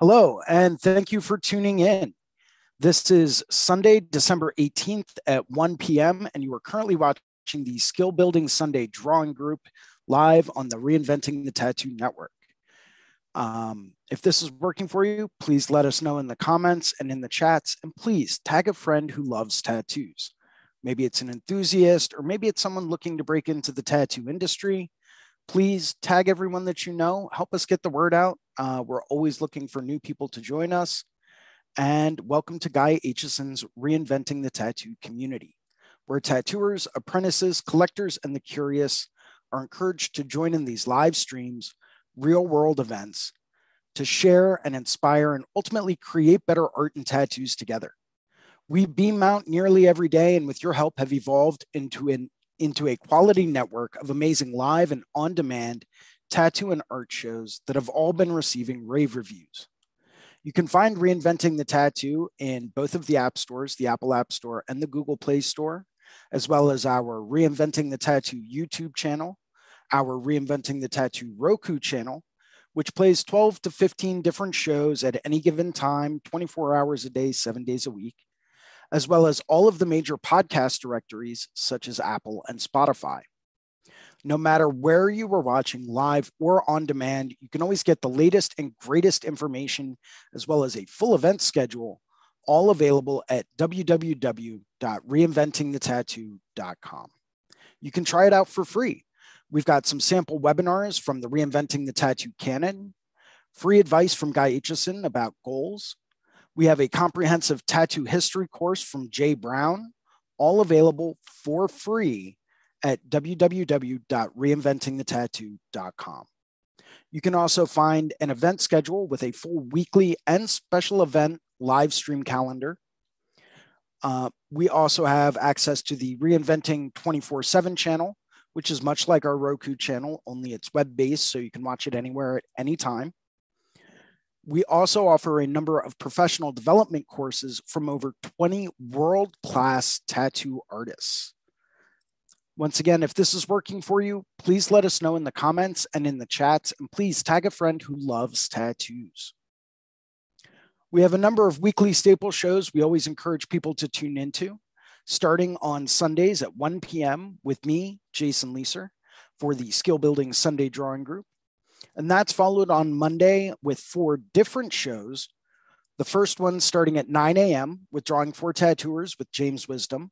Hello, and thank you for tuning in. This is Sunday, December 18th at 1 p.m., and you are currently watching the Skill Building Sunday Drawing Group live on the Reinventing the Tattoo Network. Um, if this is working for you, please let us know in the comments and in the chats, and please tag a friend who loves tattoos. Maybe it's an enthusiast, or maybe it's someone looking to break into the tattoo industry. Please tag everyone that you know. Help us get the word out. Uh, we're always looking for new people to join us. And welcome to Guy Aitchison's Reinventing the Tattoo community, where tattooers, apprentices, collectors, and the curious are encouraged to join in these live streams, real world events to share and inspire and ultimately create better art and tattoos together. We beam out nearly every day, and with your help, have evolved into an into a quality network of amazing live and on demand tattoo and art shows that have all been receiving rave reviews. You can find Reinventing the Tattoo in both of the app stores, the Apple App Store and the Google Play Store, as well as our Reinventing the Tattoo YouTube channel, our Reinventing the Tattoo Roku channel, which plays 12 to 15 different shows at any given time, 24 hours a day, seven days a week, as well as all of the major podcast directories such as Apple and Spotify. No matter where you were watching live or on demand, you can always get the latest and greatest information, as well as a full event schedule, all available at www.reinventingthetattoo.com. You can try it out for free. We've got some sample webinars from the Reinventing the Tattoo Canon, free advice from Guy Aitchison about goals, we have a comprehensive tattoo history course from Jay Brown, all available for free at www.reinventingthetattoo.com. You can also find an event schedule with a full weekly and special event live stream calendar. Uh, we also have access to the Reinventing 24 7 channel, which is much like our Roku channel, only it's web based, so you can watch it anywhere at any time. We also offer a number of professional development courses from over 20 world class tattoo artists. Once again, if this is working for you, please let us know in the comments and in the chats, and please tag a friend who loves tattoos. We have a number of weekly staple shows we always encourage people to tune into, starting on Sundays at 1 p.m. with me, Jason Leeser, for the Skill Building Sunday Drawing Group. And that's followed on Monday with four different shows. The first one starting at 9 a.m. with Drawing for Tattooers with James Wisdom,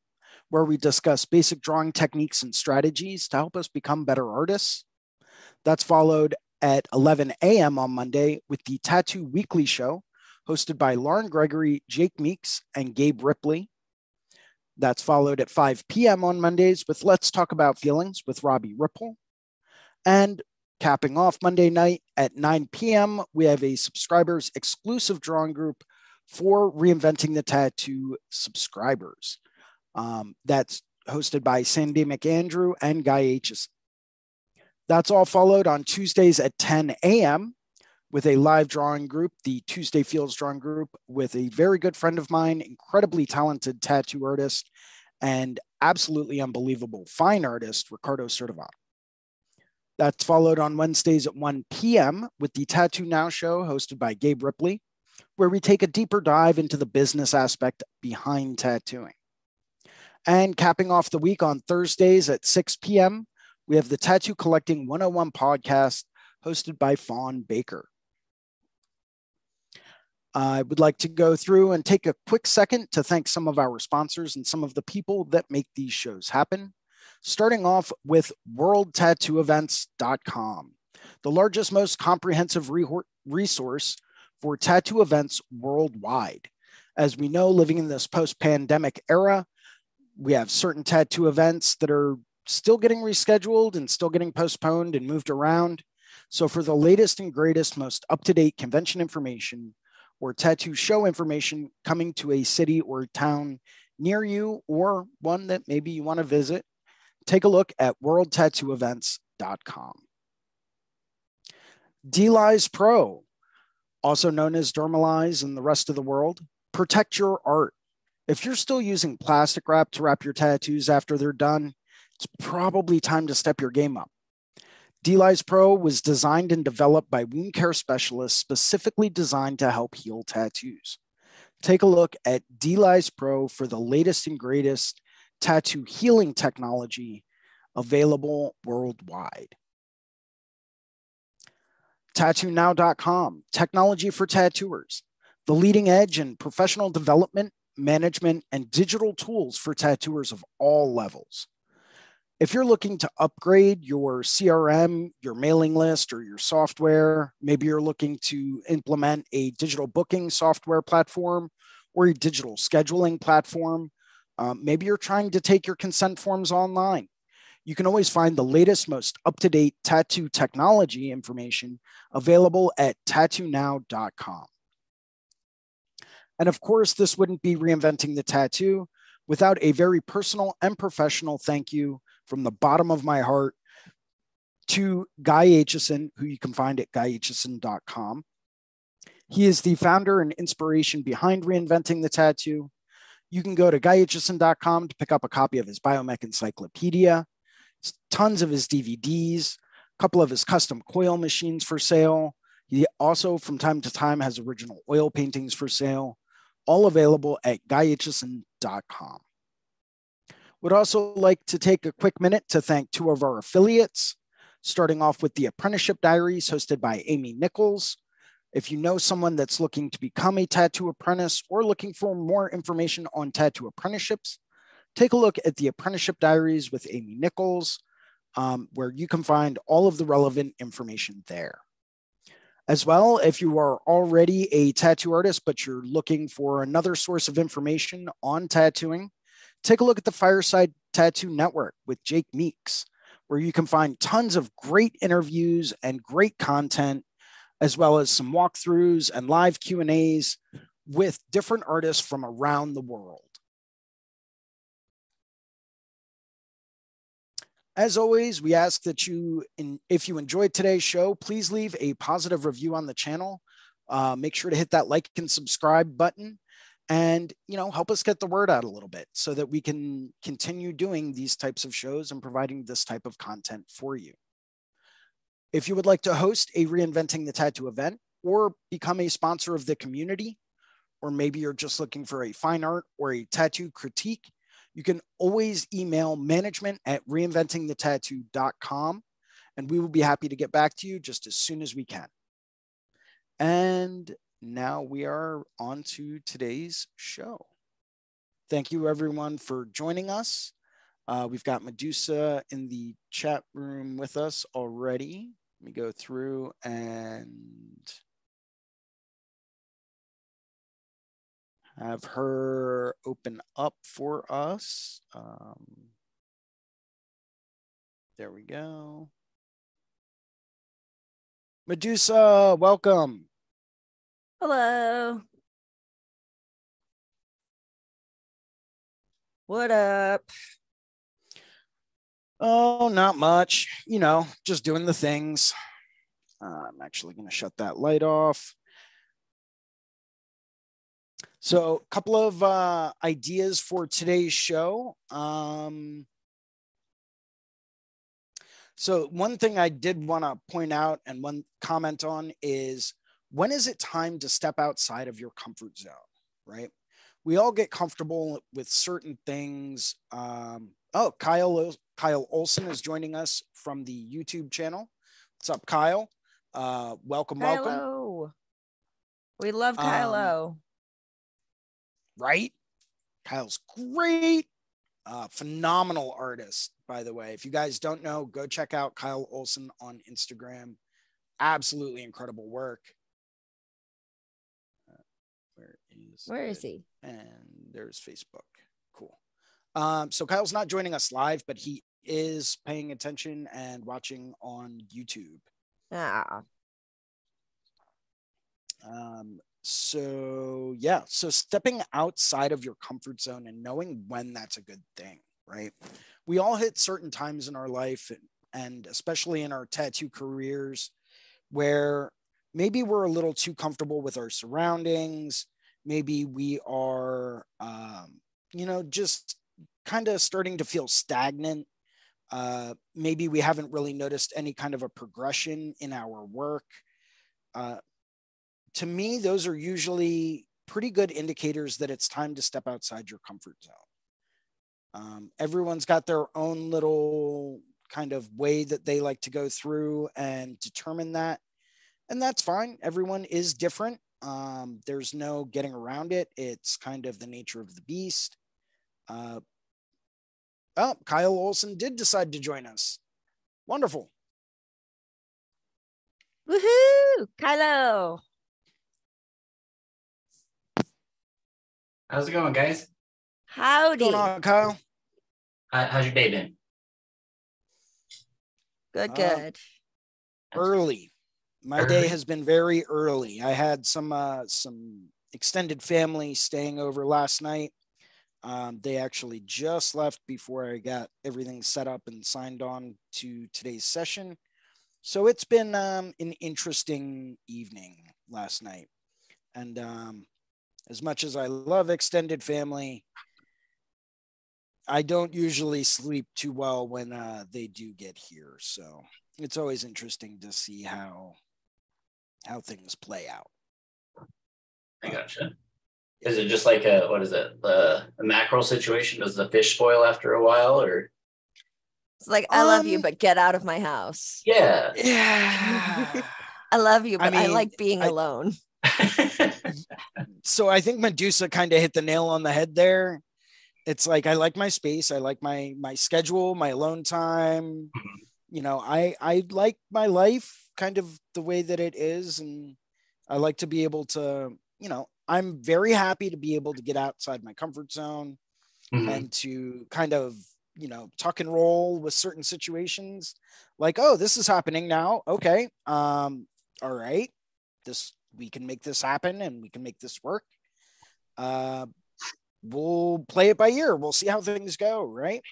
where we discuss basic drawing techniques and strategies to help us become better artists. That's followed at 11 a.m. on Monday with the Tattoo Weekly Show, hosted by Lauren Gregory, Jake Meeks, and Gabe Ripley. That's followed at 5 p.m. on Mondays with Let's Talk About Feelings with Robbie Ripple. And Capping off Monday night at 9 p.m., we have a subscribers exclusive drawing group for Reinventing the Tattoo subscribers. Um, that's hosted by Sandy McAndrew and Guy Aitchison. That's all followed on Tuesdays at 10 a.m. with a live drawing group, the Tuesday Fields drawing group, with a very good friend of mine, incredibly talented tattoo artist, and absolutely unbelievable fine artist, Ricardo Certivato. That's followed on Wednesdays at 1 p.m. with the Tattoo Now show hosted by Gabe Ripley, where we take a deeper dive into the business aspect behind tattooing. And capping off the week on Thursdays at 6 p.m., we have the Tattoo Collecting 101 podcast hosted by Fawn Baker. I would like to go through and take a quick second to thank some of our sponsors and some of the people that make these shows happen starting off with worldtattooevents.com, the largest, most comprehensive re- resource for tattoo events worldwide. As we know, living in this post pandemic era, we have certain tattoo events that are still getting rescheduled and still getting postponed and moved around. So, for the latest and greatest, most up to date convention information or tattoo show information coming to a city or town near you or one that maybe you want to visit, take a look at worldtattooevents.com. DLize Pro, also known as Dermalize in the rest of the world, protect your art. If you're still using plastic wrap to wrap your tattoos after they're done, it's probably time to step your game up. DLISE Pro was designed and developed by wound care specialists specifically designed to help heal tattoos. Take a look at DLISE Pro for the latest and greatest tattoo healing technology available worldwide. TattooNow.com, technology for tattooers, the leading edge in professional development, management, and digital tools for tattooers of all levels. If you're looking to upgrade your CRM, your mailing list, or your software, maybe you're looking to implement a digital booking software platform or a digital scheduling platform, um, maybe you're trying to take your consent forms online. You can always find the latest, most up to date tattoo technology information available at tattoonow.com. And of course, this wouldn't be reinventing the tattoo without a very personal and professional thank you from the bottom of my heart to Guy Aitchison, who you can find at guyaitchison.com. He is the founder and inspiration behind reinventing the tattoo. You can go to guyaitchison.com to pick up a copy of his Biomech Encyclopedia, tons of his DVDs, a couple of his custom coil machines for sale. He also, from time to time, has original oil paintings for sale, all available at guyaitchison.com. Would also like to take a quick minute to thank two of our affiliates, starting off with the Apprenticeship Diaries hosted by Amy Nichols. If you know someone that's looking to become a tattoo apprentice or looking for more information on tattoo apprenticeships, take a look at the Apprenticeship Diaries with Amy Nichols, um, where you can find all of the relevant information there. As well, if you are already a tattoo artist, but you're looking for another source of information on tattooing, take a look at the Fireside Tattoo Network with Jake Meeks, where you can find tons of great interviews and great content, as well as some walkthroughs and live Q&As with different artists from around the world. As always, we ask that you, in, if you enjoyed today's show, please leave a positive review on the channel. Uh, make sure to hit that like and subscribe button and you know help us get the word out a little bit so that we can continue doing these types of shows and providing this type of content for you if you would like to host a reinventing the tattoo event or become a sponsor of the community or maybe you're just looking for a fine art or a tattoo critique you can always email management at reinventingthetattoo.com and we will be happy to get back to you just as soon as we can and now we are on to today's show. Thank you, everyone, for joining us. Uh, we've got Medusa in the chat room with us already. Let me go through and have her open up for us. Um, there we go. Medusa, welcome. Hello. What up? Oh, not much. You know, just doing the things. Uh, I'm actually going to shut that light off. So, a couple of uh, ideas for today's show. Um, so, one thing I did want to point out and one comment on is when is it time to step outside of your comfort zone, right? We all get comfortable with certain things. Um, oh, Kyle Kyle Olson is joining us from the YouTube channel. What's up, Kyle? Uh, welcome, welcome. Hello. We love Kylo. Um, right? Kyle's great. Uh, phenomenal artist, by the way. If you guys don't know, go check out Kyle Olson on Instagram. Absolutely incredible work. Where is he? And there's Facebook. Cool. Um, so Kyle's not joining us live, but he is paying attention and watching on YouTube. Ah. Um, so yeah, so stepping outside of your comfort zone and knowing when that's a good thing, right? We all hit certain times in our life, and especially in our tattoo careers, where maybe we're a little too comfortable with our surroundings maybe we are um, you know just kind of starting to feel stagnant Uh, maybe we haven't really noticed any kind of a progression in our work. Uh, to me, those are usually pretty good indicators that it's time to step outside your comfort zone. Um, everyone's got their own little kind of way that they like to go through and determine that. And that's fine. Everyone is different. Um, there's no getting around it. It's kind of the nature of the beast. Uh, oh, Kyle Olson did decide to join us. Wonderful. Woohoo! Kylo. How's it going, guys? Howdy. What's going on, Kyle? Uh, how's your day been? Good, Uh, good. Early. My day has been very early. I had some uh, some extended family staying over last night. Um, they actually just left before I got everything set up and signed on to today's session. So it's been um, an interesting evening last night. And um, as much as I love extended family, I don't usually sleep too well when uh, they do get here. So it's always interesting to see how how things play out. I gotcha. Is it just like a what is it? Uh, a mackerel situation? Does the fish spoil after a while, or It's like I love you, Um, but get out of my house. yeah? Yeah. I love you, but I, mean, like being I- alone. so I think Medusa kind of hit the nail on the head there. It's like I like my space, I like my my schedule, my alone time. Mhm. You know, I I like my life kind of the way that it is and I like to be able to, you know, I'm very happy to be able to get outside my comfort zone Mhm. and to kind of, you know, tuck and roll with certain situations. Like, oh, this is happening now. Okay. Um all right. This we can make this happen and we can make this work. Uh, we'll play it by ear. We'll see how things go, right?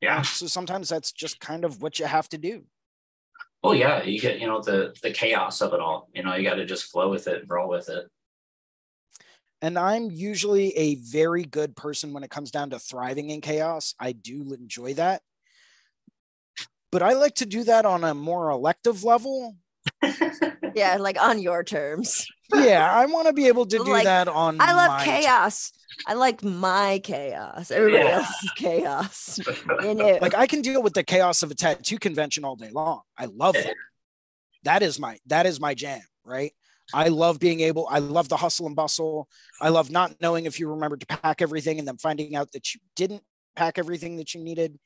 yeah. Uh, so sometimes that's just kind of what you have to do. Oh yeah. You get you know the the chaos of it all. You know you got to just flow with it and roll with it. And I'm usually a very good person when it comes down to thriving in chaos. I do enjoy that. But I like to do that on a more elective level. Yeah, like on your terms. Yeah, I want to be able to do Like, that on I love my chaos. I like my chaos. Everybody Yeah. else's chaos. You know. like I can deal with the chaos of a tattoo convention all day long. I love that. That is my that is my jam, right? I love being able, I love the hustle and bustle. I love not knowing if you remembered to pack everything and then finding out that you didn't pack everything that you needed.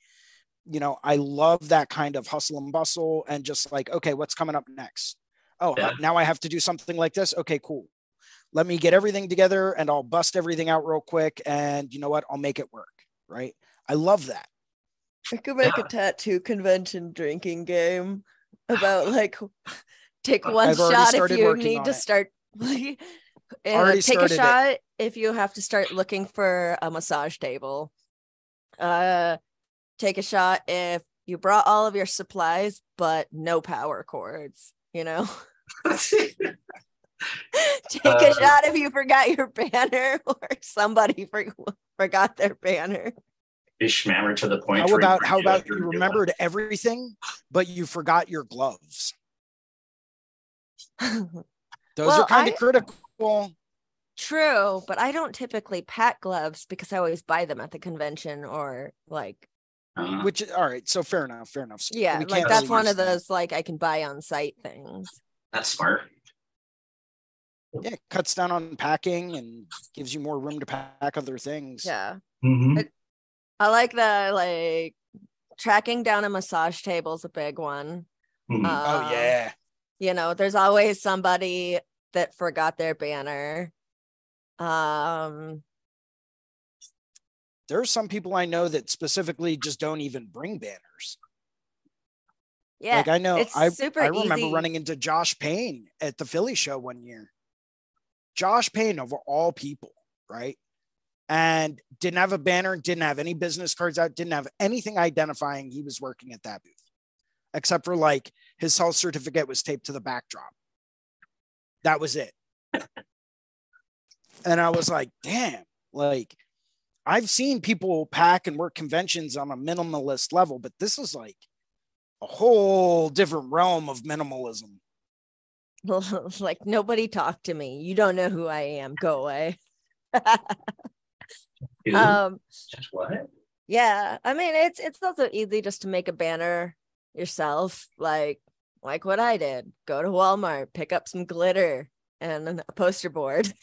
You know, I love that kind of hustle and bustle and just like, okay, what's coming up next? Oh, Yeah. now I have to do something like this. Okay, cool. Let me get everything together and I'll bust everything out real quick. And you know what? I'll make it work. Right. I love that. I could make Yeah. a tattoo convention drinking game about like take one I've shot if you need to it. start. and Already take a started it. shot if you have to start looking for a massage table. Uh, take a shot if you brought all of your supplies but no power cords. You know, take a Uh, shot if you forgot your banner or somebody for, forgot their banner. Be schmammer to the point. How about how about you remembered everything, but you forgot your gloves? Those Well, are kind of critical. True, but I don't typically pack gloves because I always buy them at the convention or like Uh, Which all right, so fair enough, fair enough. So yeah, like that's one use of that. those like I can buy on site things. that's smart. Yeah, it cuts down on packing and gives you more room to pack other things. Yeah. Mhm. It- I like the like tracking down a massage table is a big one. Mhm. Uh, Oh yeah. You know, there's always somebody that forgot their banner. Um There are some people I know that specifically just don't even bring banners. yeah, like I know it's I super I remember easy. running into Josh Payne at the Philly show one year. Josh Payne of all people, right? And didn't have a banner, didn't have any business cards out, didn't have anything identifying he was working at that booth, except for like his health certificate was taped to the backdrop. That was it. and I was like, damn, like I've seen people pack and work conventions on a minimalist level, but this is like a whole different realm of minimalism. like nobody talk to me. You don't know who I am. Go away. Dude, um just what? yeah, I mean it's it's also easy just to make a banner yourself like like what I did. Go to Walmart, pick up some glitter and a poster board.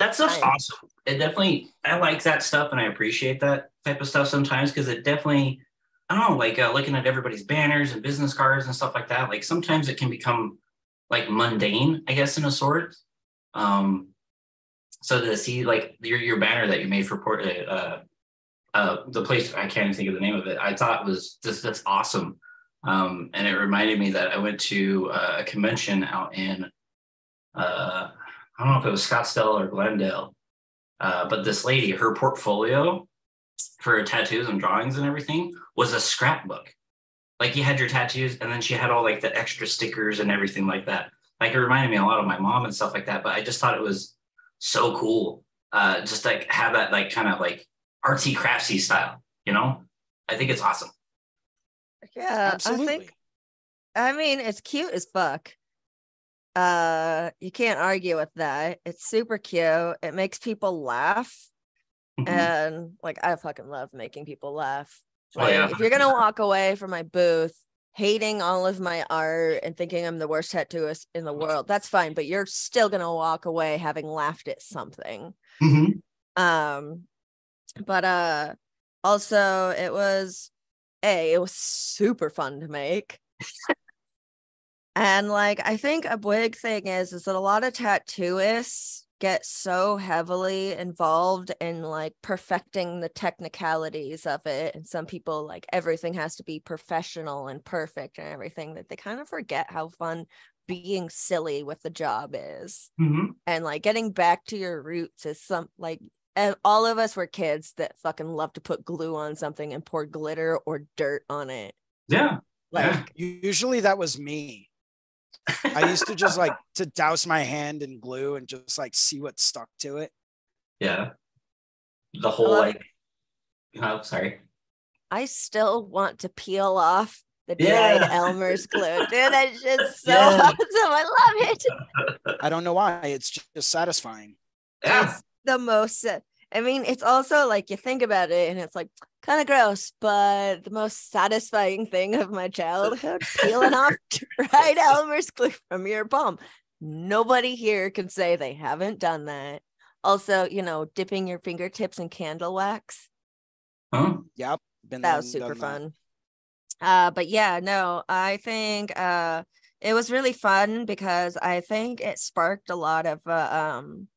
That stuff's Right. awesome. It definitely, I like that stuff and I appreciate that type of stuff sometimes because it definitely, I don't know, like uh, looking at everybody's banners and business cards and stuff like that. Like sometimes it can become like mundane, I guess, in a sort. Um, so to see like your your banner that you made for Port, uh, uh, the place I can't even think of the name of it. I thought was just that's awesome. Um, and it reminded me that I went to uh, a convention out in uh, I don't know if it was Scottsdale or Glendale, uh, but this lady, her portfolio for tattoos and drawings and everything was a scrapbook. Like you had your tattoos, and then she had all like the extra stickers and everything like that. Like it reminded me a lot of my mom and stuff like that. But I just thought it was so cool, uh, just like have that like kind of like artsy craftsy style. You know, I think it's awesome. Yeah, Absolutely. I think I mean it's cute as fuck. Uh you can't argue with that. It's super cute. It makes people laugh. Mhm. And like I fucking love making people laugh. Oh, Like yeah. if you're gonna walk away from my booth hating all of my art and thinking I'm the worst tattooist in the world, that's fine, but you're still gonna walk away having laughed at something. Mhm. Um, but uh, also it was a it was super fun to make. and like I think a big thing is is that a lot of tattooists get so heavily involved in like perfecting the technicalities of it and some people like everything has to be professional and perfect and everything that they kind of forget how fun being silly with the job is Mhm. and like getting back to your roots is some like and all of us were kids that fucking love to put glue on something and pour glitter or dirt on it Yeah. like Yeah. Usually that was me. I used to just like to douse my hand in glue and just like see what stuck to it. Yeah. The whole love like, oh, sorry. i still want to peel off the Yeah. dried elmer's glue dude that's just so Yeah. awesome i love it I don't know why. It's just satisfying. Yeah. it's the most sa- i mean it's also like you think about it and it's like kind of gross but the most satisfying thing of my childhood peeling off dried elmer's glue from your palm nobody here can say they haven't done that also you know dipping your fingertips in candle wax Huh? Yep. Been that was super done that. fun uh but yeah no i think uh it was really fun because i think it sparked a lot of uh, um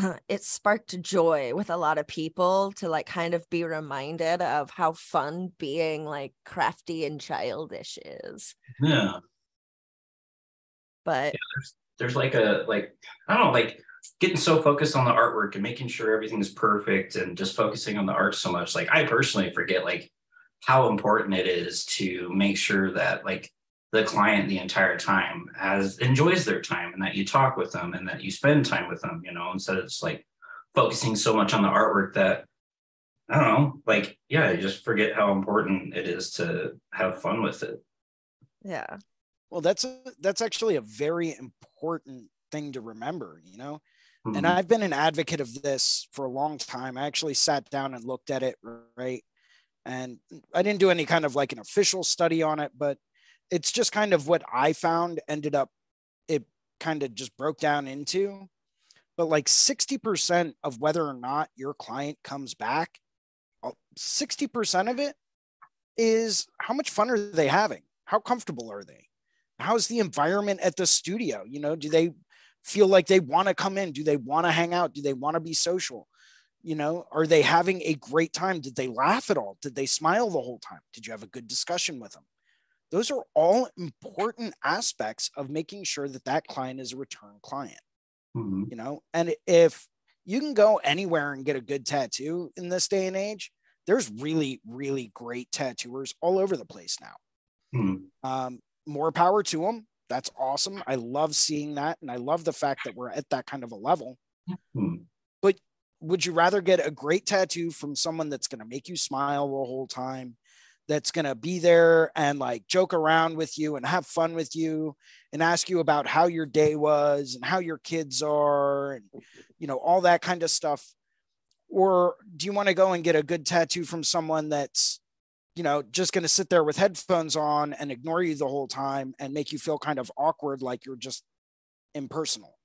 Uh, it sparked joy with a lot of people to like kind of be reminded of how fun being like crafty and childish is Yeah. but there's like a like I don't know like getting so focused on the artwork and making sure everything's perfect and just focusing on the art so much like I personally forget like how important it is to make sure that like the client the entire time as enjoys their time and that you talk with them and that you spend time with them you know instead of just like focusing so much on the artwork that I don't know like yeah you just forget how important it is to have fun with it yeah Well, that's a, that's actually a very important thing to remember, you know. And Mhm. I've been an advocate of this for a long time. I actually sat down and looked at it, right? And I didn't do any kind of like an official study on it, but it's just kind of what I found ended up it kind of just broke down into. But like 60% of whether or not your client comes back, uh, 60% of it is how much fun are they having? How comfortable are they? How's the environment at the studio? You know, do they feel like they want to come in? Do they want to hang out? Do they want to be social? You know, are they having a great time? Did they laugh at all? Did they smile the whole time? Did you have a good discussion with them? Those are all important aspects of making sure that that client is a return client, Mhm. you know? And if you can go anywhere and get a good tattoo in this day and age, there's really, really great tattooers all over the place now. Mhm. Um, more power to them. That's awesome. I love seeing that. And I love the fact that we're at that kind of a level. Mhm. would you rather get a great tattoo from someone that's going to make you smile the whole time that's going to be there and like joke around with you and have fun with you and ask you about how your day was and how your kids are and you know all that kind of stuff or do you want to go and get a good tattoo from someone that's you know just going to sit there with headphones on and ignore you the whole time and make you feel kind of awkward like you're just impersonal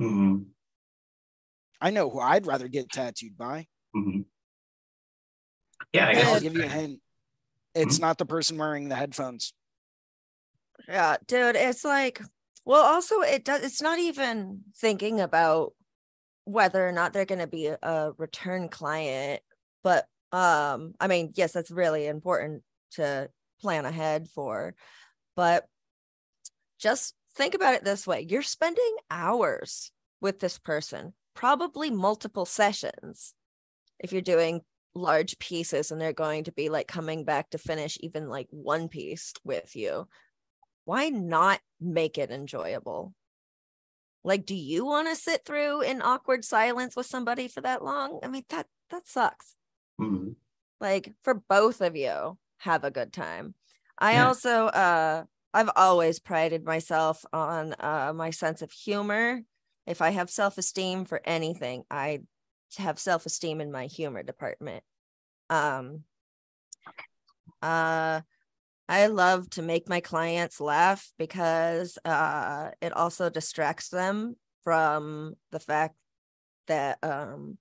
Mm-hmm. i know who i'd rather get tattooed by Mm-hmm. Yeah, i guess I'll give you a hint it's not the person wearing the headphones Yeah, dude, it's like, well, also it does. It's not even thinking about whether or not they're going to be a, a return client, but um, I mean, yes, that's really important to plan ahead for, but just think about it this way: you're spending hours with this person, probably multiple sessions, if you're doing large pieces and they're going to be like coming back to finish even like one piece with you why not make it enjoyable? Like, do you want to sit through in awkward silence with somebody for that long? I mean, that that sucks. Mhm. Like for both of you, have a good time. I Yeah. also uh I've always prided myself on uh my sense of humor. If I have self-esteem for anything, I have self-esteem in my humor department. Um uh I love to make my clients laugh because uh, it also distracts them from the fact that um,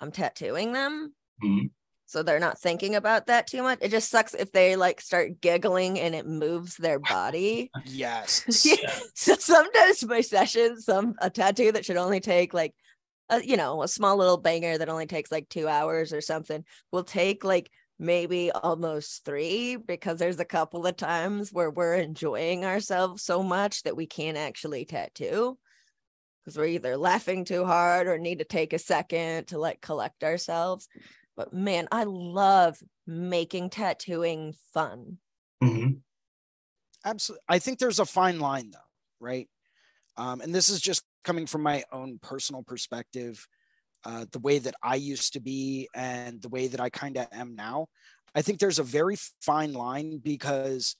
I'm tattooing them. Mhm. So they're not thinking about that too much. It just sucks if they like start giggling and it moves their body. yes So sometimes my sessions, some a tattoo that should only take like a, you know, a small little banger that only takes like two hours or something will take like maybe almost three because there's a couple of times where we're enjoying ourselves so much that we can't actually tattoo because we're either laughing too hard or need to take a second to like collect ourselves. But man, I love making tattooing fun. Mhm. absolutely i think there's a fine line though right um, and this is just coming from my own personal perspective uh, the way that i used to be and the way that i kind of am now i think there's a very fine line because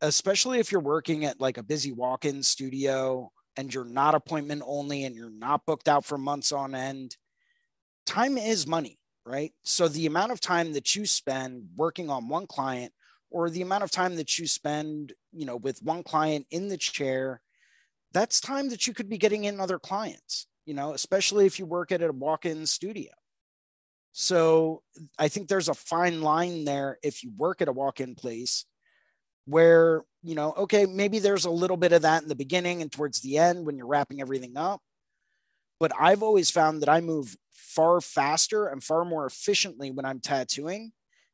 especially if you're working at like a busy walk-in studio and you're not appointment only and you're not booked out for months on end time is money right? So the amount of time that you spend working on one client or the amount of time that you spend, you know, with one client in the chair, that's time that you could be getting in other clients, you know, especially if you work at a walk-in studio. So I think there's a fine line there if you work at a walk-in place where, you know, okay, maybe there's a little bit of that in the beginning and towards the end when you're wrapping everything up. But I've always found that I move far faster and far more efficiently when I'm tattooing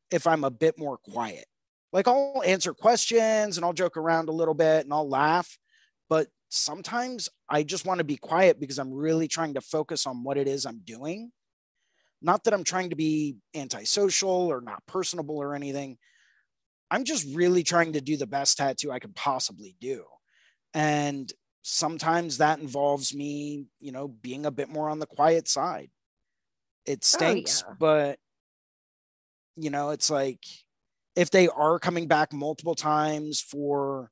if I'm a bit more quiet like I'll answer questions and I'll joke around a little bit and I'll laugh. But sometimes I just want to be quiet because I'm really trying to focus on what it is I'm doing. Not that I'm trying to be antisocial or not personable or anything. I'm just really trying to do the best tattoo I can possibly do. And sometimes that involves me, you know, being a bit more on the quiet side. It oh, stinks, yeah. but you know, it's like if they are coming back multiple times for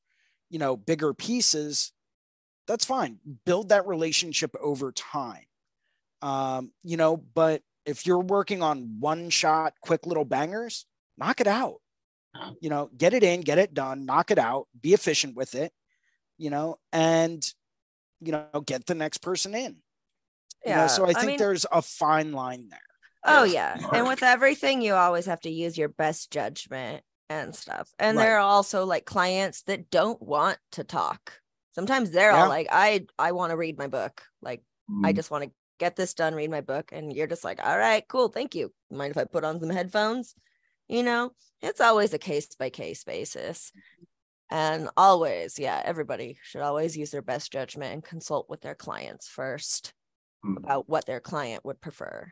you know bigger pieces that's fine build that relationship over time um you know but if you're working on one shot quick little bangers knock it out you know get it in get it done knock it out be efficient with it you know and you know get the next person in you know, so i think mean, there's a fine line there Oh Yeah. yeah. And with everything you always have to use your best judgment and stuff. And Right. there are also like clients that don't want to talk. Sometimes they're Yeah. all like I I want to read my book. Like I Mhm. just want to get this done, read my book and you're just like, "All right, cool. Thank you. Mind if I put on some headphones?" You know, it's always a case by case basis. And always, yeah, everybody should always use their best judgment and consult with their clients first Mhm. about what their client would prefer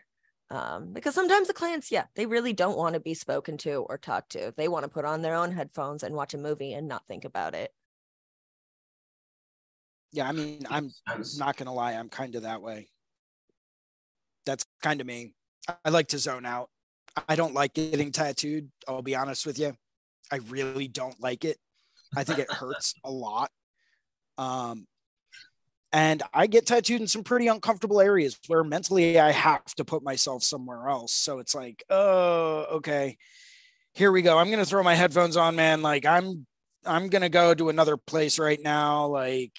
um, because sometimes the clients yeah they really don't want to be spoken to or talked to they want to put on their own headphones and watch a movie and not think about it yeah i mean i'm not gonna lie i'm kind of that way That's kind of me. I like to zone out. I don't like getting tattooed. I'll be honest with you. I really don't like it. I think it hurts a lot. Um, and I get tattooed in some pretty uncomfortable areas where mentally I have to put myself somewhere else. So it's like, oh, okay, here we go. I'm gonna throw my headphones on, man. Like I'm, I'm gonna go to another place right now. Like,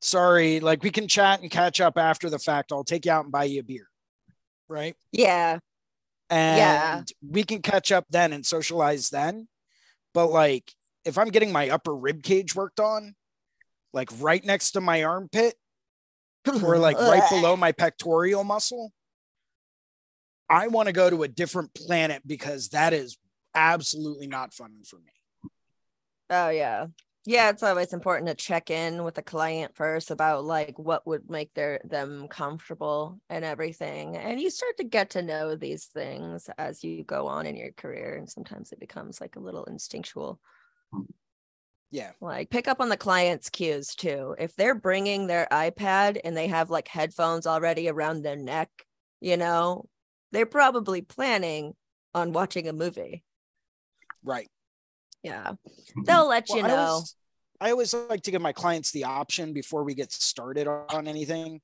sorry, like we can chat and catch up after the fact. I'll take you out and buy you a beer, right? Yeah, and Yeah. we can catch up then and socialize then. But like if I'm getting my upper rib cage worked on, like right next to my armpit or like right below my pectoral muscle, I want to go to a different planet because that is absolutely not fun for me. Oh yeah. Yeah, it's always important to check in with the client first about like what would make their them comfortable and everything. And you start to get to know these things as you go on in your career and sometimes it becomes like a little instinctual. Hmm. Yeah. Like pick up on the client's cues too. If they're bringing their iPad and they have like headphones already around their neck, you know, they're probably planning on watching a movie. Right. Yeah. They'll let you Well, I know. always, I always like to give my clients the option before we get started on anything.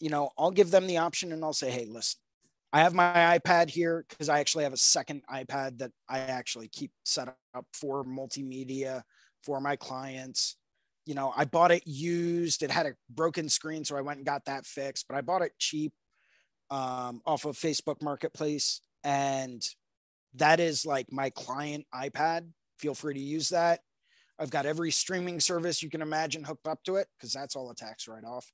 You know, I'll give them the option and I'll say, hey, listen, I have my iPad here because I actually have a second iPad that I actually keep set up for multimedia for my clients. You know, I bought it used, it had a broken screen, so I went and got that fixed, but I bought it cheap um, off of Facebook Marketplace. And that is like my client iPad. Feel free to use that. I've got every streaming service you can imagine hooked up to it because that's all a tax write off.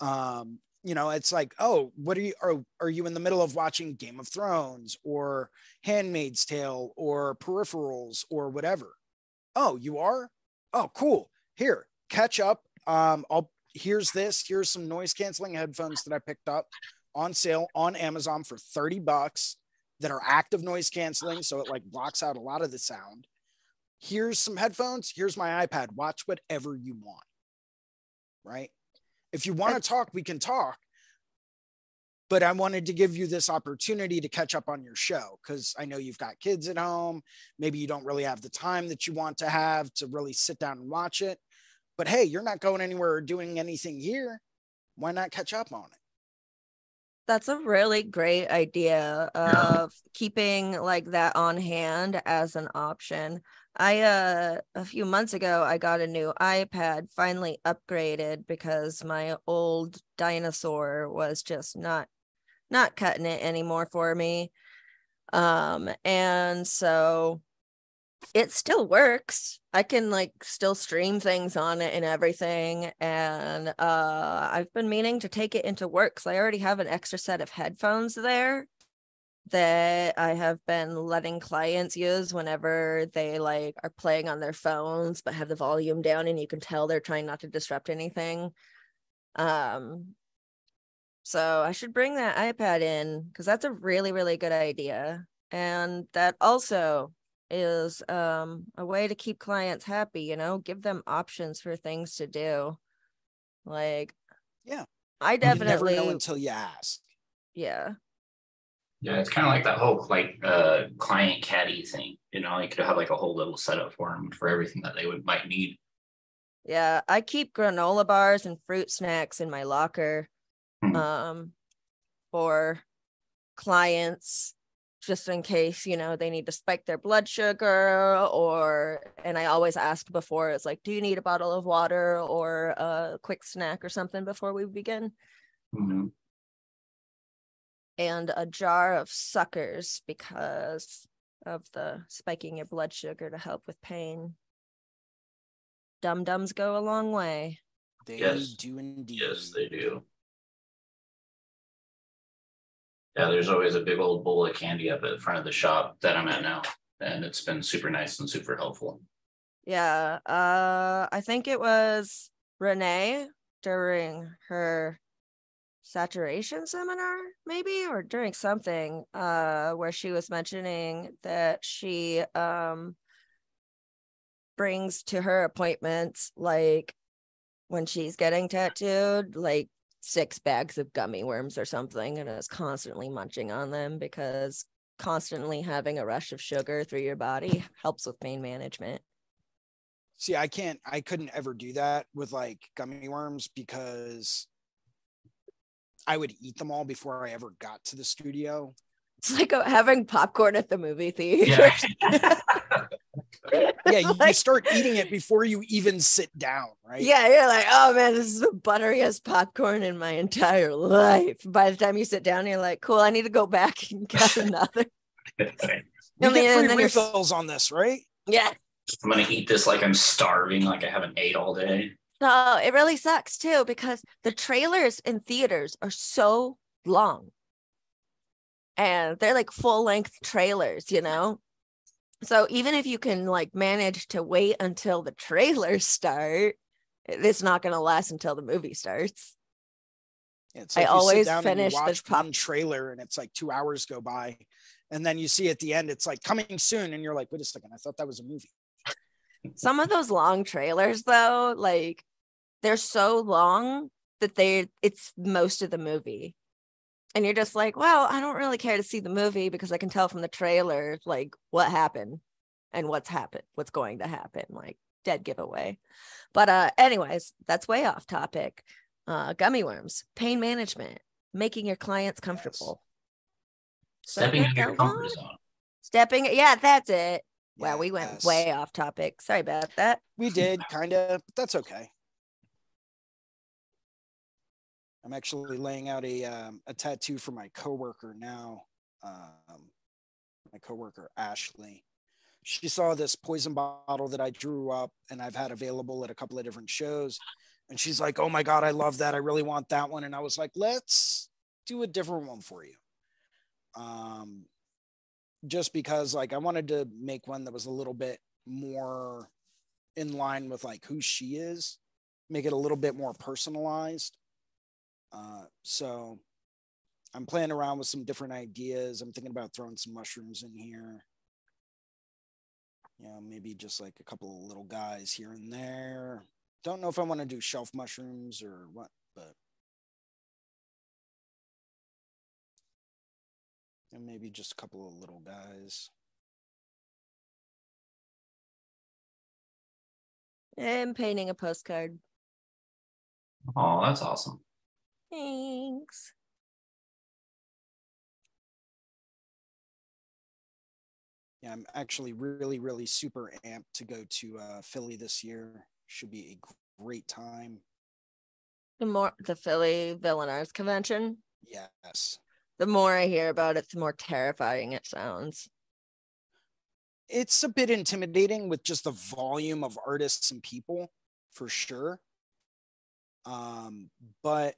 Um, you know, it's like, oh, what are you are, are you in the middle of watching Game of Thrones or Handmaid's Tale or Peripherals or whatever? Oh, you are? Oh, cool. Here, catch up. Um, I'll here's this. Here's some noise canceling headphones that I picked up on sale on Amazon for 30 bucks that are active noise canceling. So it like blocks out a lot of the sound. Here's some headphones. Here's my iPad. Watch whatever you want. Right. If you want to talk, we can talk. But I wanted to give you this opportunity to catch up on your show because I know you've got kids at home. Maybe you don't really have the time that you want to have to really sit down and watch it. But hey, you're not going anywhere or doing anything here. Why not catch up on it? That's a really great idea of keeping like that on hand as an option. I uh a few months ago I got a new iPad finally upgraded because my old dinosaur was just not not cutting it anymore for me. Um and so it still works. I can like still stream things on it and everything. And uh I've been meaning to take it into work because I already have an extra set of headphones there that I have been letting clients use whenever they like are playing on their phones but have the volume down and you can tell they're trying not to disrupt anything. Um so I should bring that iPad in because that's a really, really good idea. And that also is um a way to keep clients happy, you know, give them options for things to do. Like Yeah. I definitely You never know until you ask. yeah. Yeah, it's kind of like that whole like uh client caddy thing. You know, you could have like a whole little setup for them for everything that they would might need. Yeah, I keep granola bars and fruit snacks in my locker Hmm. um for clients just in case, you know, they need to spike their blood sugar or and I always ask before it's like, do you need a bottle of water or a quick snack or something before we begin? Mhm. And a jar of suckers because of the spiking your blood sugar to help with pain. Dum dums go a long way. They Yes. do indeed. Yes, they do. Yeah, there's always a big old bowl of candy up at the front of the shop that I'm at now, and it's been super nice and super helpful. Yeah, uh I think it was Renee during her saturation seminar maybe or during something uh where she was mentioning that she um brings to her appointments like when she's getting tattooed like six bags of gummy worms or something and is constantly munching on them because constantly having a rush of sugar through your body helps with pain management. See, I can't, I couldn't ever do that with like gummy worms because I would eat them all before I ever got to the studio. It's like having popcorn at the movie theater. Yeah. Yeah, you, you start eating it before you even sit down, right? Yeah, you're like, oh man, this is the butteriest popcorn in my entire life. By the time you sit down, you're like, cool, I need to go back and get another. We And get free and then you're- refills on this, right? Yeah. I'm gonna eat this like I'm starving, like I haven't ate all day. No, it really sucks too because the trailers in theaters are so long. And they're like full length trailers, you know? So even if you can like manage to wait until the trailers start, it's not going to last until the movie starts. It's I like sit always down and you finish the pop- one trailer and it's like two hours go by. And then you see at the end, it's like coming soon. And you're like, wait a second, I thought that was a movie. Some of those long trailers though, like they're so long that they it's most of the movie. And you're just like, well, I don't really care to see the movie because I can tell from the trailer like what happened and what's happened, what's going to happen, like dead giveaway. But uh anyways, that's way off topic. Uh gummy worms, pain management, making your clients comfortable. So Stepping out your comfort on. zone. Stepping, yeah, that's it. Wow, we went Yes. way off topic. Sorry about that. We did kind of, that's okay. I'm actually laying out a um, a tattoo for my coworker now. Um, my coworker Ashley. She saw this poison bottle that I drew up and I've had available at a couple of different shows, and she's like, "Oh my god, I love that! I really want that one." And I was like, "Let's do a different one for you." Um, just because like I wanted to make one that was a little bit more in line with like who she is, make it a little bit more personalized. Uh, so I'm playing around with some different ideas. I'm thinking about throwing some mushrooms in here. You know, maybe just like a couple of little guys here and there. Don't know if I want to do shelf mushrooms or what, but and maybe just a couple of little guys. I'm painting a postcard. Oh, that's awesome. Thanks. Yeah, I'm actually really, really super amped to go to uh, Philly this year. Should be a great time. The more the Philly Villain Arts Convention, Yes. the more I hear about it, the more terrifying it sounds. It's a bit intimidating with just the volume of artists and people for sure. Um, but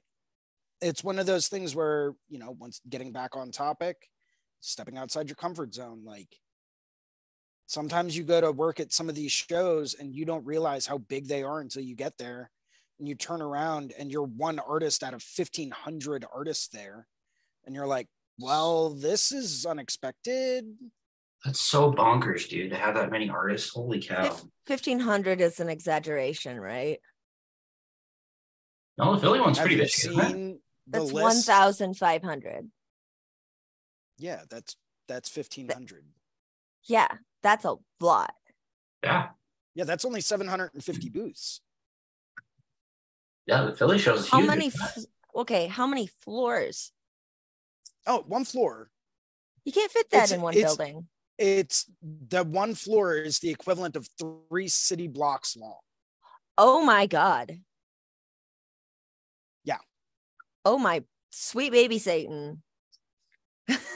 it's one of those things where, you know, once getting back on topic, stepping outside your comfort zone, like sometimes you go to work at some of these shows and you don't realize how big they are until you get there and you turn around and you're one artist out of 1500 artists there and you're like well this is unexpected That's so bonkers, dude, to have that many artists. Holy cow. 1500 is an exaggeration, right? No, the Philly one's have pretty you big. seen the That's list 1500. yeah that's that's 1500 Yeah, that's a lot. Yeah. yeah that's only 750 booths Yeah, the Philly show is How huge. many f- okay, how many floors? oh one floor You can't fit that It's- in one it's- building. it's the one floor is the equivalent of three city blocks long Oh my god. Yeah. Oh my sweet baby Satan.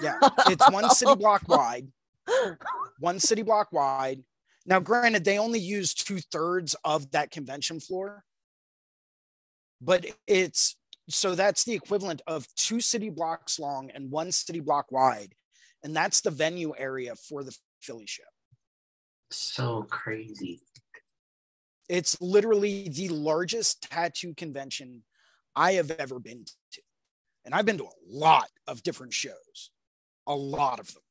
yeah it's one city block wide one city block wide. Now, granted, they only use two thirds of that convention floor, but it's so that's the equivalent of two city blocks long and one city block wide. And that's the venue area for the Philly show. So crazy. It's literally the largest tattoo convention I have ever been to. And I've been to a lot of different shows, a lot of them.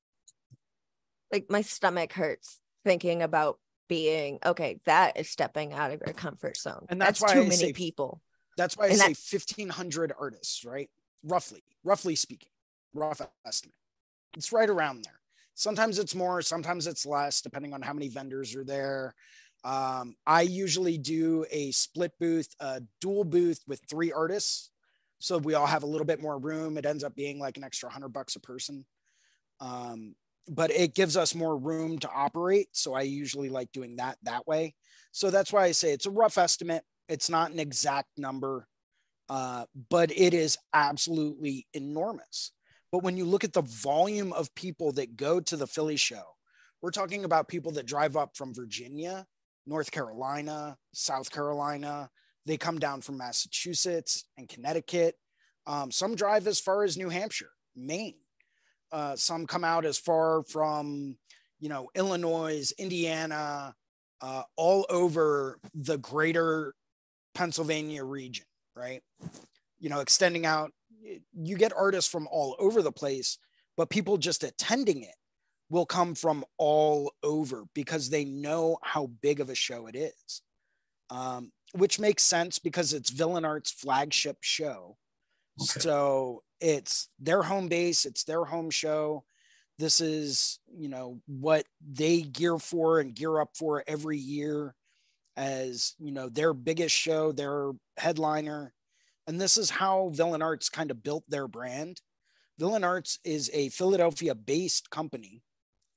like my stomach hurts thinking about being okay that is stepping out of your comfort zone And that's that's why too I many say- people That's why I And say that- 1,500 artists, right? Roughly, roughly speaking, rough estimate. It's right around there. Sometimes it's more, sometimes it's less, depending on how many vendors are there. Um, I usually do a split booth, a dual booth with three artists. So we all have a little bit more room. It ends up being like an extra hundred bucks a person. Um, but it gives us more room to operate. So I usually like doing that that way. So that's why I say it's a rough estimate. It's not an exact number, uh, but it is absolutely enormous. But when you look at the volume of people that go to the Philly show, we're talking about people that drive up from Virginia, North Carolina, South Carolina. They come down from Massachusetts and Connecticut. Um, some drive as far as New Hampshire, Maine. Uh, some come out as far from, you know, Illinois, Indiana, uh, all over the greater Pennsylvania region, right? You know, extending out, you get artists from all over the place, but people just attending it will come from all over because they know how big of a show it is. Um, which makes sense because it's Villain Art's flagship show. Okay. So it's their home base, it's their home show. This is, you know, what they gear for and gear up for every year as, you know, their biggest show, their headliner. And this is how Villain Arts kind of built their brand. Villain Arts is a Philadelphia based company,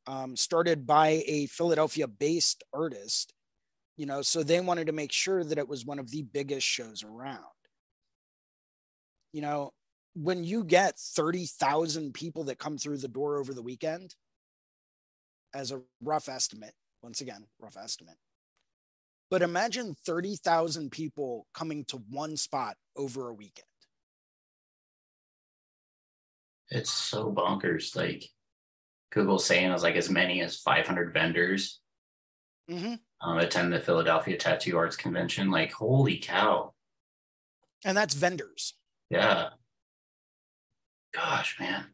um, started by a Philadelphia based artist, you know, so they wanted to make sure that it was one of the biggest shows around. You know, when you get 30,000 people that come through the door over the weekend, as a rough estimate, once again, rough estimate. But imagine 30,000 people coming to one spot over a weekend. It's so bonkers. Like Google's saying is like as many as 500 vendors hmm um, attend the Philadelphia Tattoo Arts Convention. Like, holy cow. And that's vendors. Yeah. Gosh, man.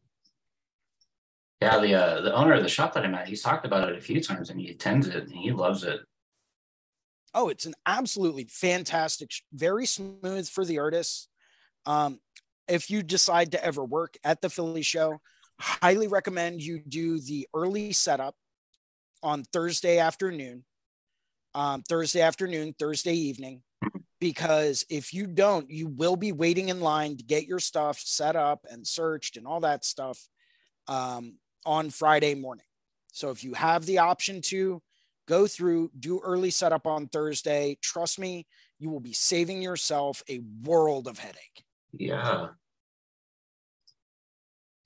Yeah, the uh, the owner of the shop that I'm at, he's talked about it a few times and he attends it and he loves it. Oh, it's an absolutely fantastic, very smooth for the artists. Um, if you decide to ever work at the Philly show, highly recommend you do the early setup on Thursday afternoon, um, Thursday afternoon, Thursday evening, because if you don't, you will be waiting in line to get your stuff set up and searched and all that stuff um, on Friday morning. So if you have the option to, go through, do early setup on Thursday. Trust me, you will be saving yourself a world of headache. Yeah.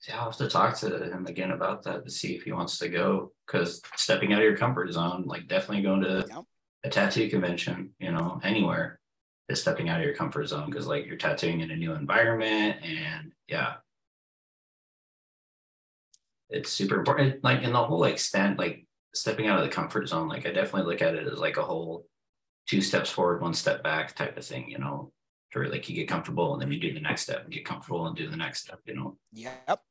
See, I'll have to talk to him again about that to see if he wants to go. Because stepping out of your comfort zone, like definitely going to Yep. a tattoo convention, you know, anywhere, is stepping out of your comfort zone because like you're tattooing in a new environment and yeah. It's super important. Like in the whole extent, like stepping out of the comfort zone, like I definitely look at it as like a whole two steps forward, one step back type of thing, you know, where like you get comfortable and then you do the next step and get comfortable and do the next step, you know. Yep.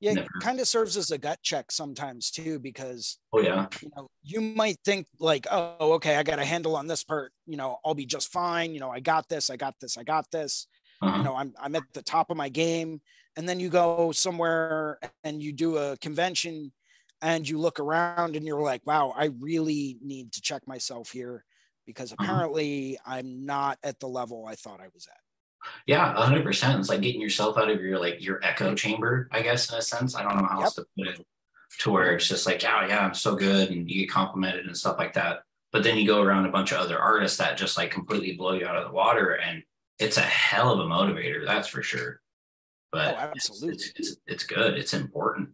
Yeah, Never. it kind of serves as a gut check sometimes too, because Oh yeah. you know you might think like, oh, okay, I got a handle on this part. You know, I'll be just fine. You know, I got this. I got this. I got this. Uh-huh. you know i'm i'm at the top of my game and then you go somewhere and you do a convention and you look around and you're like wow i really need to check myself here because Uh-huh. apparently i'm not at the level i thought i was at Yeah, hundred percent. It's like getting yourself out of your like your echo chamber, I guess, in a sense. I don't know how else to put it. To where it's just like, oh yeah, I'm so good, and you get complimented and stuff like that. But then you go around a bunch of other artists that just like completely blow you out of the water, and it's a hell of a motivator, that's for sure. But Oh, it's- absolutely. it's, it's it's good. It's important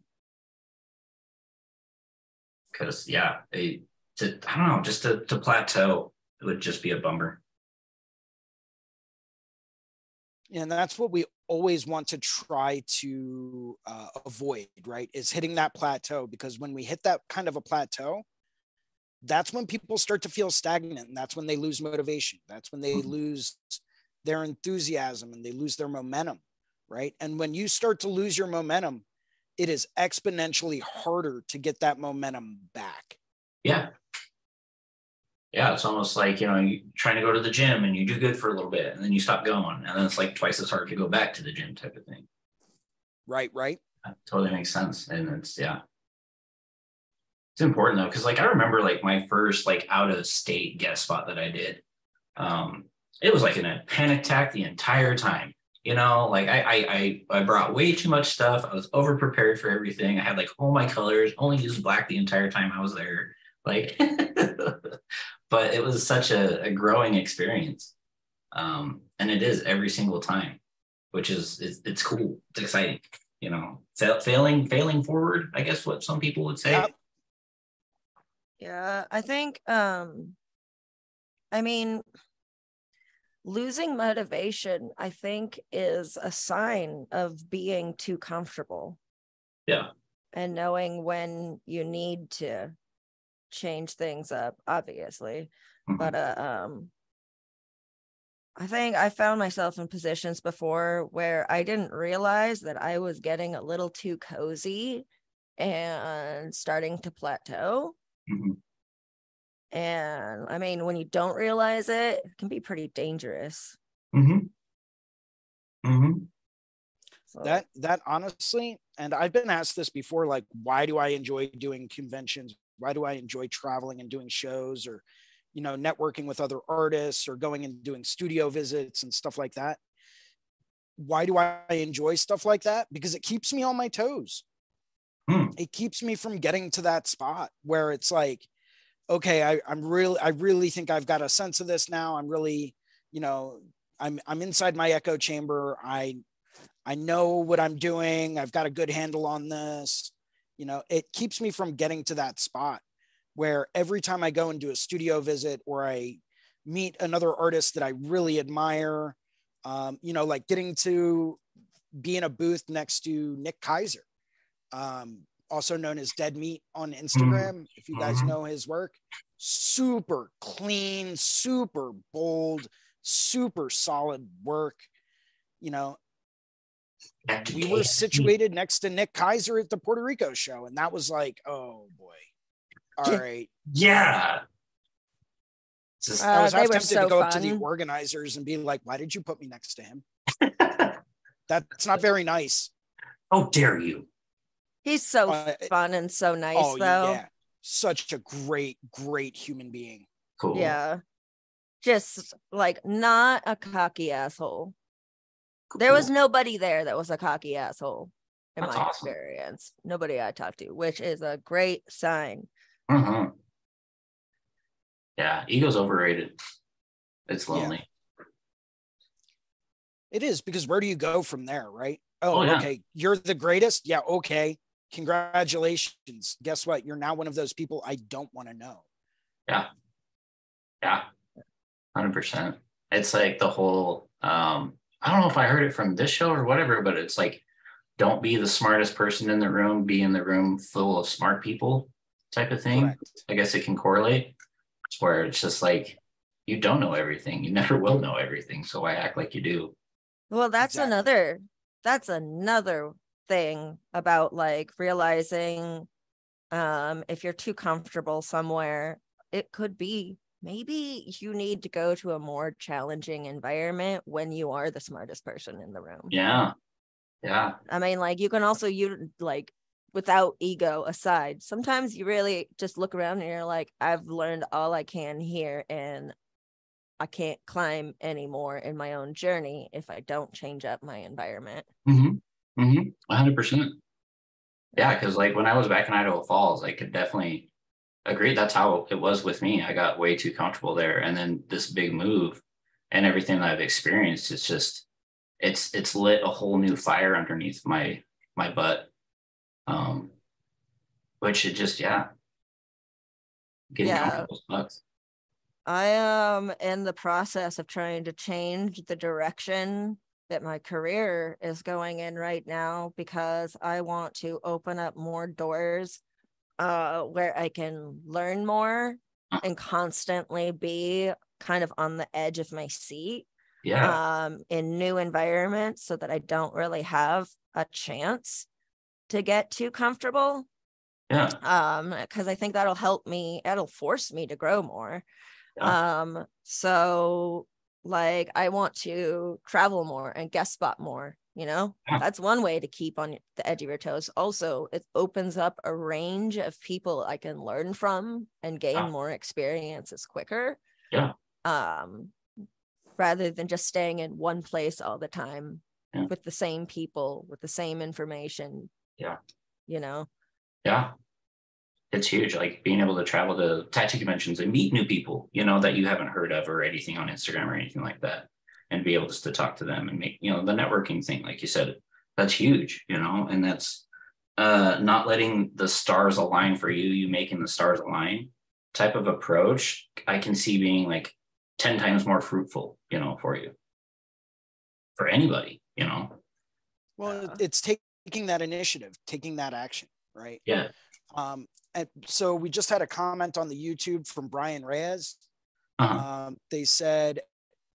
because yeah, they, to I don't know, just to to plateau it would just be a bummer. And that's what we always want to try to uh, avoid right is hitting that plateau because when we hit that kind of a plateau that's when people start to feel stagnant and that's when they lose motivation that's when they Mhm. lose their enthusiasm and they lose their momentum right and when you start to lose your momentum it is exponentially harder to get that momentum back Yeah. Yeah, it's almost like you know you trying to go to the gym and you do good for a little bit and then you stop going and then it's like twice as hard to go back to the gym type of thing. Right, right. That totally makes sense, and it's yeah, it's important though because like I remember like my first like out of state guest spot that I did, um, it was like in a panic attack the entire time. You know, like I, I I I brought way too much stuff. I was over prepared for everything. I had like all my colors, only used black the entire time I was there. Like, but it was such a, a growing experience, um, and it is every single time, which is it's, it's cool. It's exciting. You know, failing failing forward. I guess what some people would say. Yeah, I think um I mean losing motivation I think is a sign of being too comfortable. Yeah. And knowing when you need to change things up obviously. Mhm. But uh, um I think I found myself in positions before where I didn't realize that I was getting a little too cozy and starting to plateau. Mhm. And I mean, when you don't realize it, it can be pretty dangerous. Mhm. Mhm. So, That that honestly, and I've been asked this before, like, why do I enjoy doing conventions? Why do I enjoy traveling and doing shows or, you know, networking with other artists or going and doing studio visits and stuff like that? Why do I enjoy stuff like that? Because it keeps me on my toes. Hmm. It keeps me from getting to that spot where it's like, okay, I, I'm really, I really think I've got a sense of this now. I'm really, you know, I'm I'm inside my echo chamber. I I know what I'm doing. I've got a good handle on this. You know, it keeps me from getting to that spot where every time I go and do a studio visit or I meet another artist that I really admire, um, you know, like getting to be in a booth next to Nick Kaiser, um, also known as Dead Meat on Instagram. If you guys Mhm. know his work, super clean, super bold, super solid work. You know, we were situated next to Nick Kaiser at the Puerto Rico show, and that was like, oh boy. All Yeah. right. Yeah. Just, Uh, I was they half were tempted so to go up to the organizers and be like, why did you put me next to him? That's not very nice. how dare you? he's so Uh, fun and so nice, oh, though. yeah. Such a great, great human being. Cool. Yeah. Just like not a cocky asshole. There was nobody there that was a cocky asshole in That's my awesome. experience. Nobody I talked to, which is a great sign. Mhm. Yeah, ego's overrated. It's Yeah. lonely. It is because where do you go from there, right? Oh, Oh, yeah. okay. You're the greatest. Yeah, okay. Congratulations. Guess what? You're now one of those people I don't want to know. Yeah. Yeah. Hundred percent. It's like the whole um I don't know if I heard it from this show or whatever, but it's like don't be the smartest person in the room, be in the room full of smart people type of thing. Correct. I guess it can correlate. It's where it's just like you don't know everything. You never will know everything. So why act like you do? Well, that's Exactly. another that's another thing about like realizing um if you're too comfortable somewhere, it could be maybe you need to go to a more challenging environment when you are the smartest person in the room. Yeah. Yeah. I mean, like you can also you like without ego aside, sometimes you really just look around and you're like, I've learned all I can here and I can't climb anymore in my own journey if I don't change up my environment. Mm-hmm. Mm-hmm. hundred percent. Yeah, because like when I was back in Idaho Falls, I could definitely agree. That's how it was with me. I got way too comfortable there. And then this big move and everything that I've experienced, it's just it's it's lit a whole new fire underneath my my butt. Um which it just yeah. Getting Yeah. comfortable sucks. I am in the process of trying to change the direction that my career is going in right now because I want to open up more doors uh, where I can learn more and constantly be kind of on the edge of my seat Yeah. um, in new environments so that I don't really have a chance to get too comfortable yeah. um because i think that'll help me it'll force me to grow more Yeah. Um, so like I want to travel more and guest spot more, you know? Yeah. That's one way to keep on the edge of your toes. Also, it opens up a range of people I can learn from and gain Yeah. more experiences quicker. Yeah. Um, rather than just staying in one place all the time Yeah. with the same people, with the same information. Yeah. You know? Yeah. It's huge. Like being able to travel to tattoo conventions and meet new people, you know, that you haven't heard of or anything on Instagram or anything like that. And be able just to talk to them and make, you know, the networking thing, like you said, that's huge, you know, and that's uh not letting the stars align for you, you making the stars align type of approach, I can see being like 10 times more fruitful, you know, for you. For anybody, you know. Well, Yeah. it's taking that initiative, taking that action, right? Yeah. Um, and so we just had a comment on the YouTube from Brian Reyes. Uh-huh. Um, they said,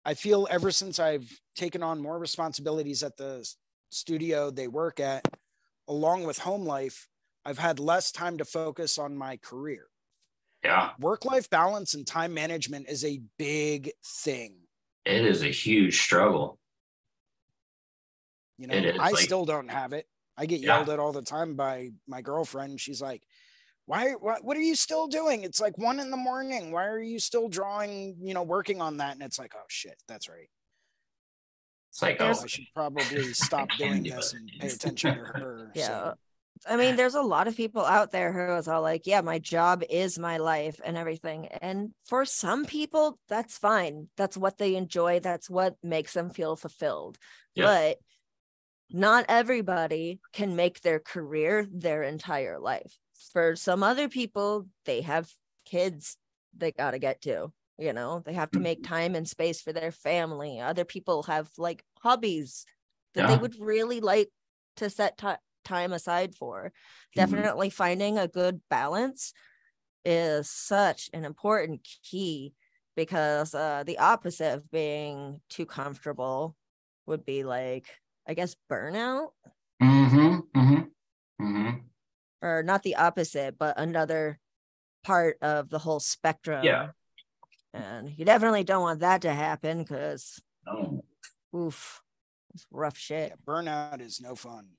I feel ever since I've taken on more responsibilities at the studio they work at, along with home life, I've had less time to focus on my career. Yeah. Work life balance and time management is a big thing. It is a huge struggle. You know, I like- still don't have it. I get Yeah. yelled at all the time by my girlfriend. She's like, why, what, what are you still doing? It's like one in the morning. Why are you still drawing, you know, working on that? And it's like, oh shit, that's right. It's like, oh, I should probably stop doing do this it. and pay attention to her. Yeah. So, I mean, there's a lot of people out there who is all like, yeah, my job is my life and everything. And for some people, that's fine. That's what they enjoy. That's what makes them feel fulfilled. Yeah. But not everybody can make their career their entire life. For some other people, they have kids they got to get to. You know, they have to make time and space for their family. Other people have like hobbies that they would really like to set ti time aside for. Mhm. Definitely finding a good balance is such an important key because uh, the opposite of being too comfortable would be like, I guess, burnout, mm-hmm, mm-hmm, mm-hmm. Or not the opposite, but another part of the whole spectrum. Yeah. And you definitely don't want that to happen because, Oh, oof, it's rough shit. yeah, burnout is no fun.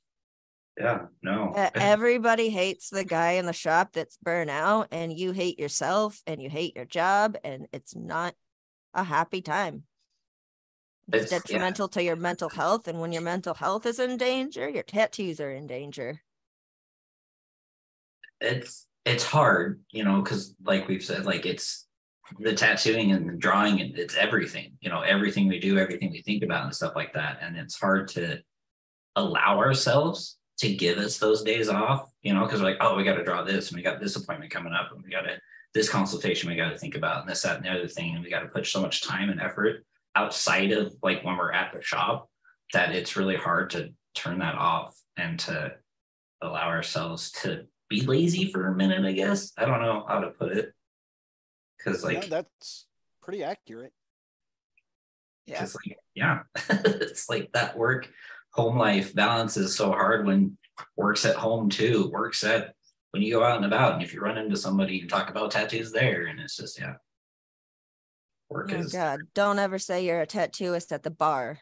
yeah, no. Everybody hates the guy in the shop that's burnt out, and you hate yourself and you hate your job, and it's not a happy time. It's, It's- yeah. detrimental to your mental health, and when your mental health is in danger, your tattoos are in danger. It's it's hard, you know, because like we've said, like it's the tattooing and the drawing and it's everything, you know, everything we do, everything we think about and stuff like that. And it's hard to allow ourselves to give us those days off, you know, because like, oh, we got to draw this and we got this appointment coming up and we got to this consultation we got to think about and this, that, and the other thing. And we got to put so much time and effort outside of like when we're at the shop that it's really hard to turn that off and to allow ourselves to be lazy for a minute, I guess. I don't know how to put it. Cause No, like, that's pretty accurate. Yeah. like, yeah, it's like that work home life balance is so hard when works at home too, works at when you go out and about and if you run into somebody, you talk about tattoos there and it's just, yeah. Work Oh is, God, don't ever say you're a tattooist at the bar.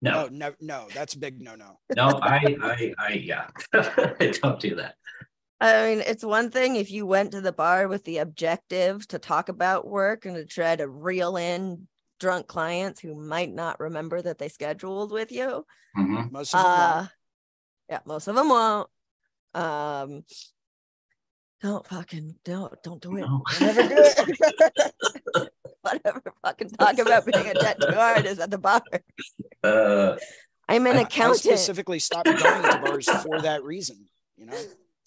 no, Oh, no, no, that's big no, no. no, I, I, I, yeah, don't do that. I mean, it's one thing if you went to the bar with the objective to talk about work and to try to reel in drunk clients who might not remember that they scheduled with you. Mhm. Most of them won't. Uh, yeah, most of them won't. Um, don't fucking don't don't do it. No. Don't do it. Don't fucking talk about being a tattoo artist at the bar. Uh, I'm an I- I accountant. specifically stopped going to bars for that reason. You know,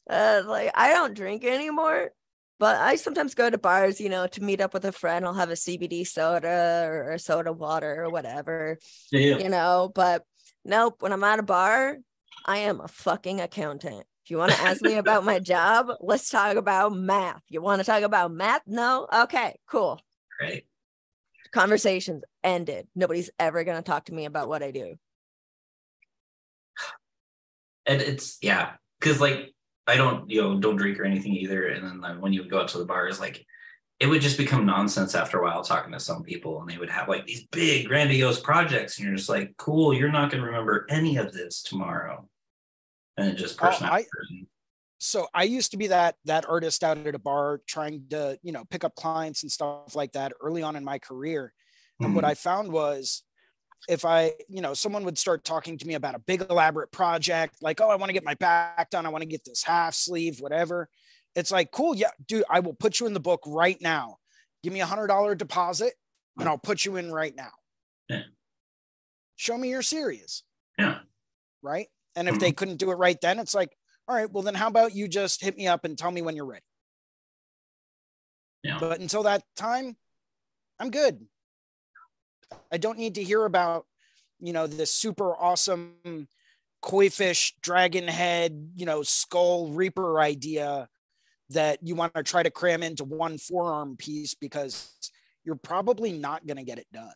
uh, like I don't drink anymore, but I sometimes go to bars, you know, to meet up with a friend. I'll have a CBD soda or a soda water or whatever, yeah. you know. But nope, when I'm at a bar, I am a fucking accountant. If you want to ask me about my job, let's talk about math. You want to talk about math? No? Okay, cool. right. Conversations ended. Nobody's ever going to talk to me about what I do. and it's yeah because like i don't you know don't drink or anything either and then like, when you would go out to the bars like it would just become nonsense after a while talking to some people and they would have like these big grandiose projects and you're just like cool you're not going to remember any of this tomorrow and it just person I- after person. so I used to be that that artist out at a bar trying to, you know, pick up clients and stuff like that early on in my career. And what Mhm. I found was if I, you know, someone would start talking to me about a big elaborate project, like, oh, I want to get my back done, I want to get this half sleeve, whatever. It's like, cool, yeah, dude, I will put you in the book right now. Give me a hundred dollar deposit and I'll put you in right now. Yeah. Show me you're serious. Yeah. Right. And if they mm-hmm. couldn't do it right then, it's like, all right, well, then how about you just hit me up and tell me when you're ready? Yeah. But until that time, I'm good. I don't need to hear about, you know, this super awesome koi fish, dragon head, you know, skull reaper idea that you want to try to cram into one forearm piece because you're probably not going to get it done.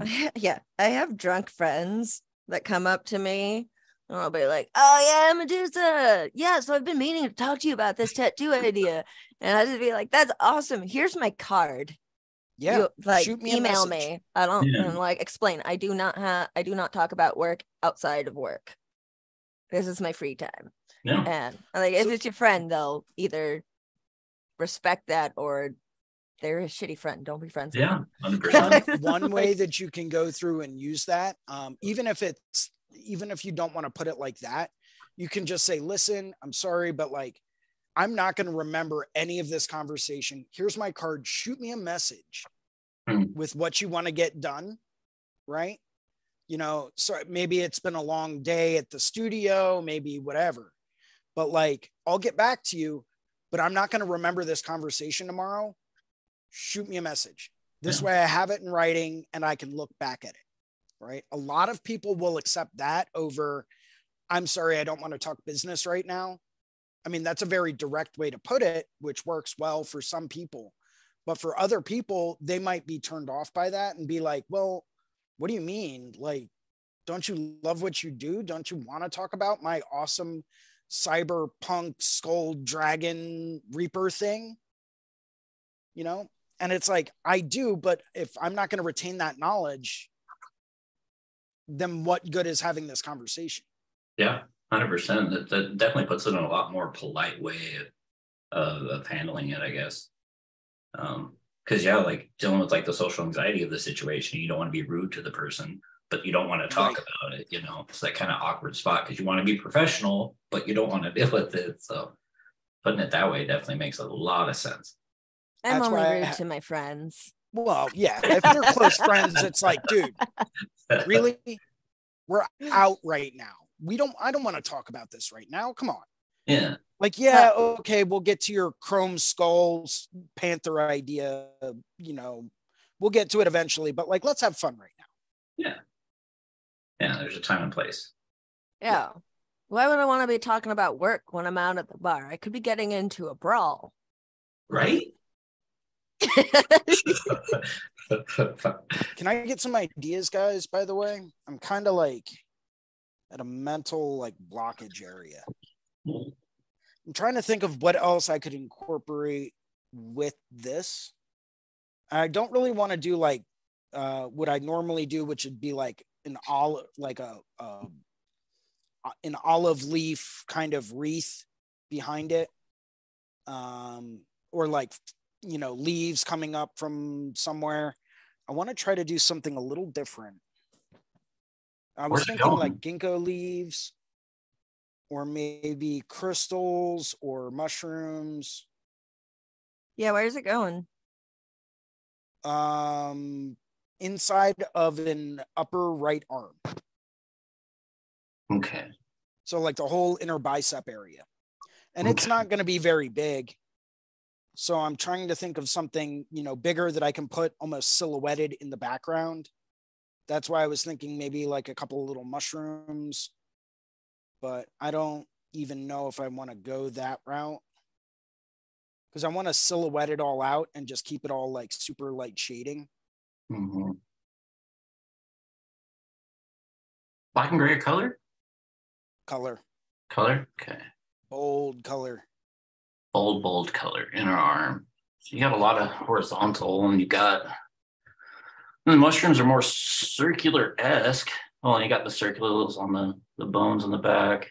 Yeah, I have drunk friends that come up to me and I'll be like, "Oh yeah, Medusa. Yeah, so I've been meaning to talk to you about this tattoo idea." And I just be like, "That's awesome. Here's my card. Yeah. You, like shoot me email message. me. I don't Yeah. and like explain. I do not have I do not talk about work outside of work. This is my free time. yeah And like if it's your friend, they'll either respect that or they're a shitty friend. Don't be friends yeah 100% one, one way that you can go through and use that um, even if it's even if you don't want to put it like that you can just say listen i'm sorry but like i'm not going to remember any of this conversation here's my card shoot me a message Hmm. with what you want to get done right you know so maybe it's been a long day at the studio maybe whatever but like i'll get back to you but i'm not going to remember this conversation tomorrow shoot me a message this Yeah. way I have it in writing and I can look back at it. Right. A lot of people will accept that over, I'm sorry, I don't want to talk business right now. I mean, that's a very direct way to put it, which works well for some people. But for other people, they might be turned off by that and be like, well, what do you mean? Like, don't you love what you do? Don't you want to talk about my awesome cyberpunk skull dragon reaper thing? You know, and it's like i do but if i'm not going to retain that knowledge then what good is having this conversation Yeah, hundred percent. That that definitely puts it in a lot more polite way of, of handling it, I guess. Um, because yeah, like dealing with like the social anxiety of the situation, you don't want to be rude to the person, but you don't want to talk Right. about it. You know, it's that kind of awkward spot because you want to be professional, but you don't want to deal with it. So putting it that way definitely makes a lot of sense. I'm That's only why I rude to my friends. well yeah if they're close friends it's like dude really we're out right now we don't i don't want to talk about this right now come on yeah. like yeah okay we'll get to your chrome skulls panther idea you know we'll get to it eventually but like let's have fun right now Yeah, Yeah, there's a time and place. Yeah. Why would I want to be talking about work when I'm out at the bar? I could be getting into a brawl. Right? Can I get some ideas, guys? By the way, I'm kind of like at a mental like blockage area. I'm trying to think of what else I could incorporate with this. I don't really want to do like uh, what I normally do, which would be like an olive, like a, a an olive leaf kind of wreath behind it, um, or like you know leaves coming up from somewhere. I want to try to do something a little different. I was Where's thinking like ginkgo leaves, or maybe crystals or mushrooms. yeah, where's it going? Um, inside of an upper right arm, okay. so like the whole inner bicep area, and it's not going to be very big. So I'm trying to think of something you know bigger that I can put almost silhouetted in the background. That's why I was thinking maybe like a couple of little mushrooms, but I don't even know if I want to go that route because I want to silhouette it all out and just keep it all like super light shading. Mhm. Black and gray color? color, Color? Okay. bold color. Bold, bold color. Inner arm. So you got a lot of horizontal, and you got mushrooms are more circular esque. Oh, and you got the circulars on the the bones on the back.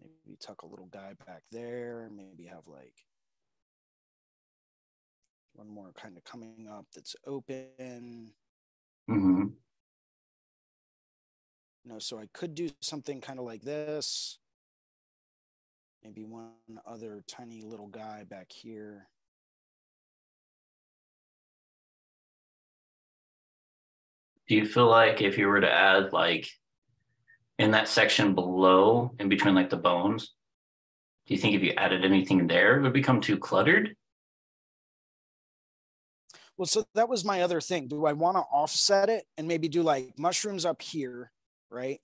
Maybe tuck a little guy back there. Maybe have like one more kind of coming up that's open. Mm-hmm. You know, so I could do something kind of like this. Maybe one other tiny little guy back here. Do you feel like if you were to add like in that section below, in between like the bones, do you think if you added anything there, it would become too cluttered? Well, so that was my other thing. Do I want to offset it and maybe do like mushrooms up here, right?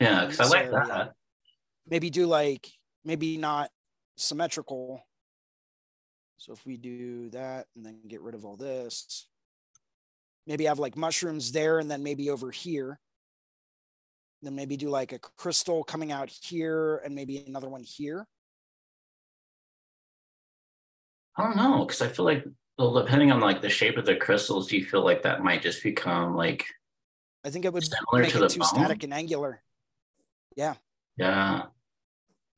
Yeah, because I like that. Maybe do like maybe not symmetrical. So if we do that and then get rid of all this, maybe have like mushrooms there and then maybe over here. Then maybe do like a crystal coming out here and maybe another one here. I don't know, because I feel like well, depending on like the shape of the crystals, do you feel like that might just become like I think it would Similar make to it the too bone? static and angular. Yeah. Yeah.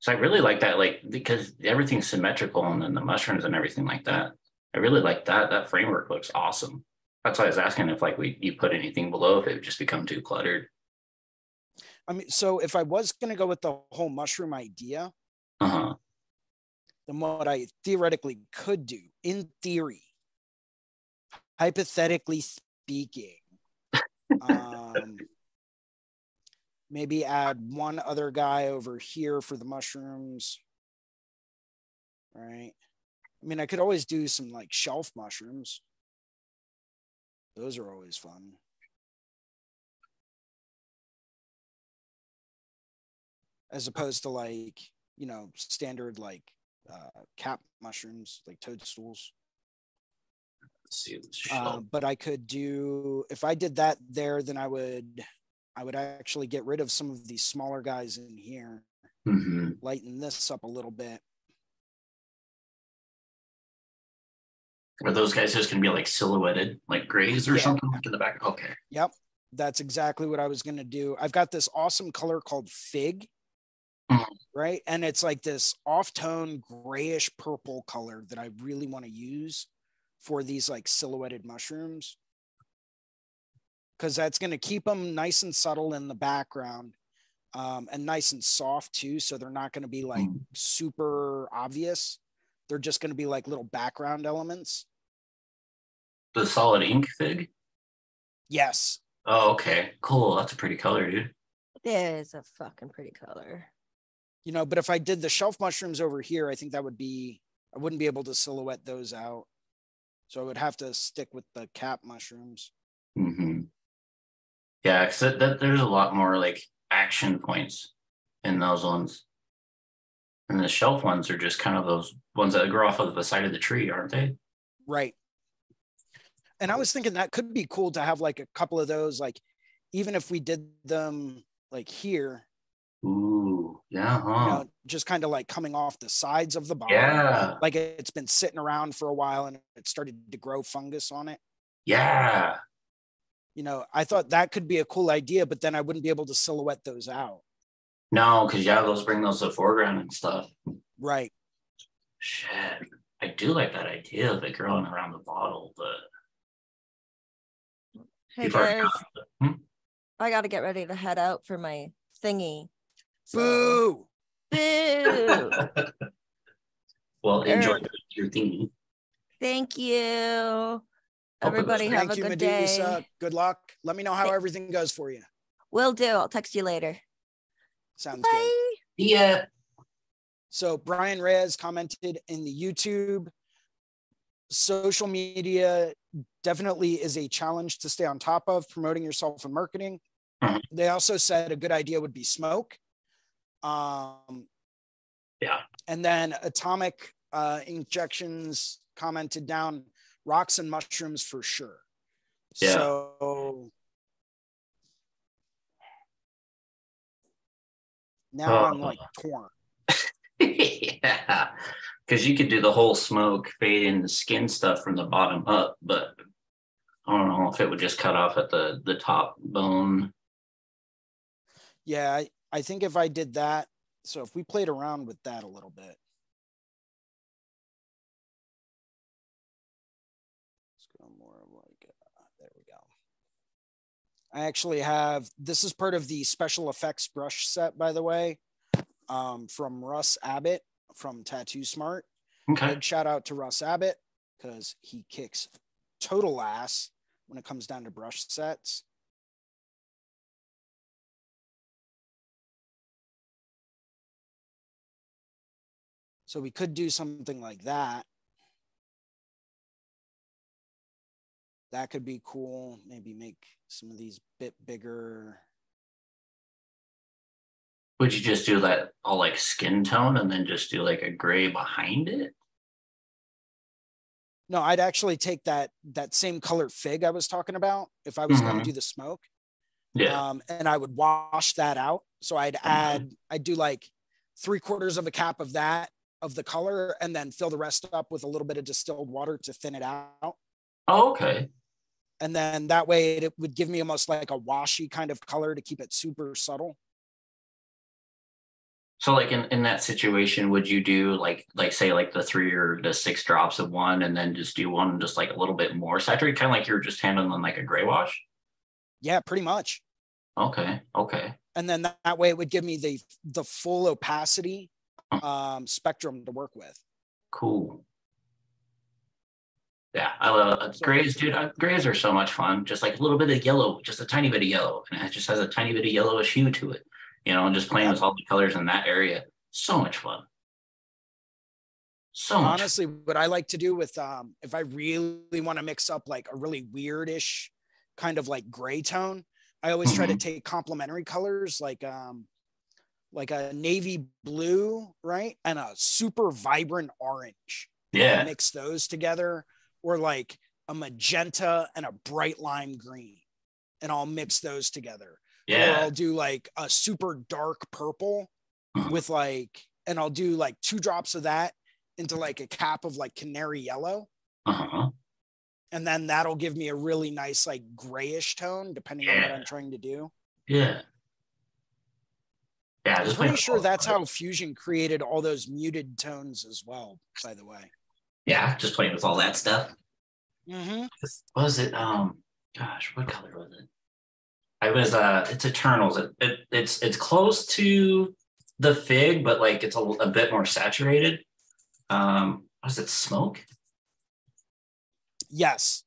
So I really like that, like because everything's symmetrical and then the mushrooms and everything like that. I really like that. That framework looks awesome. That's why I was asking if like we you put anything below if it would just become too cluttered. I mean, so if I was going to go with the whole mushroom idea, Uh-huh. then what I theoretically could do, in theory, hypothetically speaking, um, maybe add one other guy over here for the mushrooms. Right. I mean, I could always do some like shelf mushrooms. Those are always fun. As opposed to like, you know, standard like uh, cap mushrooms, like toadstools. Let's see. Uh, but I could do if I did that there, then I would I would actually get rid of some of these smaller guys in here, Mhm. lighten this up a little bit. Are those guys just gonna be like silhouetted, like grays or Yeah. something like in the back? Okay. Yep, that's exactly what I was gonna do. I've got this awesome color called fig, Mhm. right? And it's like this off-tone grayish purple color that I really want to use for these like silhouetted mushrooms. Because that's gonna keep them nice and subtle in the background. Um, and nice and soft too. So they're not gonna be like Mhm. super obvious. They're just gonna be like little background elements. The solid ink fig. Yes. Oh, okay. Cool. That's a pretty color, dude. It is a fucking pretty color. you know but if i did the shelf mushrooms over here i think that would be i wouldn't be able to silhouette those out so i would have to stick with the cap mushrooms hmm Yeah, because that, there's a lot more like action points in those ones. And the shelf ones are just kind of those ones that grow off of the side of the tree, aren't they? right and i was thinking that could be cool to have like a couple of those like even if we did them like here Ooh, yeah, you know just kind of like coming off the sides of the bottom Yeah, like it's been sitting around for a while and it started to grow fungus on it yeah. You know i thought that could be a cool idea but then i wouldn't be able to silhouette those out No, because yeah, those bring those to the foreground and stuff. right Shit, I do like that idea of it growing around the bottle, but Hey guys, Hmm? I gotta get ready to head out for my thingy. So, boo boo. well, enjoy your thingy. Thank you. It was Everybody have Thank a you, good Medusa. day. Good luck. Let me know how Thank- everything goes for you. Will do. I'll text you later. Sounds good. Bye. Yeah. So Brian Reyes commented in the YouTube. Social media definitely is a challenge to stay on top of promoting yourself and marketing. Mhm. They also said a good idea would be smoke. Um, Yeah. And then atomic uh, injections commented down rocks and mushrooms for sure. Yeah. So now Oh. I'm like torn. yeah, because you could do the whole smoke fade in the skin stuff from the bottom up, but I don't know if it would just cut off at the the top bone. Yeah, I, I think if I did that, so if we played around with that a little bit. Let's go more of like, uh, there we go. I actually have, this is part of the special effects brush set, by the way, um, from Russ Abbott from Tattoo Smart. Okay. Big shout out to Russ Abbott because he kicks total ass when it comes down to brush sets. So we could do something like that. That could be cool. Maybe make some of these bit bigger. Would you just do that all like skin tone and then just do like a gray behind it? No, I'd actually take that that same color fig I was talking about if I was going Mhm. to do the smoke. Yeah. Um, and I would wash that out. So I'd add, I'd do like three quarters of a cap of that of the color and then fill the rest up with a little bit of distilled water to thin it out. oh, okay. And then that way it would give me almost like a washy kind of color to keep it super subtle. So like in, in that situation, would you do like like say like the three or the six drops of one and then just do one just like a little bit more saturated, kind of like you're just handling like a gray wash? Yeah, pretty much. Okay. Okay. And then that, that way it would give me the the full opacity um, spectrum to work with. Cool. Yeah, I love uh, grays, dude. Uh, grays are so much fun. Just like a little bit of yellow, just a tiny bit of yellow, and it just has a tiny bit of yellowish hue to it. You know, and just playing with all the colors in that area, so much fun. So much. honestly what i like to do with um if i really want to mix up like a really weirdish kind of like gray tone i always try to Mhm. take complementary colors like um like a navy blue right and a super vibrant orange Yeah. mix those together or like a magenta and a bright lime green and i'll mix those together Yeah. or Yeah. i'll do like a super dark purple Mhm. with like and i'll do like two drops of that into like a cap of like canary yellow Uh-huh. and then that'll give me a really nice like grayish tone depending on what i'm trying to do Yeah. Yeah. i'm pretty sure that's how fusion created all those muted tones as well by the way Yeah, just playing with all that stuff. mm-hmm. What was it? Um, gosh, what color was it? I was uh, it's Eternals. It, it it's it's close to the fig, but like it's a, a bit more saturated. Um, was it smoke? yes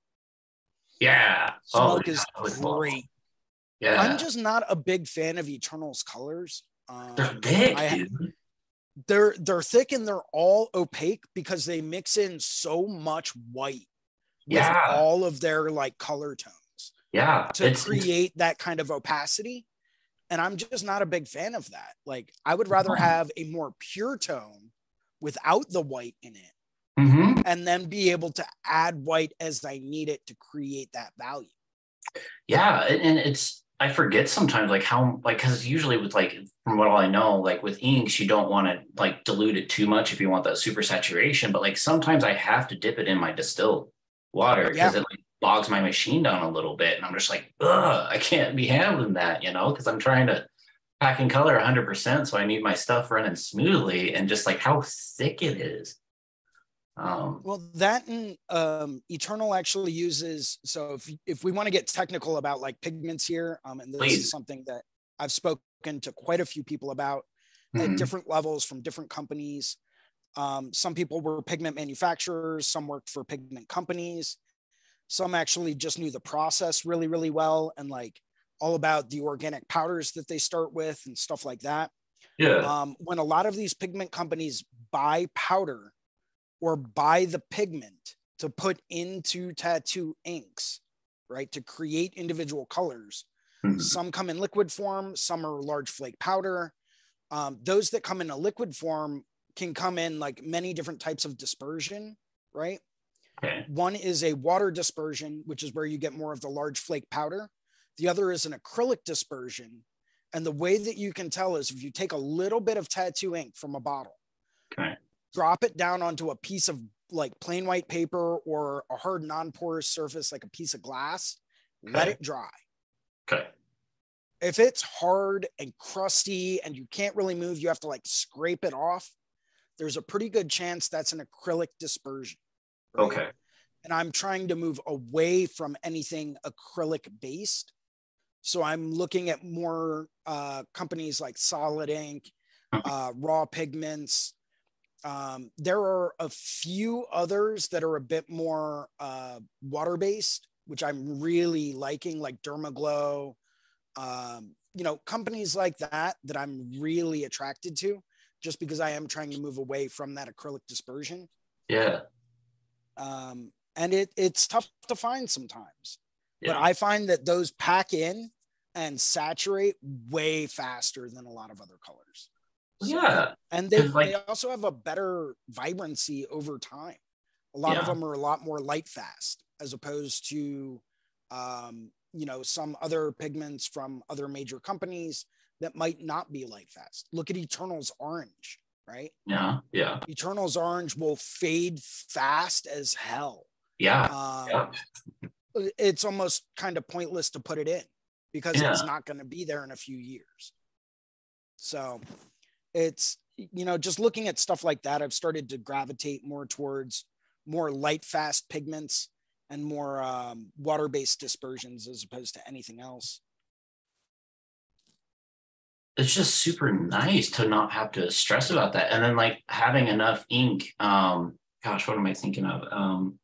Yeah. smoke yeah, is great Yeah, i'm just not a big fan of eternals colors um, they're big, I- dude. They're they're thick and they're all opaque because they mix in so much white with Yeah. all of their like color tones Yeah, to it's, create that kind of opacity and i'm just not a big fan of that like i would rather have a more pure tone without the white in it Mhm. and then be able to add white as i need it to create that value yeah, and it's I forget sometimes like how like because usually with like from what all I know like with inks you don't want to like dilute it too much if you want that super saturation, but like sometimes I have to dip it in my distilled water because Yeah. it like bogs my machine down a little bit, and I'm just like, ugh, I can't be handling that, you know, because I'm trying to pack in color 100%, so I need my stuff running smoothly, and just like how thick it is. Um, well that and um, eternal actually uses so if, if we want to get technical about like pigments here um, and this Please. is something that i've spoken to quite a few people about mhm. at different levels from different companies. Um, some people were pigment manufacturers, some worked for pigment companies, some actually just knew the process really, really well and like all about the organic powders that they start with and stuff like that. yeah, Um, when a lot of these pigment companies buy powder or buy the pigment to put into tattoo inks, right, to create individual colors, Mhm. some come in liquid form, some are large flake powder. Um, those that come in a liquid form can come in like many different types of dispersion, right? okay, One is a water dispersion, which is where you get more of the large flake powder. The other is an acrylic dispersion. And the way that you can tell is if you take a little bit of tattoo ink from a bottle, okay, drop it down onto a piece of like plain white paper or a hard non-porous surface like a piece of glass let it dry Okay. if it's hard and crusty and you can't really move you have to like scrape it off there's a pretty good chance that's an acrylic dispersion right? Okay. and i'm trying to move away from anything acrylic based so i'm looking at more uh, companies like solid ink uh, raw pigments um, there are a few others that are a bit more uh, water based which i'm really liking like dermaglow um, you know companies like that that i'm really attracted to just because i am trying to move away from that acrylic dispersion Yeah. um, and it it's tough to find sometimes. Yeah. But I find that those pack in and saturate way faster than a lot of other colors. Yeah. and they, like- they also have a better vibrancy over time. A lot of them are a lot more light fast as opposed to, um, you know, some other pigments from other major companies that might not be light fast. Look at Eternal's Orange, right? Yeah. Yeah. Eternal's Orange will fade fast as hell. Yeah. Um, Yeah. it's almost kind of pointless to put it in because it's not going to be there in a few years. So it's, you know, just looking at stuff like that, I've started to gravitate more towards more light, fast pigments and more um, water based dispersions as opposed to anything else. it's just super nice to not have to stress about that. And then like having enough ink um gosh what am i thinking of? Um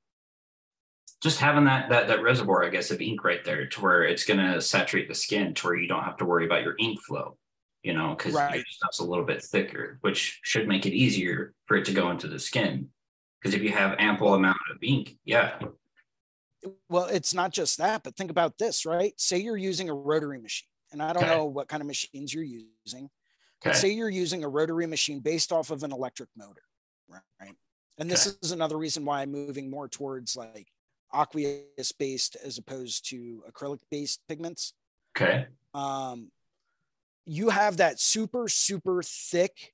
just having that that that reservoir i guess of ink right there to where it's going to saturate the skin to where you don't have to worry about your ink flow you know because Right. stuff's a little bit thicker which should make it easier for it to go into the skin because if you have ample amount of ink yeah Well, it's not just that, but think about this, right? Say you're using a rotary machine, and I don't Okay. know what kind of machines you're using. But okay say you're using a rotary machine based off of an electric motor, right? And this is another reason why I'm moving more towards like aqueous based as opposed to acrylic based pigments. okay Um, you have that super, super thick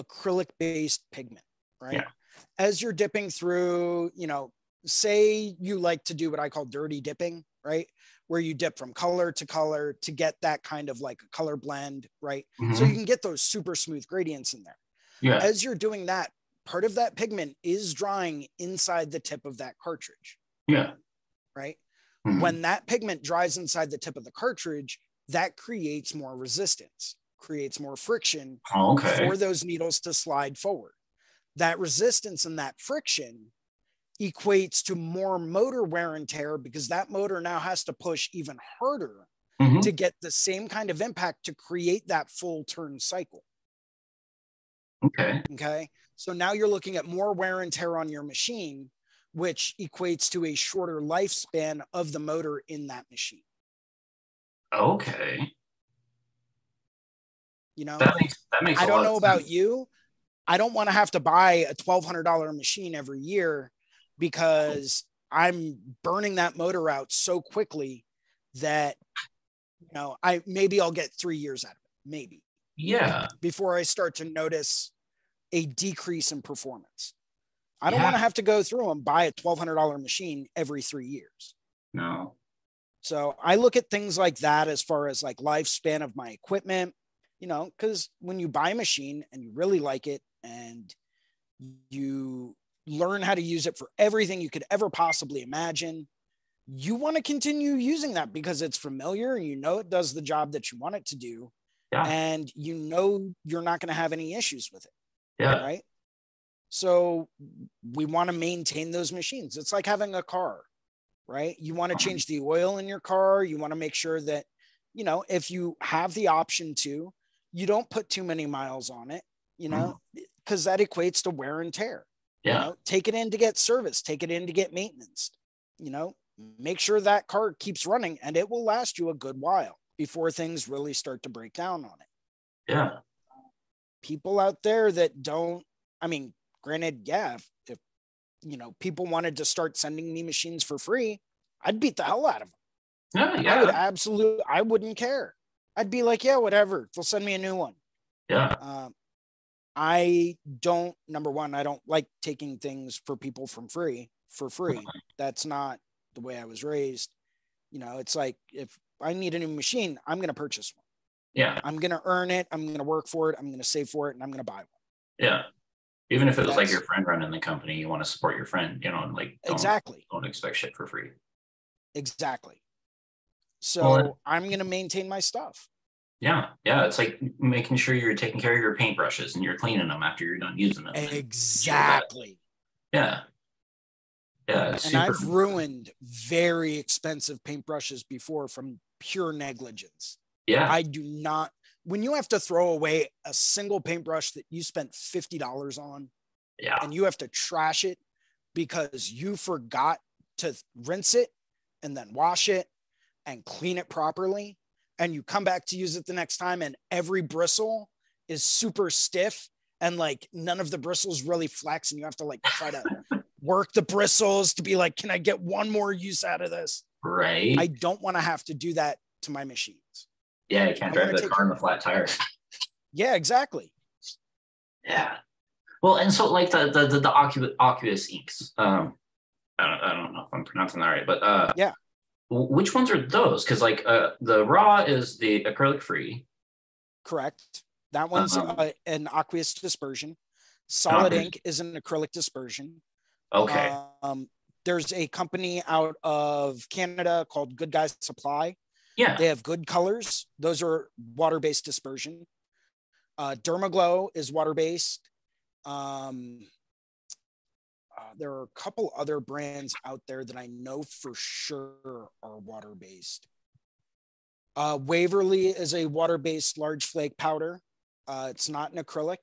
acrylic based pigment, right? Yeah. As you're dipping through, you know, say you like to do what I call dirty dipping, right? Where you dip from color to color to get that kind of like a color blend, right? So Mhm. you can get those super smooth gradients in there. yeah As you're doing that, part of that pigment is drying inside the tip of that cartridge, yeah right? Mhm. When that pigment dries inside the tip of the cartridge, that creates more resistance, creates more friction Oh, okay for those needles to slide forward. That resistance and that friction equates to more motor wear and tear because that motor now has to push even harder Mhm. to get the same kind of impact to create that full turn cycle. okay Okay. So now you're looking at more wear and tear on your machine, which equates to a shorter lifespan of the motor in that machine. Okay You know, that makes that makes I don't know about you. I don't want to have to buy a $1,200 machine every year because I'm burning that motor out so quickly that, you know, I maybe I'll get three years out of it, maybe yeah before I start to notice a decrease in performance. I don't Yeah. want to have to go through and buy a $1,200 machine every three years. no So I look at things like that as far as like lifespan of my equipment, you know, because when you buy a machine and you really like it and you learn how to use it for everything you could ever possibly imagine, you want to continue using that because it's familiar and you know it does the job that you want it to do. Yeah. And you know you're not going to have any issues with it yeah right? So we want to maintain those machines. It's like having a car, right? You want to uh-huh. change the oil in your car. You want to make sure that, you know, if you have the option to, you don't put too many miles on it, you mm-hmm. know, eh, because that equates to wear and tear. You yeah know, take it in to get service, take it in to get maintenance, you know, make sure that car keeps running and it will last you a good while before things really start to break down on it yeah people out there that don't i mean granted yeah if you know people wanted to start sending me machines for free i'd beat the hell out of them yeah i would absolutely i wouldn't care i'd be like yeah whatever they'll send me a new one yeah um, I don't. Number one, I don't like taking things for people from free for free. That's not the way I was raised. You know, it's like if I need a new machine, I'm going to purchase one. Yeah. I'm going to earn it. I'm going to work for it. I'm going to save for it, and I'm going to buy one. Yeah. Even if it was like your friend running the company, you want to support your friend, you know, and like don't, Exactly. don't expect shit for free. Exactly. So Well, I'm going to maintain my stuff. Yeah. Yeah. It's like making sure you're taking care of your paintbrushes and you're cleaning them after you're done using them. Exactly. Yeah. Yeah. And I've ruined very expensive paintbrushes before from pure negligence. Yeah. I do not. When you have to throw away a single paintbrush that you spent fifty dollars on, yeah. and you have to trash it because you forgot to rinse it and then wash it and clean it properly, and you come back to use it the next time, and every bristle is super stiff and like none of the bristles really flex, and you have to like try to work the bristles to be like, can I get one more use out of this? Right. I don't want to have to do that to my machines. Yeah. You can't drive the car on the flat tire. Yeah, exactly. Yeah. Well, and so like the the the, the Oculus, Oculus inks. Um, I don't, I don't know if I'm pronouncing that right, but uh, Yeah. Which ones are those? Because like uh, the raw is the acrylic free. Correct. That one's Um, uh, an aqueous dispersion. Solid ink is an acrylic dispersion. Okay. Um, there's a company out of Canada called Good Guys Supply. Yeah. They have good colors. Those are water-based dispersion. Uh, Dermaglow is water-based. Um, uh, there are a couple other brands out there that I know for sure are water-based. Uh, Waverly is a water-based large flake powder. Uh, it's not an acrylic.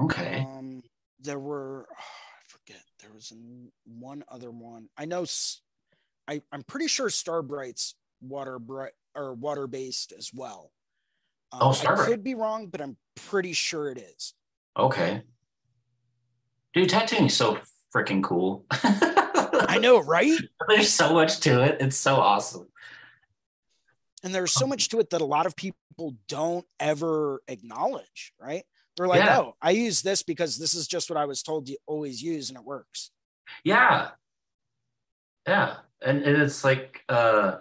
Okay. Um, there were, I forget, there was an, one other one. I know, s- I, am pretty sure Starbrite's water bright or water based as well. Um, Oh, I Starbrite. could be wrong, but I'm pretty sure it is. Okay. Dude, tattooing is so freaking cool. I know, right? There's so much to it. It's so awesome. And there's so much to it that a lot of people don't ever acknowledge, right? They're like, Yeah. oh, I use this because this is just what I was told you always use and it works. Yeah. Yeah. And, and it's like, uh,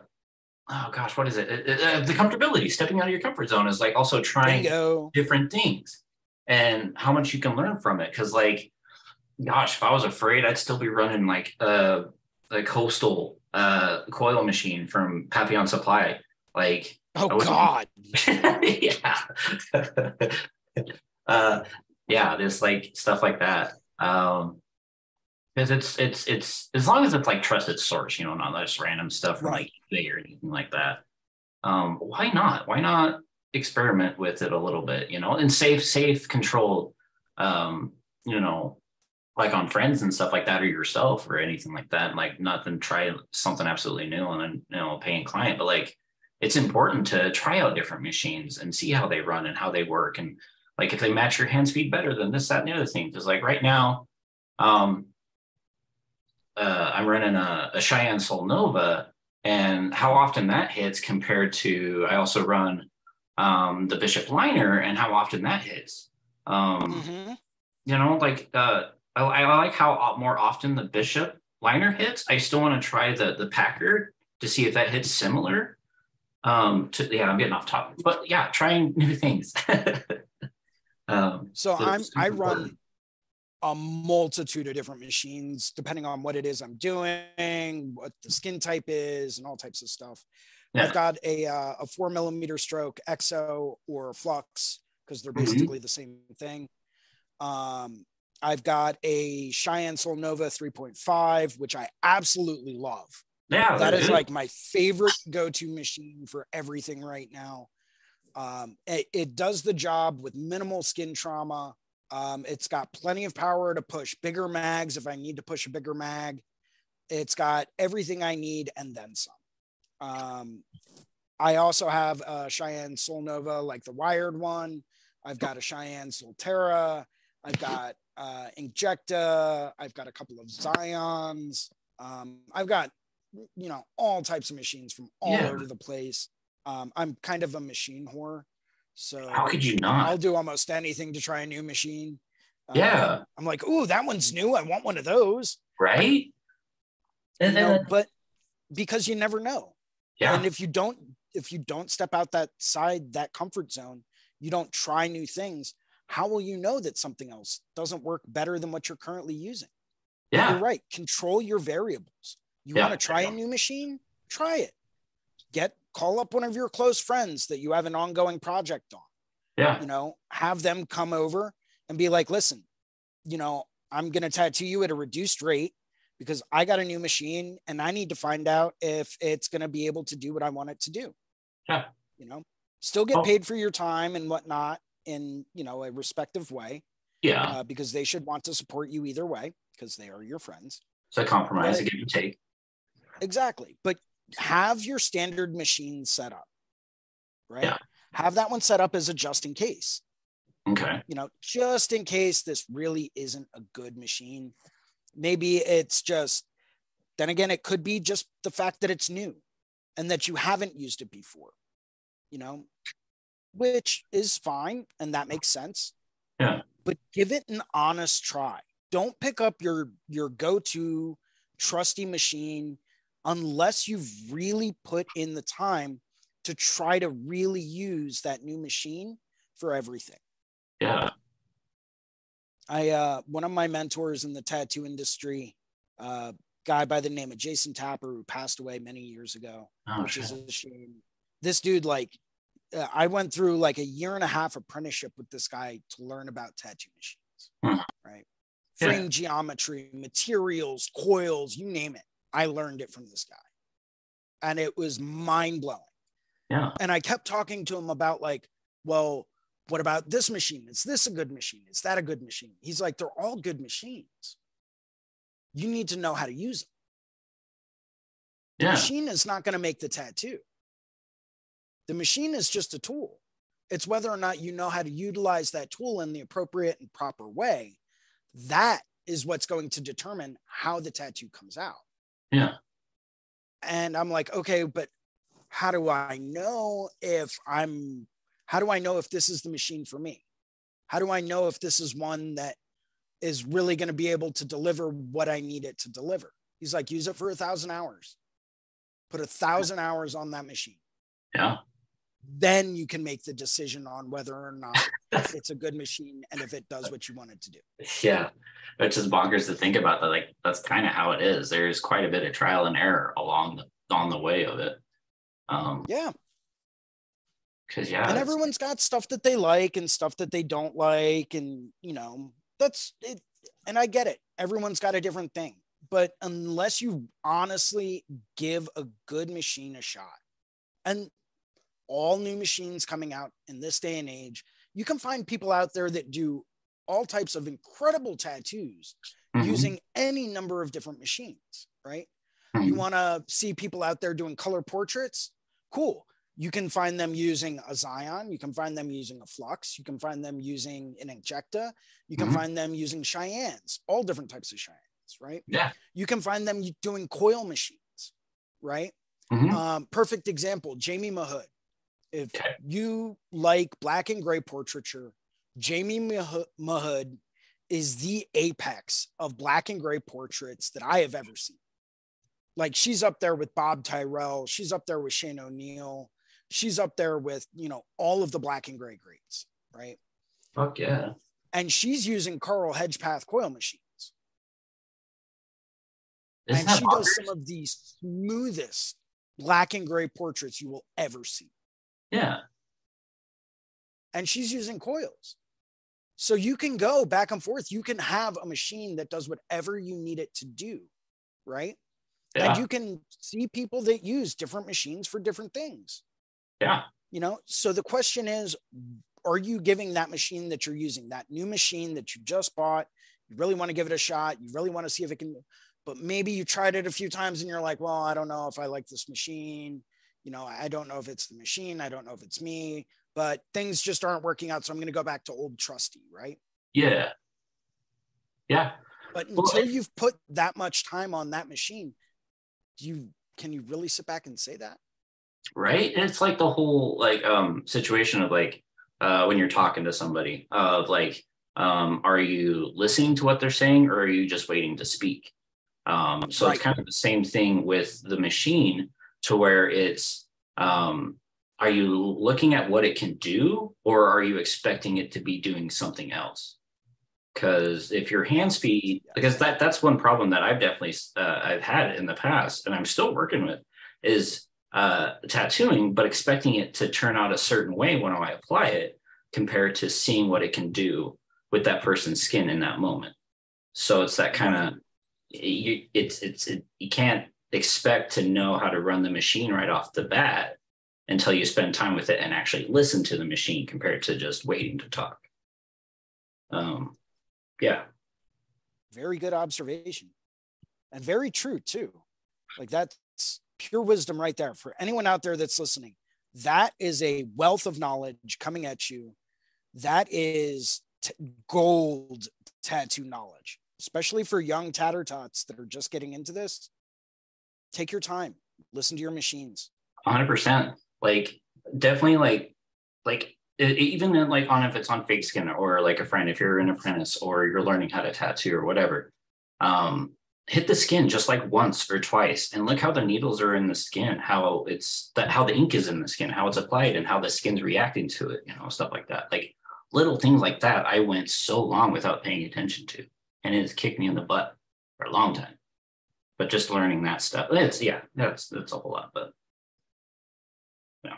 oh gosh, what is it? It- it- uh, the comfortability, stepping out of your comfort zone is like also trying Bingo. different things and how much you can learn from it. Cause like, gosh, if I was afraid, I'd still be running like uh, a coastal uh, coil machine from Papillon Supply. Like, Oh, God. yeah. uh, yeah, there's like stuff like that. Um, because it's it's it's as long as it's like trusted source, you know, not just random stuff from like eBay or anything like that. Um, why not? Why not experiment with it a little bit, you know, and safe, safe, controlled, um, you know, like on friends and stuff like that, or yourself or anything like that. Like nothing, try something absolutely new and then you know, paying client, but like it's important to try out different machines and see how they run and how they work and like if they match your hand speed better than this that and the other thing because like right now um uh, i'm running a, a cheyenne sol nova and how often that hits compared to i also run um the bishop liner and how often that hits um Mhm. you know like uh I, I like how more often the bishop liner hits i still want to try the the packer to see if that hits similar um to yeah i'm getting off topic but yeah trying new things um So so I'm I run. A multitude of different machines depending on what it is I'm doing, what the skin type is, and all types of stuff. Yeah. I've got a uh, a four millimeter stroke exo or flux because they're Mhm. basically the same thing. Um, I've got a Cheyenne Sol Nova 3.5, which I absolutely love. yeah that is like my favorite go-to machine for everything right now um, it, it does the job with minimal skin trauma um, it's got plenty of power to push bigger mags if i need to push a bigger mag. It's got everything i need and then some. Um, i also have a cheyenne sol nova like the wired one. I've got a cheyenne solterra. I've got uh, injecta. I've got a couple of zions. Um, i've got you know all types of machines from all Yeah. over the place. Um, i'm kind of a machine whore So How could you not? I'll do almost anything to try a new machine. Um, Yeah. I'm like, ooh, that one's new. I want one of those. Right? You And know, then, but because you never know. yeah, And if you don't, if you don't step out that side, that comfort zone, you don't try new things. How will you know that something else doesn't work better than what you're currently using? yeah, You're right. Control your variables. You Yeah. want to try a new machine? Try it. Get call up one of your close friends that you have an ongoing project on. yeah, You know, have them come over and be like, listen, you know, I'm going to tattoo you at a reduced rate because I got a new machine and I need to find out if it's going to be able to do what I want it to do. Yeah. You know, still get Oh. paid for your time and whatnot in, you know, a respective way yeah. uh, because they should want to support you either way because they are your friends. It's a compromise, a give and take. Exactly. But have your standard machine set up, right? Yeah. Have that one set up as a just in case, Okay. you know, just in case this really isn't a good machine. Maybe it's just, then again, it could be just the fact that it's new and that you haven't used it before, you know, which is fine. And that makes sense. Yeah. But give it an honest try. Don't pick up your, your go to trusty machine unless you've really put in the time to try to really use that new machine for everything. Yeah. I uh one of my mentors in the tattoo industry, uh guy by the name of Jason Tapper who passed away many years ago, Oh, which shit. is a shame. This dude like uh, I went through like a year and a half apprenticeship with this guy to learn about tattoo machines. Hmm. Right? Yeah. Frame geometry, materials, coils, you name it. I learned it from this guy. And it was mind blowing. Yeah. And I kept talking to him about like, well, what about this machine? Is this a good machine? Is that a good machine? He's like, they're all good machines. You need to know how to use them. The Yeah. machine is not going to make the tattoo. The machine is just a tool. It's whether or not you know how to utilize that tool in the appropriate and proper way. That is what's going to determine how the tattoo comes out. Yeah. And I'm like, okay, but how do I know if I'm, how do I know if this is the machine for me? How do I know if this is one that is really going to be able to deliver what I need it to deliver? He's like, use it for a thousand hours, put a thousand hours on that machine. Yeah. Then you can make the decision on whether or not it's a good machine and if it does what you want it to do. Yeah. It's just bonkers to think about that. Like that's kind of how it is. There's quite a bit of trial and error along the on the way of it. Um, Yeah. because yeah, and everyone's got stuff that they like and stuff that they don't like and you know that's it and i get it everyone's got a different thing but unless you honestly give a good machine a shot and all new machines coming out in this day and age you can find people out there that do all types of incredible tattoos Mhm. using any number of different machines right you Mhm. want to see people out there doing color portraits cool you can find them using a Zion. You can find them using a Flux. You can find them using an Injecta. You can Mhm. find them using Cheyennes, all different types of Cheyennes, right? yeah. You can find them doing coil machines, right? Mhm. Um, perfect example, Jamie Mahood. If Okay. you like black and gray portraiture, Jamie Maho- Mahood is the apex of black and gray portraits that I have ever seen. Like she's up there with Bob Tyrrell. She's up there with Shane O'Neill. She's up there with, you know, all of the black and gray greats, right? Fuck yeah. And she's using Carl Hedgepath coil machines. Isn't and she does some of the smoothest black and gray portraits you will ever see. Yeah. and she's using coils. So you can go back and forth. You can have a machine that does whatever you need it to do, right? Yeah. And you can see people that use different machines for different things, yeah. you know? So the question is are you giving that machine that you're using, that new machine that you just bought, you really want to give it a shot, you really want to see if it can, but maybe you tried it a few times and you're like, well, I don't know if I like this machine. You know, I don't know if it's the machine, I don't know if it's me, but things just aren't working out. So I'm going to go back to old trusty, right? Yeah. Yeah. But until it- you've put that much time on that machine, do you can you really sit back and say that? Right. And it's like the whole like um situation of like uh, when you're talking to somebody of like, um, are you listening to what they're saying or are you just waiting to speak? Um, so right. it's kind of the same thing with the machine to where it's, um, are you looking at what it can do or are you expecting it to be doing something else? Because if your hand speed, because that that's one problem that I've definitely uh, I've had in the past and I'm still working with is uh, tattooing, but expecting it to turn out a certain way when I apply it compared to seeing what it can do with that person's skin in that moment. So it's that kind of you it's it's it, you can't expect to know how to run the machine right off the bat until you spend time with it and actually listen to the machine compared to just waiting to talk. Um, yeah. Very good observation and very true too. Like that's pure wisdom right there for anyone out there that's listening. That is a wealth of knowledge coming at you. That is t- gold tattoo knowledge, especially for young tatter tots that are just getting into this. Take your time, listen to your machines. 100%. Like, definitely, like, like, even like on if it's on fake skin or like a friend, if you're an apprentice or you're learning how to tattoo or whatever, um, hit the skin just like once or twice and look how the needles are in the skin how it's that how the ink is in the skin how it's applied and how the skin's reacting to it you know stuff like that like little things like that i went so long without paying attention to and it's kicked me in the butt for a long time but just learning that stuff it's yeah that's that's a whole lot but yeah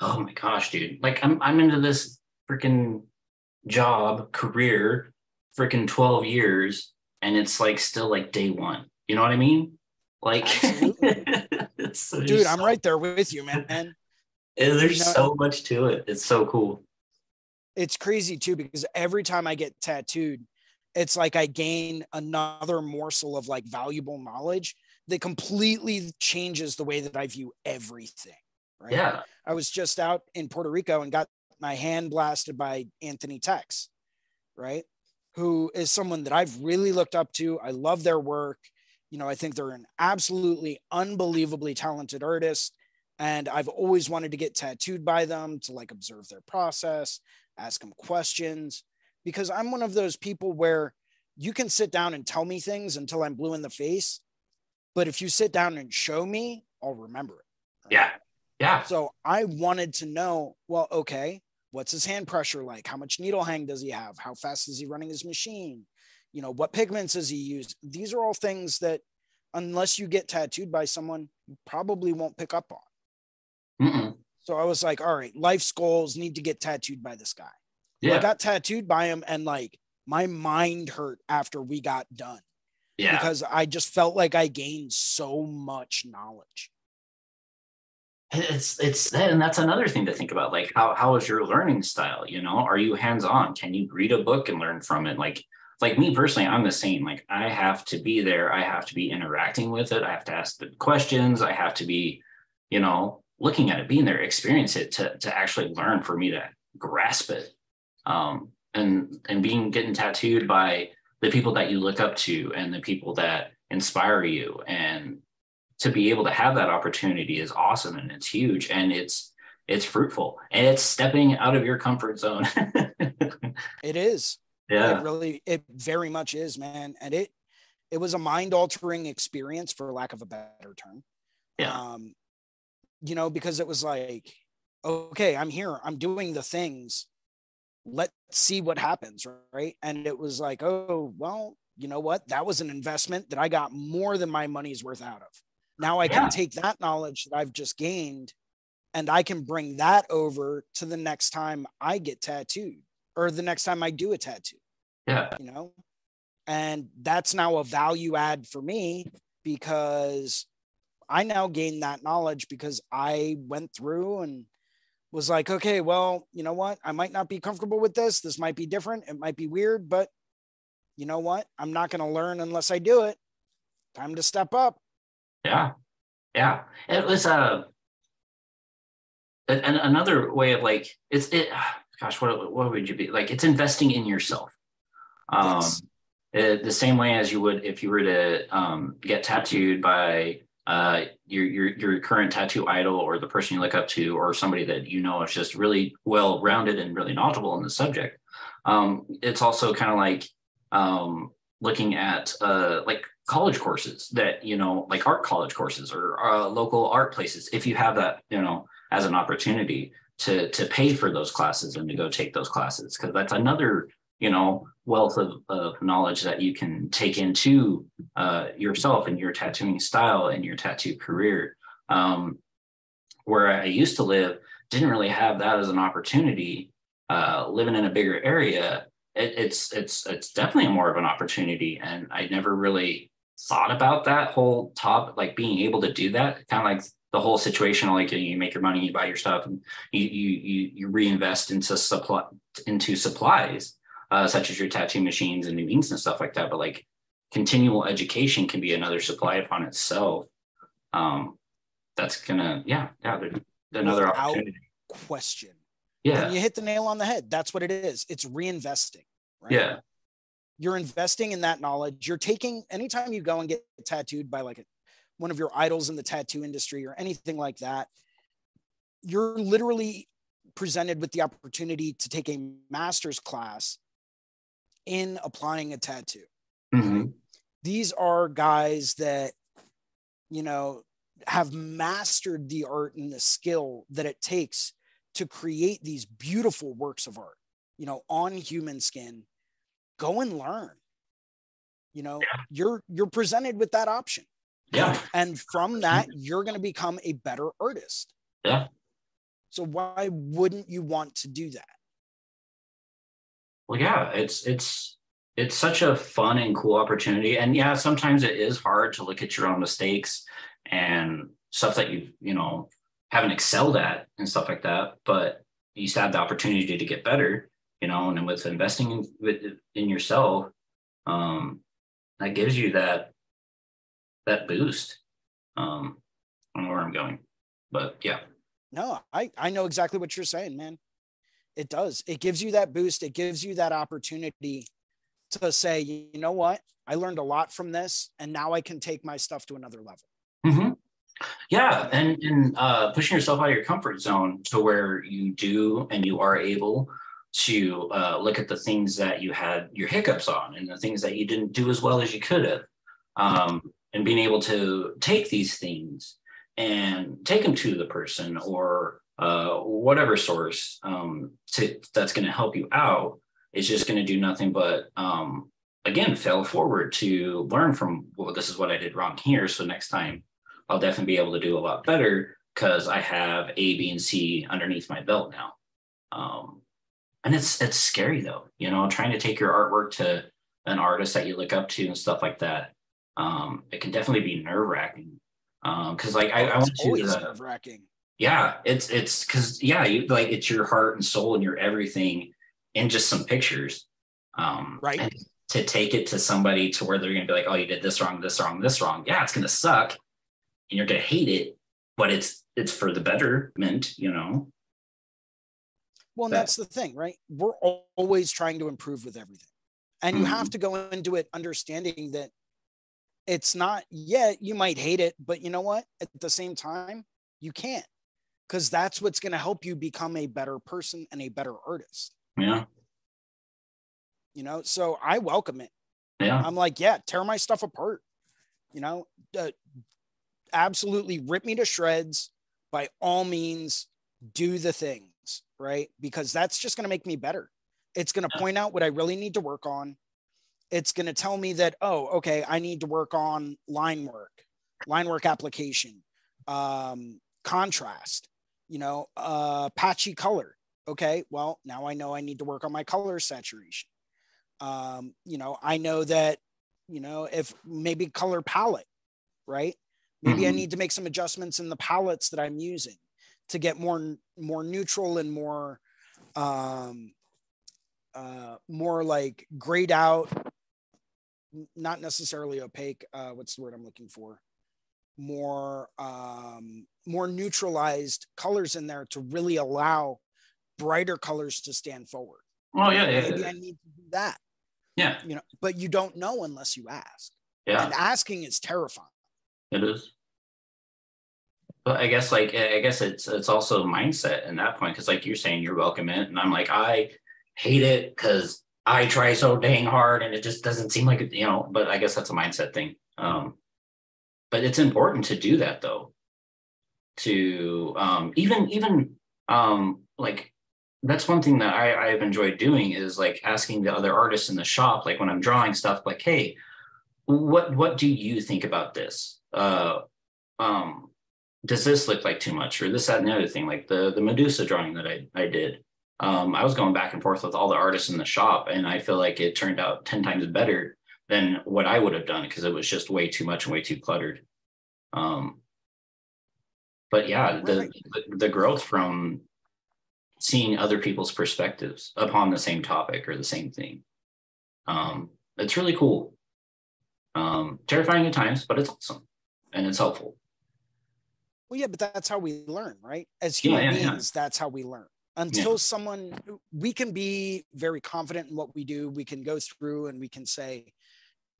oh my gosh dude like i'm i'm into this freaking job career freaking 12 years and it's like still like day one. You know what I mean? Like, so, dude, I'm right there with you, man. and There's you know, so much to it. It's so cool. It's crazy too because every time I get tattooed, it's like I gain another morsel of like valuable knowledge that completely changes the way that I view everything. Right. Yeah. I was just out in Puerto Rico and got my hand blasted by Anthony Tex. Right who is someone that I've really looked up to. I love their work. You know, I think they're an absolutely unbelievably talented artist. And I've always wanted to get tattooed by them to like observe their process, ask them questions, because I'm one of those people where you can sit down and tell me things until I'm blue in the face. But if you sit down and show me, I'll remember it. Right? Yeah. Yeah. So I wanted to know, well, okay, what's his hand pressure like how much needle hang does he have how fast is he running his machine you know what pigments does he use these are all things that unless you get tattooed by someone you probably won't pick up on Mm-mm. so i was like all right life's goals need to get tattooed by this guy yeah. I got tattooed by him and like my mind hurt after we got done. Yeah. Because i just felt like i gained so much knowledge. It's it's and that's another thing to think about like how how is your learning style? You know are you hands on can you read a book and learn from it? Like like me personally i'm the same. Like i have to be there. I have to be interacting with it. I have to ask the questions. I have to be you know looking at it being there experience it to to actually learn for me to grasp it um and and being getting tattooed by the people that you look up to and the people that inspire you. And to be able to have that opportunity is awesome and it's huge and it's it's fruitful and it's stepping out of your comfort zone. It is. Yeah. It really it very much is man. And it it was a mind altering experience for lack of a better term. Yeah. Um you know because it was like okay i'm here. I'm doing the things let's see what happens right and it was like oh well you know what that was an investment that i got more than my money's worth out of now I yeah. can take that knowledge that I've just gained and I can bring that over to the next time I get tattooed or the next time I do a tattoo. Yeah. You know, and that's now a value add for me because I now gain that knowledge because I went through and was like, okay, well, you know what? I might not be comfortable with this. This might be different. It might be weird, but you know what? I'm not going to learn unless I do it. Time to step up. Yeah, yeah. It was uh, a and another way of like it's it. Gosh, what what would you be like? It's investing in yourself. Um, yes. it, the same way as you would if you were to um, get tattooed by uh, your, your your current tattoo idol or the person you look up to or somebody that you know is just really well rounded and really knowledgeable in the subject. Um, it's also kind of like um, looking at uh, like college courses that you know like art college courses or uh, local art places if you have that you know as an opportunity to to pay for those classes and to go take those classes because that's another you know wealth of, of knowledge that you can take into uh, yourself and your tattooing style and your tattoo career. Um, where i used to live didn't really have that as an opportunity uh, living in a bigger area it, it's it's it's definitely more of an opportunity. And i never really thought about that whole top like being able to do that. Kind of like the whole situation like you make your money you buy your stuff and you you you, you reinvest into supply into supplies uh, such as your tattoo machines and new inks and stuff like that. But like continual education can be another supply upon itself. Um that's gonna yeah yeah another Without opportunity. question. Yeah. And you hit the nail on the head that's what it is. It's reinvesting right? Yeah. You're investing in that knowledge. You're taking anytime you go and get tattooed by like a, one of your idols in the tattoo industry or anything like that you're literally presented with the opportunity to take a master's class in applying a tattoo Mhm. these are guys that you know have mastered the art and the skill that it takes to create these beautiful works of art you know on human skin. Go and learn. You know Yeah. you're you're presented with that option. Yeah. And from that you're going to become a better artist. Yeah. so why wouldn't you want to do that Well, yeah, it's it's it's such a fun and cool opportunity, and yeah, sometimes it is hard to look at your own mistakes and stuff that you you know haven't excelled at and stuff like that. But you still have the opportunity to get better, you know, and with investing in in yourself, um, that gives you that that boost. Um, know where I'm going, but yeah, no i i know exactly what you're saying man it does. It gives you that boost. It gives you that opportunity to say you know what? I learned a lot from this and now i can take my stuff to another level. Hmm Yeah, and and uh, pushing yourself out of your comfort zone to where you do and you are able to uh, look at the things that you had your hiccups on and the things that you didn't do as well as you could have, um, and being able to take these things and take them to the person or uh, whatever source um, to, that's going to help you out is just going to do nothing but um, again fail forward to learn from well this is what i did wrong here so next time I'll definitely be able to do a lot better because I have A, B, and C underneath my belt now. Um, and it's it's scary though, you know, trying to take your artwork to an artist that you look up to and stuff like that. Um, it can definitely be nerve wracking. Um, because like I, I went to the, nerve wracking yeah, it's it's because yeah, you like it's your heart and soul and your everything in just some pictures. Um, Right. to take it to somebody to where they're gonna be like, oh, you did this wrong, this wrong, this wrong. Yeah, it's gonna suck, and you're gonna hate it, but it's it's for the betterment, you know. Well, and that- that's the thing, right? We're always trying to improve with everything. And you Mm-hmm. have to go into it understanding that it's not, yeah, you might hate it, but you know what? At the same time, you can't because that's what's going to help you become a better person and a better artist, Yeah, you know? So I welcome it. yeah, I'm like, yeah, tear my stuff apart, you know? Uh, absolutely rip me to shreds by all means, do the things, right? Because that's just going to make me better. It's going to Yeah. point out what I really need to work on. It's going to tell me that, oh, okay, I need to work on line work, line work application, um, contrast, you know, uh, patchy color. Okay, well, now I know I need to work on my color saturation. Um, you know, I know that, you know, if maybe color palette, right? Maybe I Mhm. need to make some adjustments in the palettes that I'm using to get more more neutral and more um uh more like grayed out not necessarily opaque uh what's the word i'm looking for more um more neutralized colors in there to really allow brighter colors to stand forward Oh yeah, yeah, maybe i need to do that yeah, you know but you don't know unless you ask yeah. and asking is terrifying It is. But I guess like I guess it's it's also mindset in that point because like you're saying you're welcome in, and I'm like I hate it because I try so dang hard and it just doesn't seem like it, you know. But I guess that's a mindset thing. Um, but it's important to do that though. To um, even even um, like that's one thing that I, I've enjoyed doing is like asking the other artists in the shop, like when I'm drawing stuff, like, hey, what what do you think about this? Uh, um, does this look like too much, or this, that, and the other thing? Like the the Medusa drawing that I I did. Um, I was going back and forth with all the artists in the shop, and I feel like it turned out ten times better than what I would have done because it was just way too much and way too cluttered. Um, but yeah, the, the the growth from seeing other people's perspectives upon the same topic or the same thing. Um, it's really cool. Um, terrifying at times, but it's awesome and it's helpful. Well, yeah, but that's how we learn, right? As human yeah, yeah, beings, yeah. that's how we learn. Until someone, we can be very confident in what we do. We can go through and we can say,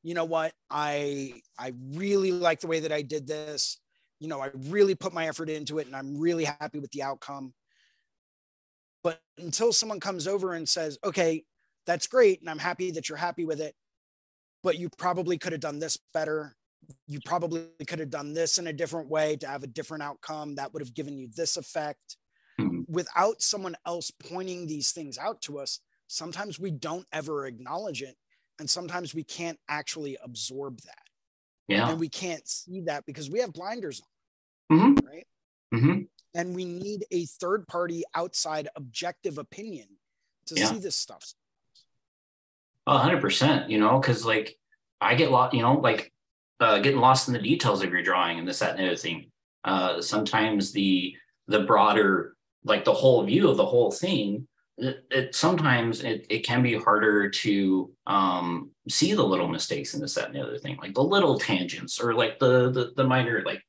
you know what, I I really like the way that I did this. You know, I really put my effort into it, and I'm really happy with the outcome but until someone comes over and says, okay, that's great. And I'm happy that you're happy with it, but you probably could have done this better. You probably could have done this in a different way to have a different outcome that would have given you this effect. Mm-hmm. Without someone else pointing these things out to us, sometimes we don't ever acknowledge it. And sometimes we can't actually absorb that. Yeah. And we can't see that because we have blinders on. Mm-hmm. Right. Mm-hmm and we need a third party outside objective opinion to yeah. see this stuff. Oh, 100%, you know, because like I get lost, you know, like uh, getting lost in the details of your drawing and this, that, and the other thing. Uh, sometimes the the broader, like the whole view of the whole thing, it, it sometimes it, it can be harder to um, see the little mistakes in this, that, and the other thing, like the little tangents or like the the, the minor like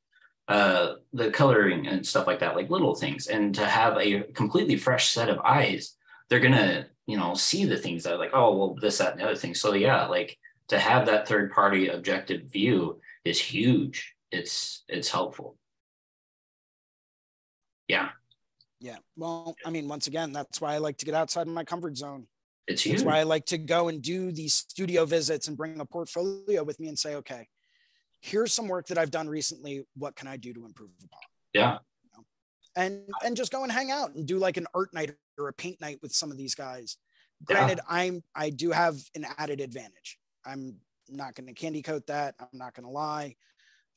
uh, the coloring and stuff like that, like little things, and to have a completely fresh set of eyes, they're gonna, you know, see the things that like, oh, well, this, that, and the other thing. So yeah, like to have that third party objective view is huge. It's it's helpful. Yeah. Yeah. Well, I mean, once again, that's why I like to get outside of my comfort zone. It's huge. That's why I like to go and do these studio visits and bring a portfolio with me and say, okay, here's some work that I've done recently. What can I do to improve upon? Yeah. You know? And and just go and hang out and do like an art night or a paint night with some of these guys. Granted, yeah. I'm I do have an added advantage. I'm not going to candy coat that. I'm not going to lie.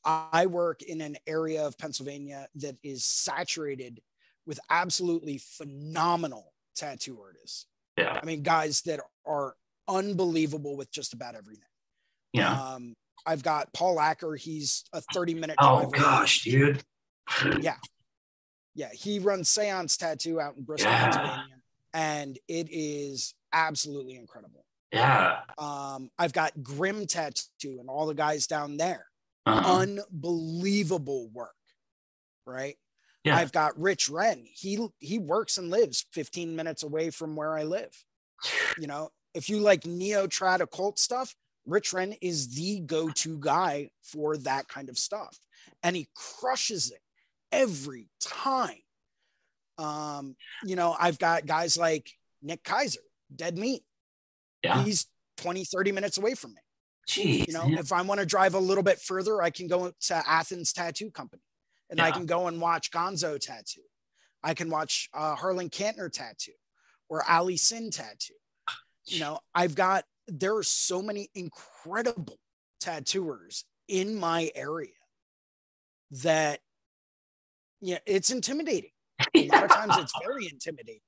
I work in an area of Pennsylvania that is saturated with absolutely phenomenal tattoo artists. Yeah. I mean, guys that are unbelievable with just about everything. Yeah. Um, I've got Paul Acker. He's a 30 minute. Oh gosh, dude. yeah. Yeah. He runs Seance Tattoo out in Bristol, yeah. Pennsylvania. And it is absolutely incredible. Yeah. Um, I've got Grim Tattoo and all the guys down there. Uh-huh. Unbelievable work. Right. Yeah. I've got Rich Wren. He he works and lives 15 minutes away from where I live. You know, if you like neo trad occult stuff, Rich Wren is the go to guy for that kind of stuff. And he crushes it every time. Um, you know, I've got guys like Nick Kaiser, Dead Meat. Yeah. He's 20, 30 minutes away from me. Jeez, you know, man. if I want to drive a little bit further, I can go to Athens Tattoo Company and yeah. I can go and watch Gonzo Tattoo. I can watch uh, Harlan Cantner Tattoo or Ali Sin Tattoo. You know, I've got there are so many incredible tattooers in my area that yeah, it's intimidating. A lot of times it's very intimidating.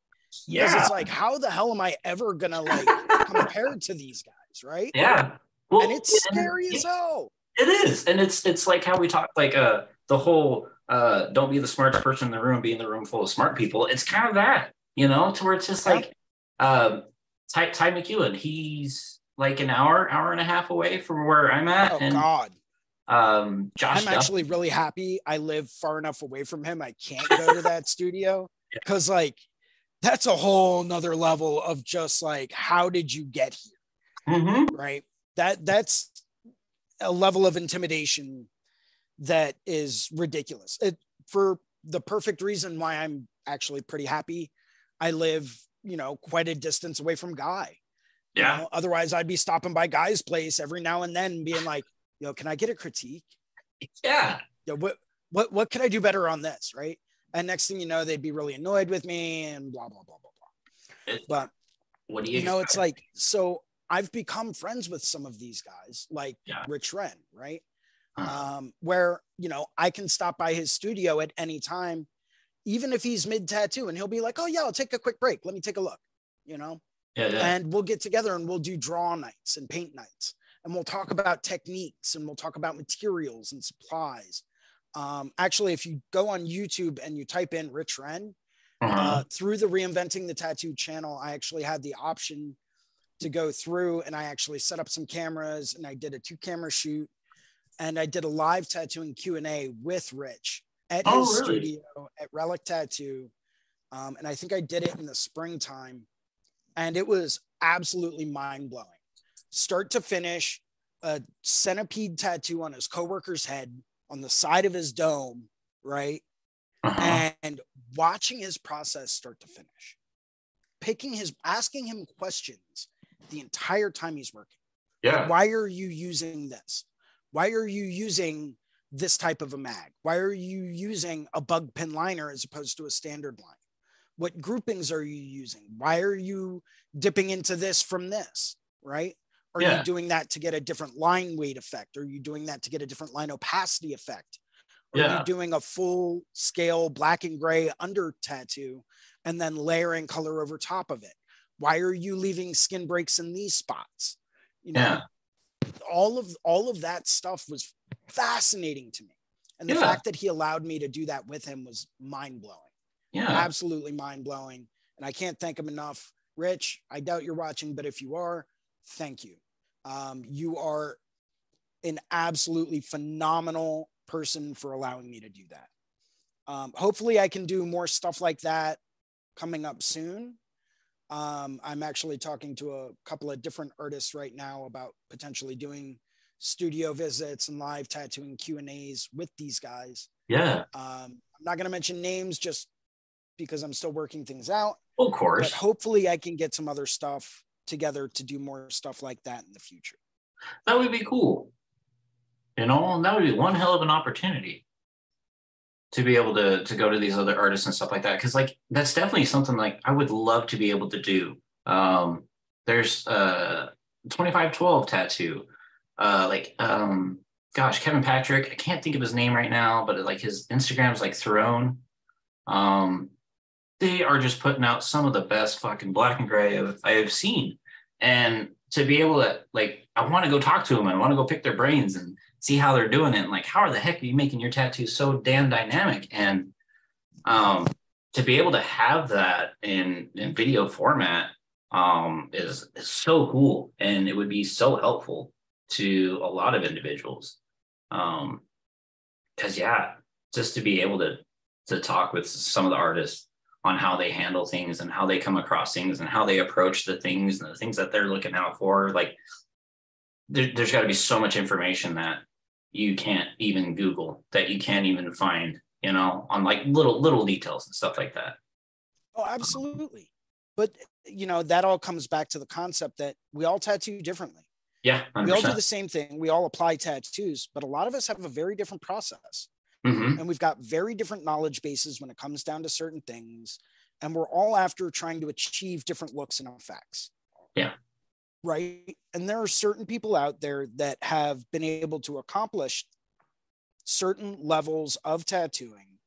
Yeah. Because it's like, how the hell am I ever gonna like compare to these guys, right? Yeah. Well, and it's scary it, as hell. It is. And it's it's like how we talk like uh the whole uh don't be the smartest person in the room, be in the room full of smart people. It's kind of that, you know, to where it's just like um Ty, Ty McEwen, he's like an hour, hour and a half away from where I'm at. Oh and, God. Um, Josh. I'm actually really happy. I live far enough away from him. I can't go to that studio because, yeah. like, that's a whole nother level of just like, how did you get here? Mm-hmm. Right. That that's a level of intimidation that is ridiculous. It, for the perfect reason why I'm actually pretty happy. I live, you know, quite a distance away from Guy. Yeah. You know, otherwise, I'd be stopping by Guy's place every now and then, being like, "Yo, can I get a critique? Yeah. Yo, what what what can I do better on this?" Right? And next thing you know, they'd be really annoyed with me and blah blah blah blah blah. But What do you, you know, it's like so. I've become friends with some of these guys, like Yeah. Rich Wren, right? Uh, um, where you know I can stop by his studio at any time, even if he's mid tattoo, and he'll be like, "Oh yeah, I'll take a quick break. Let me take a look," you know, yeah, yeah. and we'll get together and we'll do draw nights and paint nights, and we'll talk about techniques and we'll talk about materials and supplies. Um, actually, if you go on YouTube and you type in Rich Wren, Uh-huh. uh, through the reinventing the tattoo channel i actually had the option to go through and i actually set up some cameras and i did a two camera shoot and i did a live tattooing q&a with rich at Oh, his really? studio at relic tattoo um, and i think i did it in the springtime and it was absolutely mind-blowing start to finish a centipede tattoo on his coworker's head on the side of his dome right Uh-huh. and watching his process start to finish picking his asking him questions the entire time he's working yeah. why are you using this why are you using this type of a mag? Why are you using a bug pin liner as opposed to a standard line what groupings are you using? Why are you dipping into this from this right? Are Yeah. you doing that to get a different line weight effect? Are you doing that to get a different line opacity effect? Are Yeah. you doing a full scale black and gray under tattoo and then layering color over top of it? Why are you leaving skin breaks in these spots? You know Yeah. All of all of that stuff was fascinating to me. And the Yeah. fact that he allowed me to do that with him was mind-blowing. Yeah. absolutely mind-blowing. And i can't thank him enough. Rich i doubt you're watching but if you are thank you. Um, you are an absolutely phenomenal person for allowing me to do that. Um, hopefully i can do more stuff like that coming up soon um, i'm actually talking to a couple of different artists right now about potentially doing studio visits and live tattooing q and a's with these guys Yeah. um, i'm not going to mention names just because i'm still working things out Of but course. hopefully i can get some other stuff together to do more stuff like that in the future That would be cool. You know, that would be one hell of an opportunity to be able to to go to these other artists and stuff like that. Cause like that's definitely something like I would love to be able to do. Um there's uh 2512 tattoo. Uh like um gosh, Kevin Patrick, I can't think of his name right now, but like his Instagram's like Throne. Um they are just putting out some of the best fucking black and gray I've, I've seen. And to be able to like, I want to go talk to them. I want to go pick their brains and see how they're doing it. And like, how are the heck are you making your tattoos so damn dynamic? And um, to be able to have that in in video format um, is is so cool, and it would be so helpful to a lot of individuals. Um, because yeah, just to be able to to talk with some of the artists on how they handle things and how they come across things and how they approach the things and the things that they're looking out for. Like, there, there's got to be so much information that you can't even Google, that you can't even find, you know, on like little little details and stuff like that. Oh, absolutely. But you know, that all comes back to the concept that we all tattoo differently. Yeah, We all do the same thing. We all apply tattoos, but a lot of us have a very different process. Mhm. And we've got very different knowledge bases when it comes down to certain things. And we're all after trying to achieve different looks and effects. Yeah. Right. And there are certain people out there that have been able to accomplish certain levels of tattooing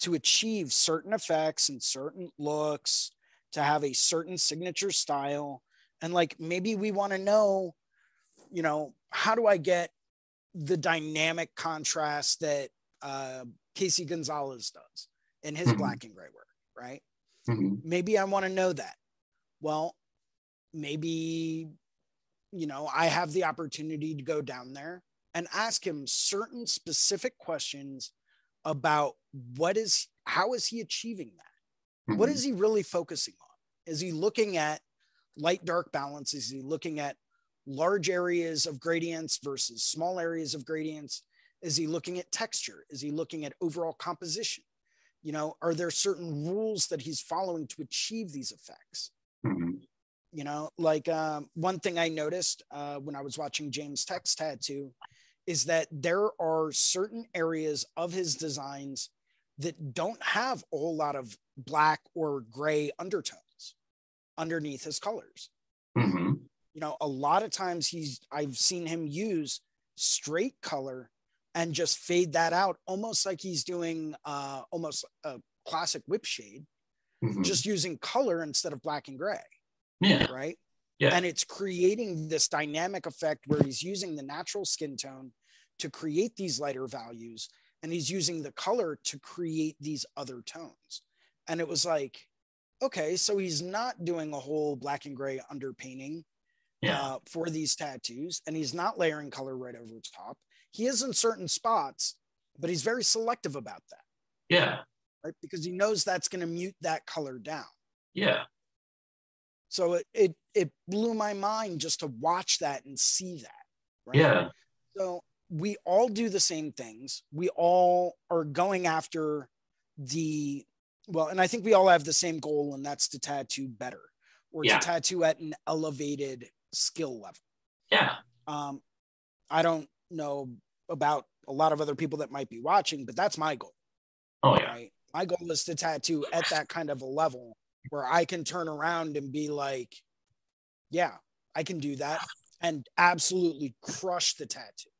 to achieve certain effects and certain looks, to have a certain signature style. And like maybe we want to know, you know, how do I get the dynamic contrast that uh, Casey Gonzalez does in his Mhm. black and gray work, right? Mhm. Maybe I want to know that. Well, maybe, you know, I have the opportunity to go down there and ask him certain specific questions about what is, how is he achieving that? What Mhm. is he really focusing on? Is he looking at light dark balance? Is he looking at large areas of gradients versus small areas of gradients? Is he looking at texture? Is he looking at overall composition? You know, are there certain rules that he's following to achieve these effects? You know, like um, one thing I noticed uh, when I was watching James Tech's tattoo is that there are certain areas of his designs that don't have a whole lot of black or gray undertones underneath his colors. Mhm. You know, a lot of times he's I've seen him use straight color and just fade that out almost like he's doing uh almost a classic whip shade, Mhm. just using color instead of black and gray, yeah. right? Yeah. And it's creating this dynamic effect where he's using the natural skin tone to create these lighter values and he's using the color to create these other tones. And it was like, okay, so he's not doing a whole black and gray underpainting Yeah. uh, for these tattoos, and he's not layering color right over top. He is in certain spots, but he's very selective about that, yeah. right? Because he knows that's going to mute that color down. Yeah. So it, it it blew my mind just to watch that and see that. Right? Yeah. So we all do the same things. We all are going after the well, and I think we all have the same goal, and that's to tattoo better or Yeah. to tattoo at an elevated skill level. Yeah. Um, I don't know about a lot of other people that might be watching, but that's my goal, Oh yeah. right? My goal is to tattoo at that kind of a level where I can turn around and be like, yeah, I can do that and absolutely crush the tattoo.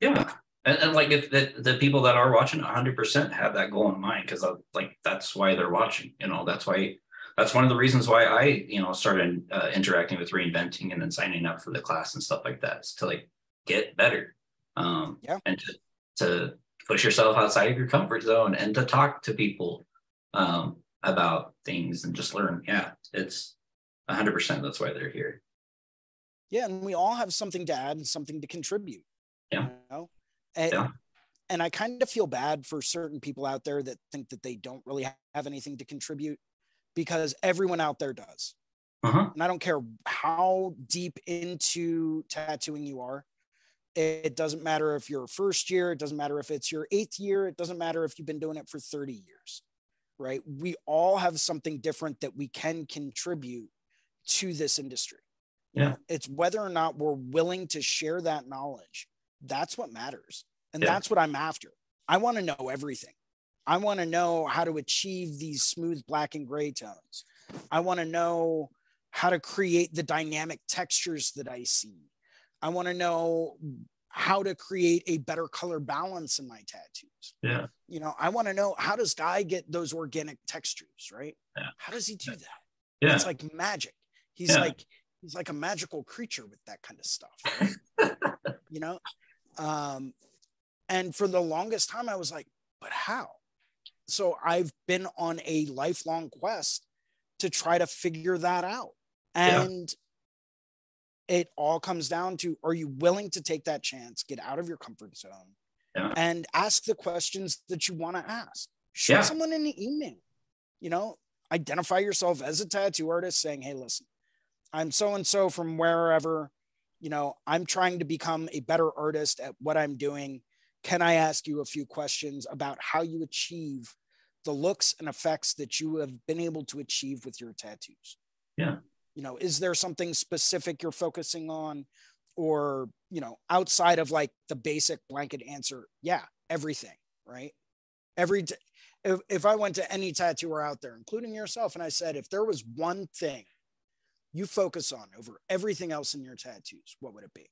Yeah. And, and like if the, the people that are watching 100% have that goal in mind because like that's why they're watching you know that's why that's one of the reasons why i you know started uh, interacting with reinventing and then signing up for the class and stuff like that is to like get better um Yeah. and to, to push yourself outside of your comfort zone and to talk to people um about things and just learn yeah it's 100% that's why they're here Yeah, and we all have something to add and something to contribute. Yeah. You know? And, Yeah. and I kind of feel bad for certain people out there that think that they don't really have anything to contribute because everyone out there does. uh-huh And I don't care how deep into tattooing you are. It doesn't matter if you're first year, it doesn't matter if it's your eighth year, it doesn't matter if you've been doing it for 30 years, right? We all have something different that we can contribute to this industry. Yeah. It's whether or not we're willing to share that knowledge. That's what matters. And Yeah. that's what I'm after. I want to know everything. I want to know how to achieve these smooth black and gray tones. I want to know how to create the dynamic textures that I see. I want to know how to create a better color balance in my tattoos. yeah You know, I want to know how does Guy get those organic textures, right? Yeah. How does he do that? yeah It's like magic. He's Yeah. like he's like a magical creature with that kind of stuff. right? you know? Um and for the longest time I was like, but how? So I've been on a lifelong quest to try to figure that out. Yeah. It all comes down to are you willing to take that chance, get out of your comfort zone, Yeah. and ask the questions that you want to ask? Shoot Yeah. someone an email, you know, identify yourself as a tattoo artist saying, hey, listen, I'm so and so from wherever, you know, I'm trying to become a better artist at what I'm doing. Can I ask you a few questions about how you achieve the looks and effects that you have been able to achieve with your tattoos? Yeah. You know, is there something specific you're focusing on? Or, you know, outside of like the basic blanket answer, yeah, everything, right? Every, t- if, if I went to any tattooer out there, including yourself, and I said, if there was one thing you focus on over everything else in your tattoos, what would it be?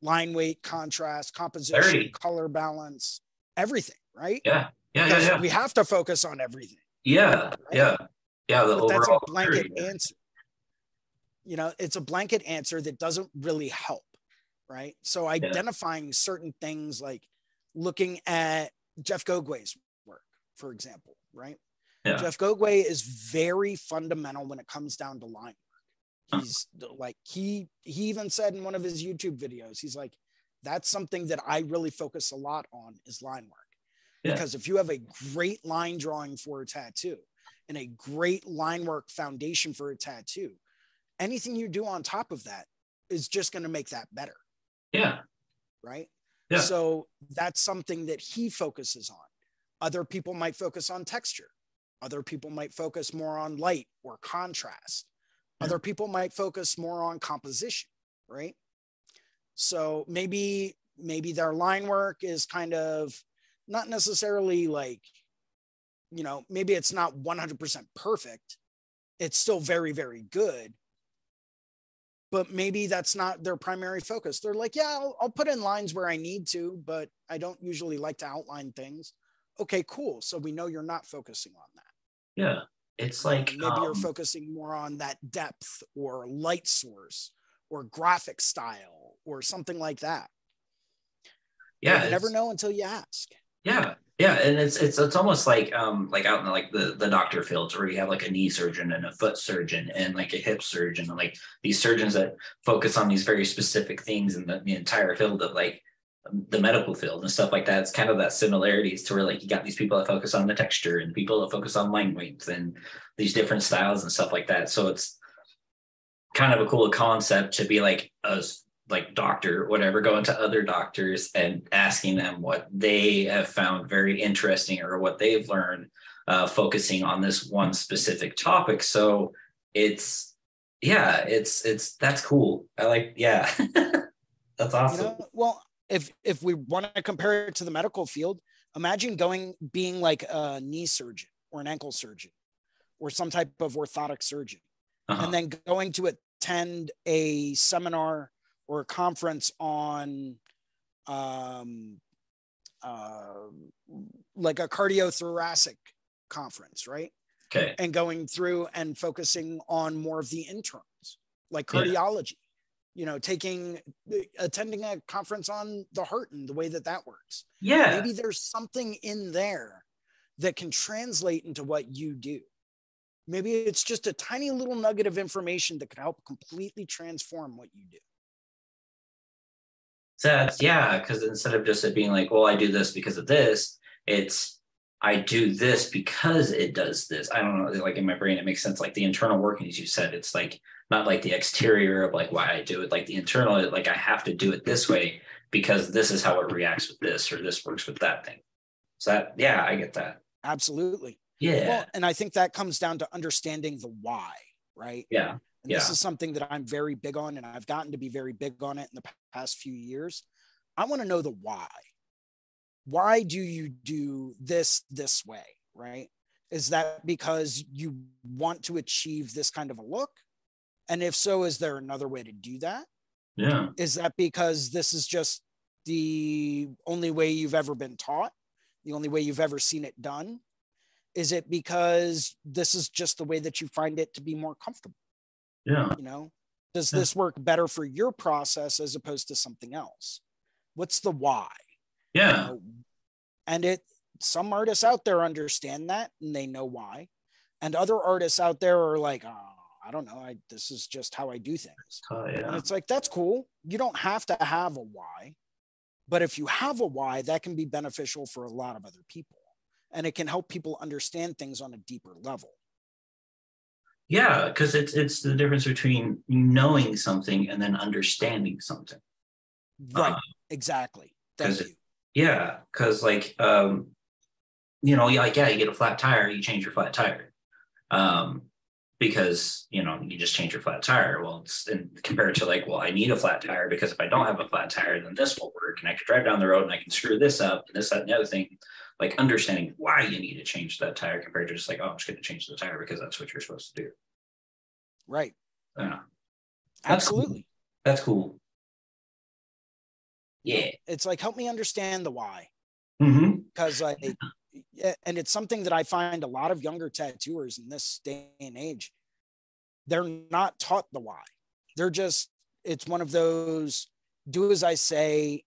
Line weight, contrast, composition, Clarity. color balance, everything, right? yeah yeah yeah yeah we have to focus on everything. yeah yeah yeah the But that's a blanket answer. You know, it's a blanket answer that doesn't really help, right? So identifying certain things like looking at Jeff Gogue's work, for example, right? Yeah. Jeff Gogwe is very fundamental when it comes down to line work. He's like he he even said in one of his YouTube videos, he's like, that's something that I really focus a lot on is line work. Yeah. Because if you have a great line drawing for a tattoo and a great line work foundation for a tattoo, anything you do on top of that is just going to make that better. Yeah. Right. Yeah. So that's something that he focuses on. Other people might focus on texture. Other people might focus more on light or contrast. Yeah. Other people might focus more on composition, right? So maybe maybe their line work is kind of not necessarily like you know, maybe it's not 100% perfect. It's still very very good. But maybe that's not their primary focus. They're like, yeah, I'll, I'll put in lines where I need to, but I don't usually like to outline things. Okay, cool. So we know you're not focusing on that. Yeah. It's like maybe you're um, focusing more on that depth or light source or graphic style or something like that. yeah. you never know until you ask. Yeah, yeah, and it's it's it's almost like um like out in like the the doctor fields where you have like a knee surgeon and a foot surgeon and like a hip surgeon and like these surgeons that focus on these very specific things in the, the entire field of like the medical field and stuff like that. It's kind of that similarities to where like you got these people that focus on the texture and people that focus on line weights and these different styles and stuff like that. So it's kind of a cool concept to be like a like doctor whatever going to other doctors and asking them what they have found very interesting or what they've learned uh, focusing on this one specific topic. So it's yeah it's it's that's cool. I like yeah. That's You awesome. know, well, if if we want to compare it to the medical field, imagine going being like a knee surgeon or an ankle surgeon or some type of orthotic surgeon, Uh-huh. and then going to attend a seminar or a conference on um, uh, like a cardiothoracic conference, right? okay. And going through and focusing on more of the interns like Yeah. cardiology you know taking attending a conference on the heart and the way that that works. Yeah. Maybe there's something in there that can translate into what you do. Maybe it's just a tiny little nugget of information that could help completely transform what you do So that's yeah, because instead of just it being like, well, I do this because of this, it's I do this because it does this. I don't know, like in my brain, it makes sense. Like the internal workings you said, it's like not like the exterior of like why I do it, like the internal, like I have to do it this way because this is how it reacts with this or this works with that thing. So that yeah, I get that. absolutely Yeah. well and i think that comes down to understanding the why right yeah. And this is something that I'm very big on, and I've gotten to be very big on it in the past few years. I want to know the why. Why do you do this this way? Right? Is that because you want to achieve this kind of a look? And if so, is there another way to do that? Yeah. Is that because this is just the only way you've ever been taught, the only way you've ever seen it done? Is it because this is just the way that you find it to be more comfortable? Yeah. you know does Yeah. this work better for your process as opposed to something else what's the why You Yeah. know, and it some artists out there understand that and they know why and other artists out there are like oh i don't know i this is just how i do things Oh, yeah. and it's like that's cool you don't have to have a why but if you have a why that can be beneficial for a lot of other people and it can help people understand things on a deeper level Yeah, because it's it's the difference between knowing something and then understanding something. right Uh, exactly thank you it- Yeah, because like um, you know, yeah, like yeah, you get a flat tire, you change your flat tire, um, because you know you just change your flat tire. Well, it's compared to like, well, I need a flat tire because if I don't have a flat tire, then this will work, and I can drive down the road and I can screw this up and this that and the other thing. Like understanding why you need to change that tire compared to just like, oh, I'm just going to change the tire because that's what you're supposed to do. right Yeah, That's cool. absolutely that's cool. Yeah. it's like help me understand the why Mm-hmm. because like yeah, and it's something that i find a lot of younger tattooers in this day and age they're not taught the why they're just it's one of those do as i say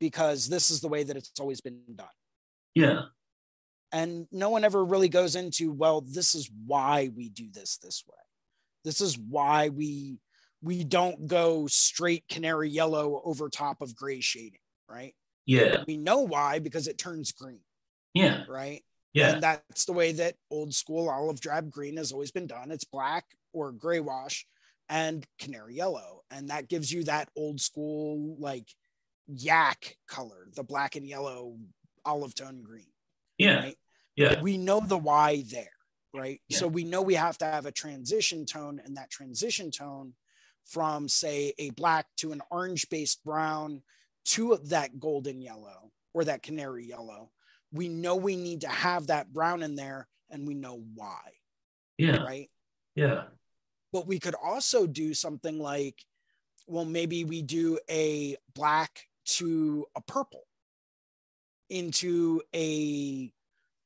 because this is the way that it's always been done Yeah. and no one ever really goes into well this is why we do this this way this is why we we don't go straight canary yellow over top of gray shading right Yeah. we know why because it turns green Yeah. right Yeah. and that's the way that old school olive drab green has always been done it's black or gray wash and canary yellow and that gives you that old school like yak color, the black and yellow olive tone green. Yeah. Right? Yeah. We know the why there, right? Yeah. So we know we have to have a transition tone, and that transition tone from, say, a black to an orange based brown to that golden yellow or that canary yellow. We know we need to have that brown in there, and we know why, Yeah. right? Yeah. but we could also do something like well maybe we do a black to a purple into a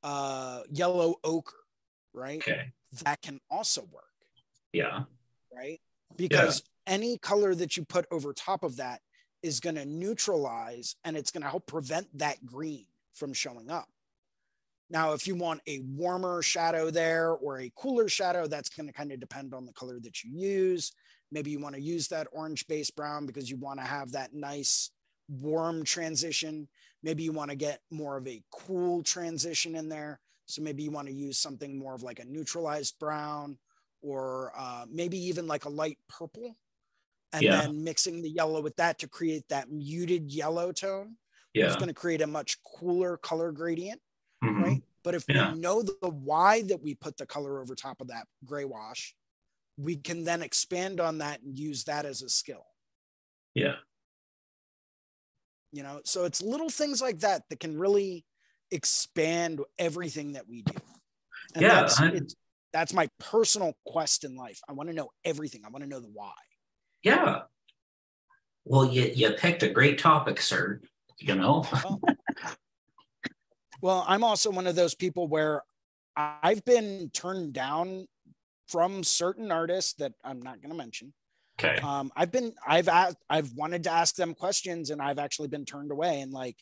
uh, yellow ochre right? Okay. that can also work. Yeah. right? Because any color that you put over top of that is going to neutralize and it's going to help prevent that green from showing up. Now if you want a warmer shadow there or a cooler shadow that's going to kind of depend on the color that you use. Maybe you want to use that orange base brown because you want to have that nice warm transition maybe you want to get more of a cool transition in there so maybe you want to use something more of like a neutralized brown or uh, maybe even like a light purple and Yeah. then mixing the yellow with that to create that muted yellow tone Yeah. it's going to create a much cooler color gradient Mhm. right but if Yeah. we know the why that we put the color over top of that gray wash we can then expand on that and use that as a skill Yeah. You know so it's little things like that that can really expand everything that we do and Yeah, that's that's my personal quest in life i want to know everything i want to know the why Yeah. Well, you you picked a great topic, sir. You know. well, well i'm also one of those people where i've been turned down from certain artists that i'm not going to mention Okay. um, I've been, I've, asked, I've wanted to ask them questions and I've actually been turned away and like,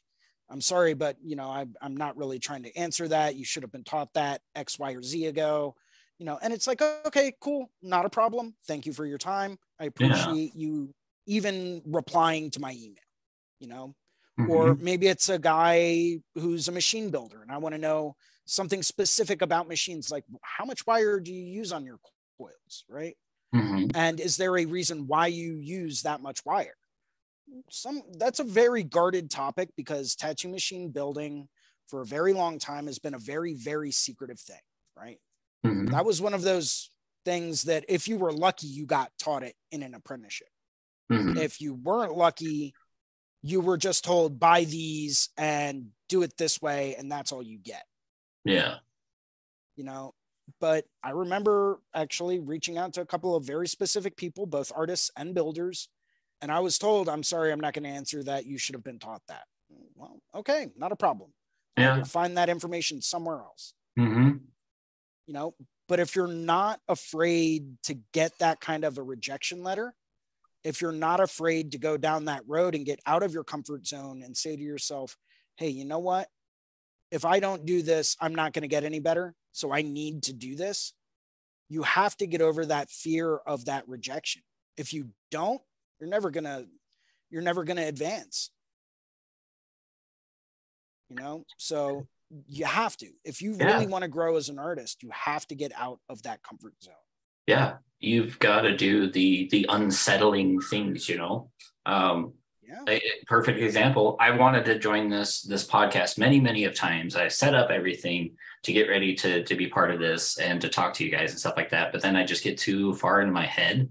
I'm sorry, but you know, I, I'm not really trying to answer that. You should have been taught that X, Y, or Z ago, you know, and it's like, okay, cool. Not a problem. Thank you for your time. I appreciate you even replying to my email, you know, or Mhm. maybe it's a guy who's a machine builder and I want to know something specific about machines. Like how much wire do you use on your coils? Right. Mhm. and is there a reason why you use that much wire some that's a very guarded topic because tattoo machine building for a very long time has been a very very secretive thing right Mhm. that was one of those things that if you were lucky you got taught it in an apprenticeship Mhm. if you weren't lucky you were just told buy these and do it this way and that's all you get Yeah. you know but i remember actually reaching out to a couple of very specific people both artists and builders and i was told i'm sorry i'm not going to answer that. You should have been taught that. Well okay not a problem. Yeah. find that information somewhere else. Hmm you know but if you're not afraid to get that kind of a rejection letter if you're not afraid to go down that road and get out of your comfort zone and say to yourself hey you know what? If i don't do this i'm not going to get any better so i need to do this you have to get over that fear of that rejection if you don't you're never going to you're never going to advance you know so you have to if you Yeah. really want to grow as an artist you have to get out of that comfort zone Yeah. You've got to do the the unsettling things. You know. Um, yeah a a perfect example i wanted to join this this podcast many many of times i set up everything to get ready to to be part of this and to talk to you guys and stuff like that. But then i just get too far in my head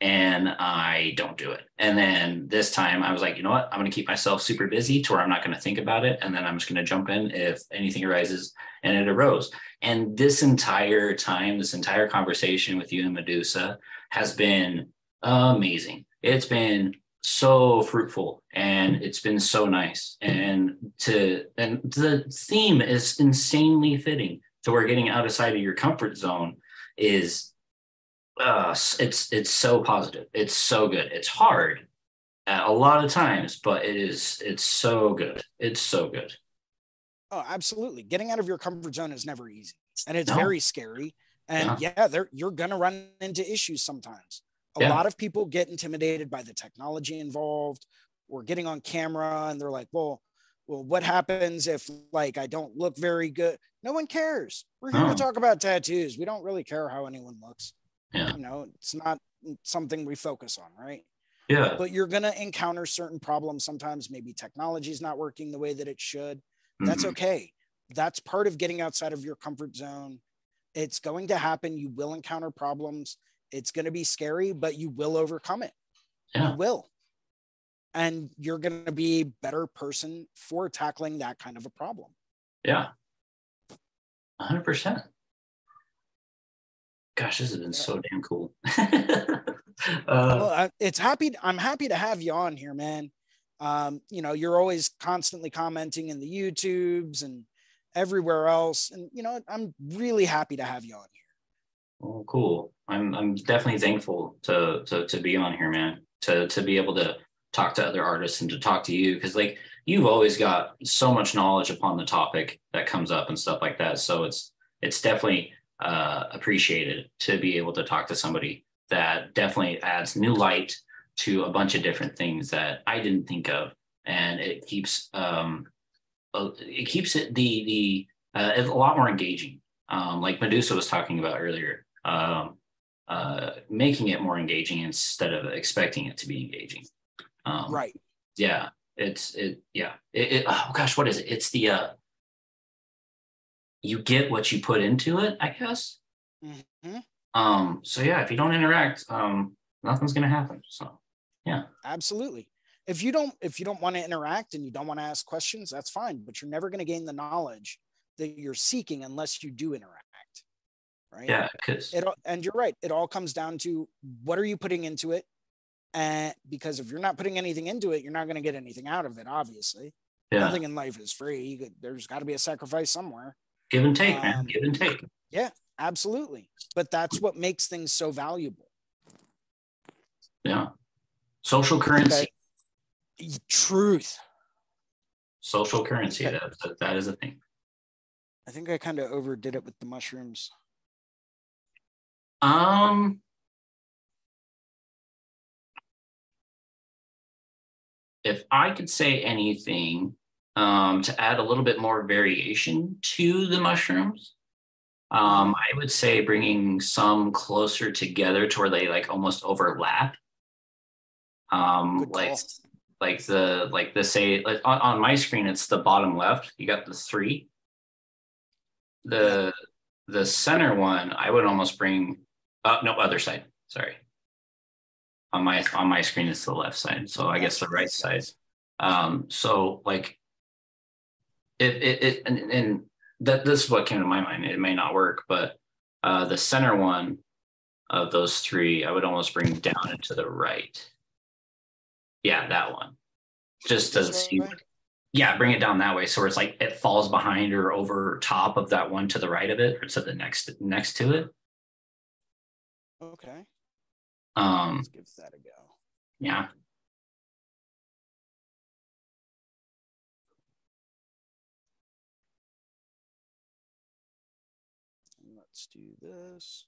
and i don't do it. And then this time i was like you know what? I'm going to keep myself super busy to where i'm not going to think about it. And then i'm just going to jump in if anything arises and it arose. And this entire time this entire conversation with you and medusa has been amazing. It's been so fruitful and it's been so nice and to and the theme is insanely fitting so we're getting outside of sight of your comfort zone is uh it's it's so positive it's so good it's hard uh, a lot of times but it is it's so good it's so good Oh, absolutely. Getting out of your comfort zone is never easy and it's No. very scary. And yeah, there you're gonna run into issues sometimes. A Yeah. lot of people get intimidated by the technology involved or getting on camera and they're like, well, well, what happens if like I don't look very good? No one cares. We're here No. to talk about tattoos. We don't really care how anyone looks. Yeah. You know, it's not something we focus on, right? Yeah. but you're going to encounter certain problems sometimes maybe technology is not working the way that it should that's Mhm. okay that's part of getting outside of your comfort zone it's going to happen you will encounter problems it's going to be scary but you will overcome it Yeah. you will and you're going to be a better person for tackling that kind of a problem Yeah. 100%. Gosh, this has been Yeah. so damn cool. uh, well it's happy i'm happy to have you on here man um, you know you're always constantly commenting in the youtubes and everywhere else and you know i'm really happy to have you on here well, cool. I'm I'm definitely thankful to to to be on here, man. To to be able to talk to other artists and to talk to you because like you've always got so much knowledge upon the topic that comes up and stuff like that. So it's it's definitely uh, appreciated to be able to talk to somebody that definitely adds new light to a bunch of different things that I didn't think of, and it keeps um, it keeps it the the uh, a lot more engaging. Um, like Medusa was talking about earlier, um, uh, making it more engaging instead of expecting it to be engaging. Um, right Yeah. It's it. Yeah. It, it. Oh gosh, what is it? It's the. uh You get what you put into it, I guess. Mhm. Um. So yeah, if you don't interact, um, nothing's gonna happen. So yeah. absolutely if you don't if you don't want to interact and you don't want to ask questions that's fine but you're never going to gain the knowledge that you're seeking unless you do interact right yeah, because it all, and you're right it all comes down to what are you putting into it and because if you're not putting anything into it you're not going to get anything out of it obviously yeah, nothing in life is free you could, there's got to be a sacrifice somewhere give and take, man. um, Give and take. Yeah, absolutely but that's what makes things so valuable Yeah. Social currency. Okay. truth Social currency. Okay. That, that that is a thing. i think i kind of overdid it with the mushrooms Um. If I could say anything um, to add a little bit more variation to the mushrooms, um, I would say bringing some closer together to where they like almost overlap. Um, like like the like the say like on, on my screen it's the bottom left. You got the three. The the center one I would almost bring uh, no other side. Sorry. On my on my screen it's the left side. So I guess the right side. Um, so like it it, it and, and that this is what came to my mind. It may not work, but uh the center one of those three, I would almost bring down and to the right. Yeah, that one. Just doesn't seem yeah, bring it down that way. So it's like it falls behind or over top of that one to the right of it or to the next next to it. Okay Um let's give that a go yeah. let's do this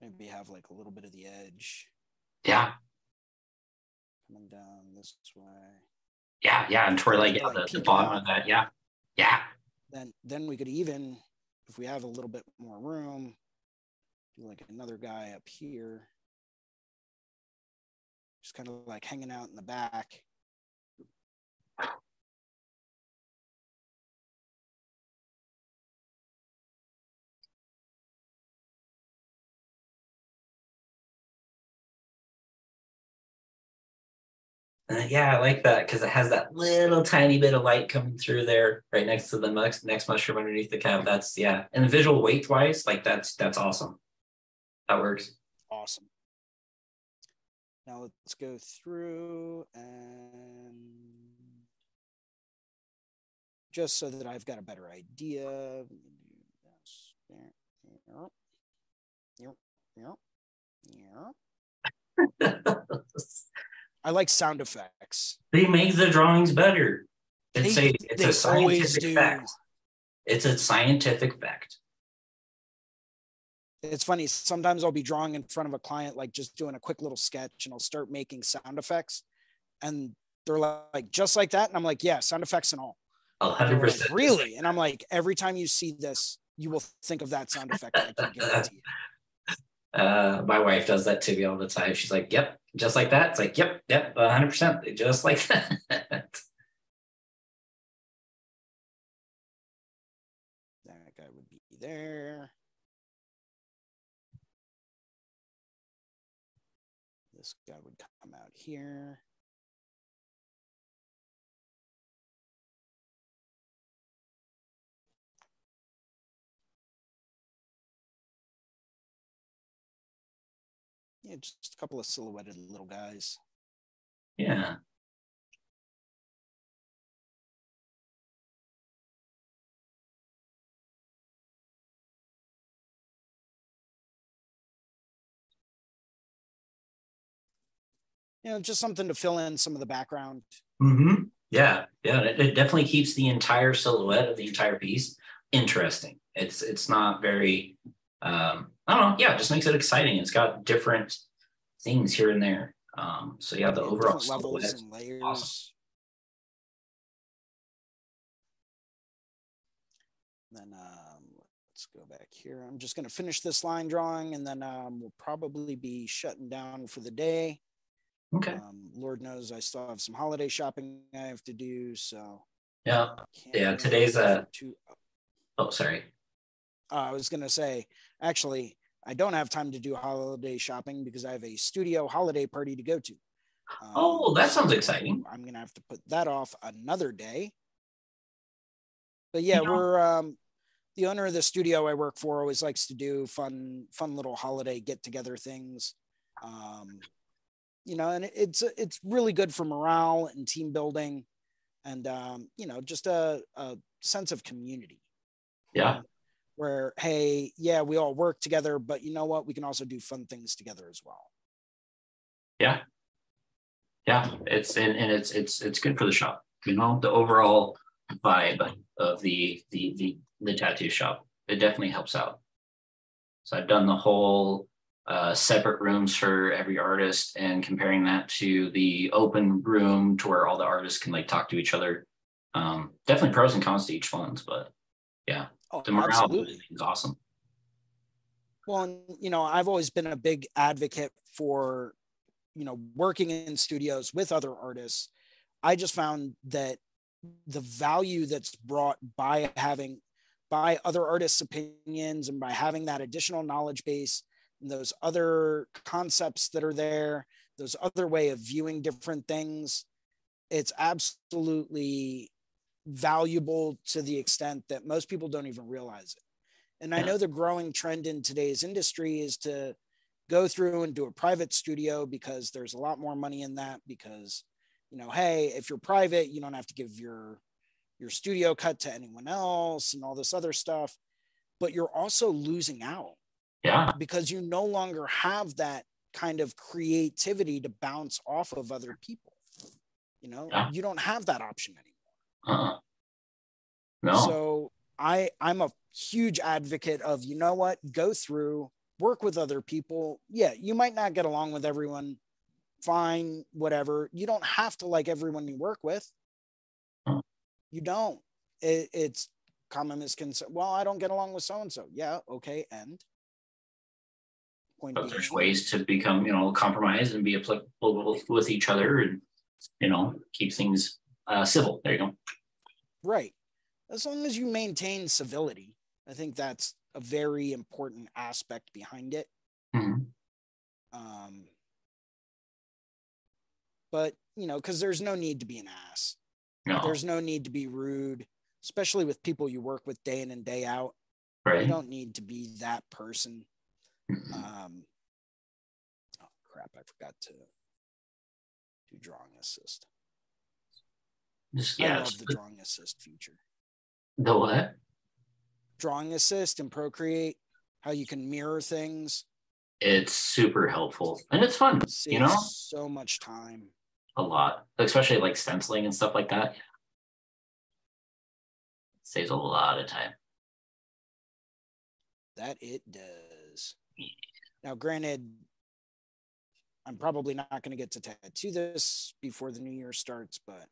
maybe have like a little bit of the edge Yeah. Coming down this way Yeah. Yeah. And toward like, Like yeah, the, the bottom out. of that. Yeah. Yeah. then then we could even if we have a little bit more room do like another guy up here just kind of like hanging out in the back Uh, yeah, I like that because it has that little tiny bit of light coming through there, right next to the next next mushroom underneath the cap. That's yeah, and the visual weight wise, like that's that's awesome. That works. awesome now let's go through and just so that i've got a better idea I like sound effects. they make the drawings better. It's They- a it's a scientific fact. It's a scientific fact. It's funny. Sometimes I'll be drawing in front of a client, like just doing a quick little sketch, and I'll start making sound effects. And they're like, just like that. And I'm like, yeah, sound effects and all. A hundred They're like, percent. Really? And I'm like, every time you see this, you will think of that sound effect. I can guarantee you. Uh, my wife does that to me all the time. She's like, "Yep, just like that." It's like, "Yep, yep, a hundred percent, just like that." That guy would be there. This guy would come out here. Yeah, just a couple of silhouetted little guys. yeah. You know, just something to fill in some of the background. Mm-hmm. Yeah, yeah. It, it definitely keeps the entire silhouette of the entire piece interesting. It's it's not very um I don't know, yeah, it just makes it exciting. It's got different things here and there. Um, so yeah, the overall levels and layers. awesome. Then um, let's go back here. I'm just going to finish this line drawing, and then um, we'll probably be shutting down for the day. Okay. Um, Lord knows I still have some holiday shopping I have to do, so Yeah. Yeah, today's, a. too- Oh, sorry. uh, I was going to say, actually, I don't have time to do holiday shopping because I have a studio holiday party to go to. Um, Oh, that sounds exciting. I'm gonna have to put that off another day. But yeah, Yeah. we're um the owner of the studio I work for always likes to do fun, fun little holiday get together things. Um, you know, and it's it's really good for morale and team building, and um, you know, just a, a sense of community. Yeah. Where hey, yeah, we all work together, but you know what? We can also do fun things together as well. Yeah. Yeah. It's and, and it's it's it's good for the shop. You know, the overall vibe of the the the the tattoo shop. It definitely helps out. So I've done the whole uh, separate rooms for every artist and comparing that to the open room to where all the artists can like talk to each other. Um, definitely pros and cons to each ones, but yeah, Oh, the morale absolutely. is awesome. Well, and, you know, I've always been a big advocate for, you know, working in studios with other artists. I just found that the value that's brought by having by other artists' opinions and by having that additional knowledge base and those other concepts that are there, those other way of viewing different things, it's absolutely valuable to the extent that most people don't even realize it. And I know the growing trend in today's industry is to go through and do a private studio because there's a lot more money in that because you know, hey, if you're private, you don't have to give your your studio cut to anyone else and all this other stuff. But you're also losing out Yeah. because you no longer have that kind of creativity to bounce off of other people. You know, Yeah. you don't have that option anymore. Uh-uh. No. So I I'm a huge advocate of you know what go through work with other people. Yeah, you might not get along with everyone. Fine, whatever. You don't have to like everyone you work with. You don't. It, it's common misconception. Well, I don't get along with so and so. Yeah, okay, and point but there's ways to become, you know, compromise and be applicable with each other and, you know, keep things uh, civil. There you go. Right. As long as you maintain civility, I think that's a very important aspect behind it. Mhm. Um, but you know, because there's no need to be an ass. No, There's no need to be rude, especially with people you work with day in and day out. Right. You don't need to be that person. Mhm. Um, oh crap! I forgot to do drawing assist. Just, I love the drawing assist feature. the what? Drawing assist and Procreate, how you can mirror things. It's super helpful and it's fun, you saves know, so much time. a lot, especially like stenciling and stuff like that. Saves a lot of time. That it does. Now, granted, I'm probably not going to get to tattoo this before the new year starts, but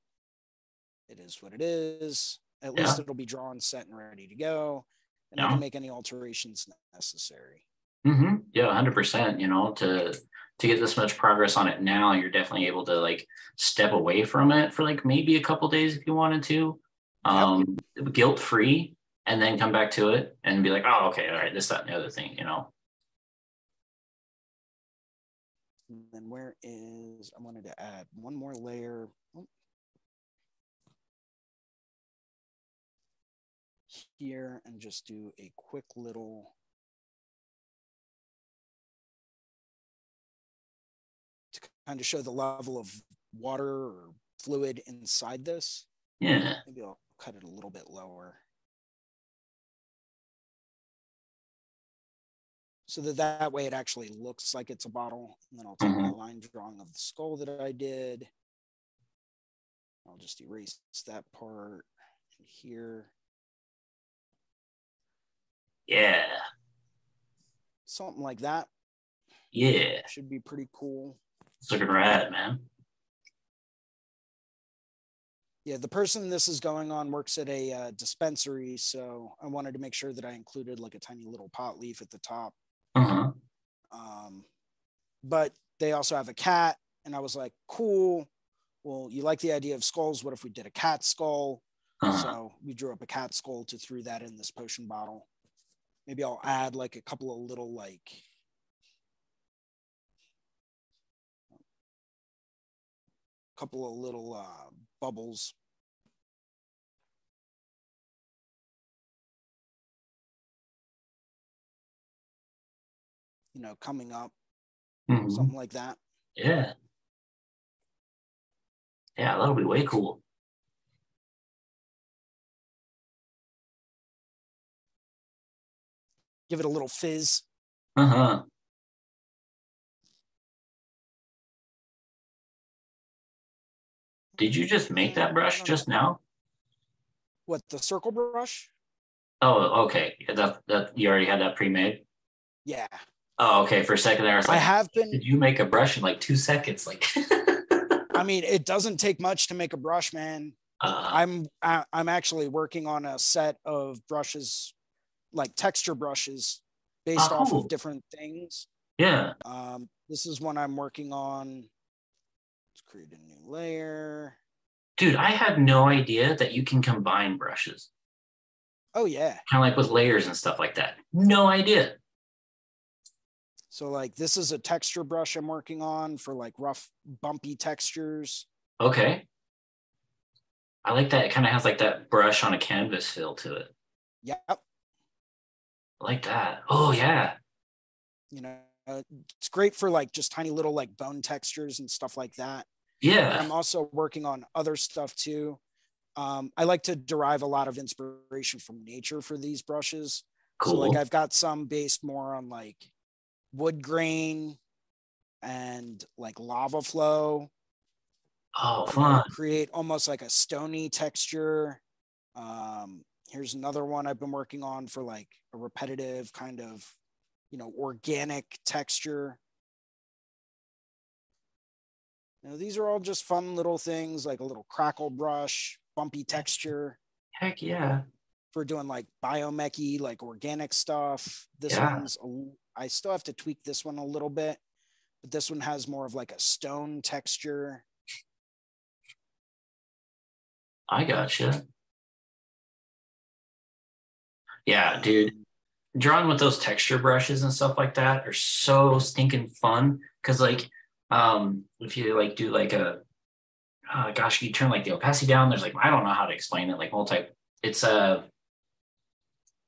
it is what it is. At least it'll be drawn, set, and ready to go. And I can make any alterations necessary. hmm Yeah, hundred percent. You know, to to get this much progress on it now, you're definitely able to like step away from it for like maybe a couple days if you wanted to, um, guilt free, and then come back to it and be like, oh, okay, all right, this, that, and the other thing. You know. And then where is, I wanted to add one more layer. Oh. Here and just do a quick little. To kind of show the level of water or fluid inside this. Yeah. Maybe I'll cut it a little bit lower. So that that way it actually looks like it's a bottle. And then I'll take my mm-hmm. line drawing of the skull that I did. I'll just erase that part and here. Yeah. Something like that Yeah. should be pretty cool. It's looking rad, man. Yeah, the person this is going on works at a uh, dispensary, so I wanted to make sure that I included like a tiny little pot leaf at the top. Uh-huh. Um, but they also have a cat, and I was like, cool. Well, you like the idea of skulls? What if we did a cat skull? Uh-huh. So we drew up a cat skull to throw that in this potion bottle. Maybe I'll add like a couple of little like couple of little uh, bubbles. You know, coming up, Mhm. something like that. Yeah. Yeah, that'll be way cool. Give it a little fizz. Uh-huh. Did you just make that brush just now? What the circle brush? Oh, okay. That that you already had that pre-made. Yeah, Oh, okay. For a second there, I was I have been. did you make a brush in like two seconds? Like, I mean, it doesn't take much to make a brush, man. uh, I'm I, I'm actually working on a set of brushes, like texture brushes, based Oh, off cool. of different things. yeah. Um, this is one I'm working on. Let's create a new layer. Dude, I had no idea that you can combine brushes, Oh yeah. kind of like with layers and stuff like that. No idea. So like this is a texture brush I'm working on for like rough, bumpy textures. Okay. I like that. It kind of has like that brush on a canvas feel to it. Yep. I like that. Oh yeah. You know, uh, it's great for like just tiny little like bone textures and stuff like that. Yeah. I'm also working on other stuff too. Um, I like to derive a lot of inspiration from nature for these brushes. So Cool. like I've got some based more on like wood grain and like lava flow. oh, fun. Create almost like a stony texture. Um, here's another one I've been working on for like a repetitive kind of, you know, organic texture. Know, these are all just fun little things like a little crackle brush, bumpy texture Heck yeah. for doing like biomechy, like organic stuff. This Yeah. one's, a I still have to tweak this one a little bit, but this one has more of like a stone texture. I gotcha. Yeah, dude. Drawing with those texture brushes and stuff like that are so stinking fun because like um if you like do like a uh, gosh you turn like the opacity down there's like i don't know how to explain it like multi it's uh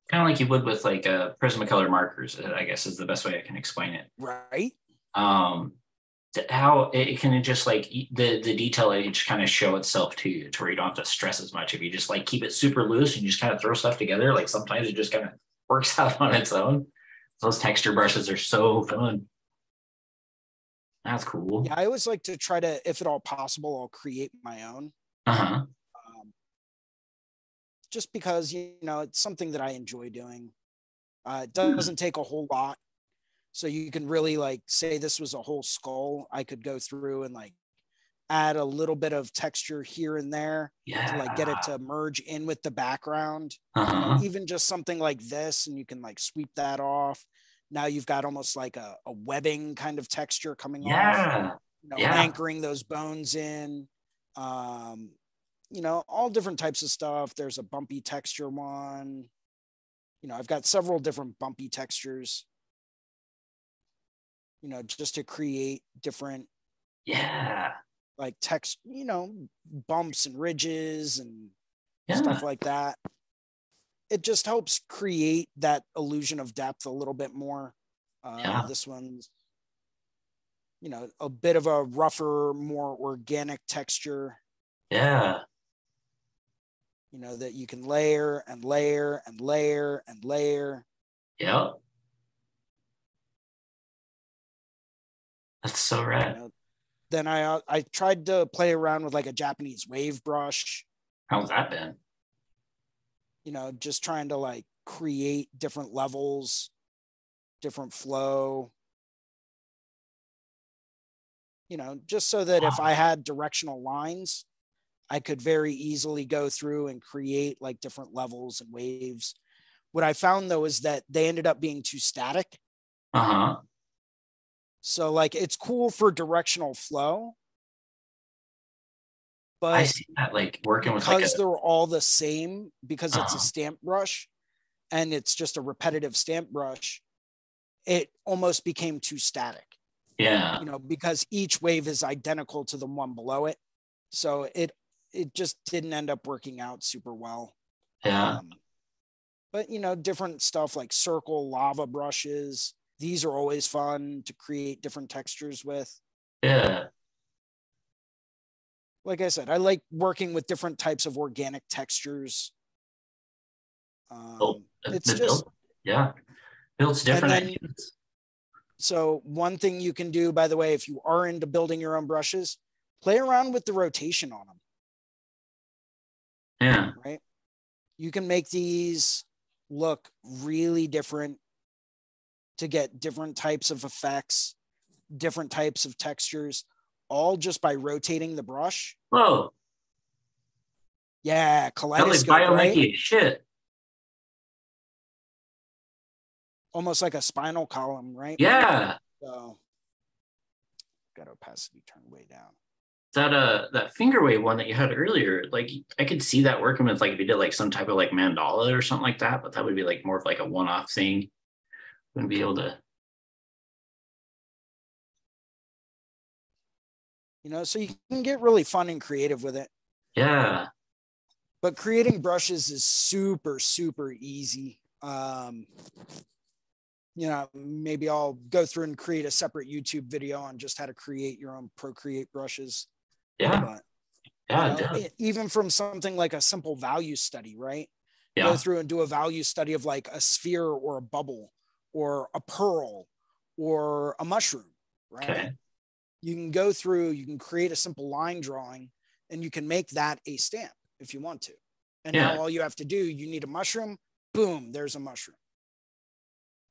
kind of like you would with like uh prismacolor markers i guess is the best way i can explain it Right. um how it, it can just like the the detail age kind of show itself to you to where you don't have to stress as much. If you just like keep it super loose and you just kind of throw stuff together like sometimes it just kind of works out on its own. Those texture brushes are so fun. That's cool. Yeah, I always like to try to, if at all possible, I'll create my own. uh-huh. Um, just because you know it's something that I enjoy doing. Uh, it doesn't take a whole lot, so you can really like say this was a whole skull. I could go through and like add a little bit of texture here and there Yeah. to like get it to merge in with the background. Uh-huh. Even just something like this, and you can like sweep that off. Now you've got almost like a, a webbing kind of texture coming off, you know, yeah. anchoring those bones in. Um, you know, all different types of stuff. There's a bumpy texture one. You know, I've got several different bumpy textures. You know, just to create different Yeah. like text, you know, bumps and ridges and Yeah. stuff like that. It just helps create that illusion of depth a little bit more. Uh, Yeah. This one's, you know, a bit of a rougher, more organic texture, Yeah. you know, that you can layer and layer and layer and layer. Yep. That's so You know. Then I uh, I tried to play around with like a Japanese wave brush, How's that been? you know, just trying to like create different levels, different flow. You know, just so that if I had directional lines, I could very easily go through and create like different levels and waves. What I found though is that they ended up being too static. Uh-huh. So like it's cool for directional flow, But I see that like working with like because a, they're all the same, because it's Uh-huh. a stamp brush and it's just a repetitive stamp brush, it almost became too static, yeah. you know, because each wave is identical to the one below it. So it it just didn't end up working out super well. Yeah. Um, but you know, different stuff like circle lava brushes. These are always fun to create different textures with. Yeah. Like I said, I like working with different types of organic textures. Um, Oh, it's just build- yeah. Builds different then- ideas. so one thing you can do, by the way, if you are into building your own brushes, play around with the rotation on them, Yeah. right? You can make these look really different to get different types of effects, different types of textures, all just by rotating the brush. Whoa. Yeah, That like kaleidoscope, right? shit. Almost like a spinal column, right? Yeah. So got opacity turned way down. That uh that finger wave one that you had earlier, like I could see that working with like if you did like some type of like mandala or something like that, but that would be like more of like a one-off thing. Wouldn't be able to You know, so you can get really fun and creative with it. yeah. But creating brushes is super, super easy. Um, you know, maybe I'll go through and create a separate YouTube video on just how to create your own Procreate brushes. Yeah. But Yeah. you know, e- even from something like a simple value study, right? Yeah. Go through and do a value study of like a sphere or a bubble or a pearl or a mushroom, right? Okay. You can go through, you can create a simple line drawing and you can make that a stamp if you want to. And Yeah. now all you have to do, you need a mushroom, boom, there's a mushroom.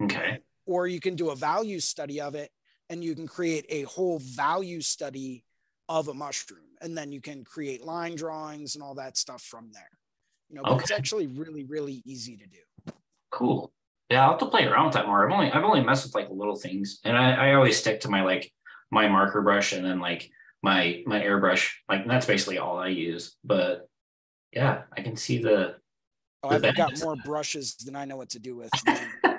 Okay. Or you can do a value study of it and you can create a whole value study of a mushroom. And then you can create line drawings and all that stuff from there. You know, but it's actually really, really easy to do. Cool. Yeah, I'll have to play around with that more. I've only I've only messed with like little things, and I, I always stick to my like my marker brush and then like my my airbrush. Like that's basically all I use. But yeah, I can see the. Oh, The I've got more brushes than I know what to do with.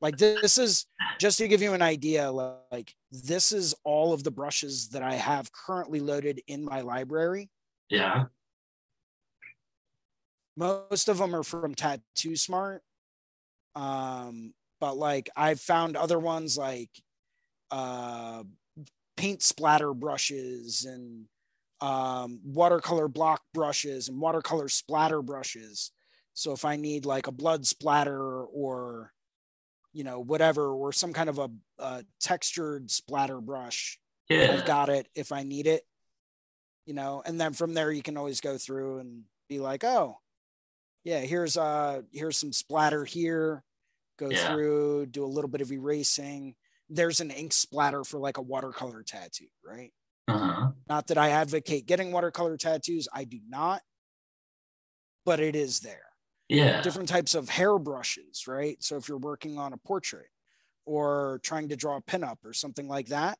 like this is just to give you an idea like this is all of the brushes that i have currently loaded in my library yeah. most of them are from tattoo smart um but like i've found other ones like uh paint splatter brushes and um watercolor block brushes and watercolor splatter brushes so if i need like a blood splatter or you know whatever or some kind of a, a textured splatter brush Yeah. I've got it if I need it, you know, and then from there you can always go through and be like, oh, yeah, here's uh here's some splatter here. Go Yeah. through, do a little bit of erasing. There's an ink splatter for like a watercolor tattoo, right? Uh-huh. Not that I advocate getting watercolor tattoos, I do not, but it is there. Yeah. Different types of hair brushes, right? So if you're working on a portrait or trying to draw a pinup or something like that,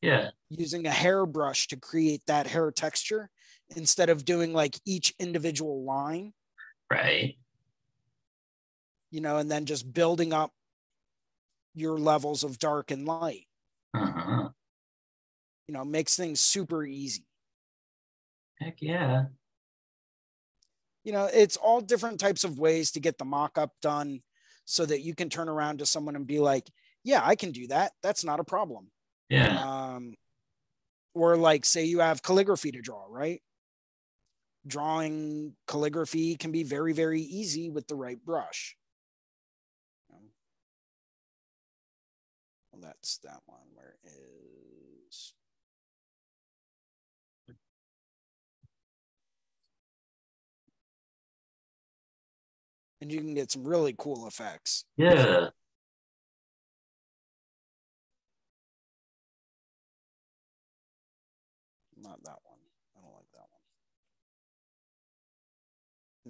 Yeah. using a hairbrush to create that hair texture instead of doing like each individual line, Right. you know, and then just building up your levels of dark and light, Uh-huh. you know, makes things super easy. Heck yeah. You know, it's all different types of ways to get the mock up done so that you can turn around to someone and be like, yeah, I can do that. That's not a problem. Yeah. um, or like say you have calligraphy to draw right drawing calligraphy can be very very easy with the right brush. Well that's that one. Where is? And you can get some really cool effects. Yeah. not that one i don't like that one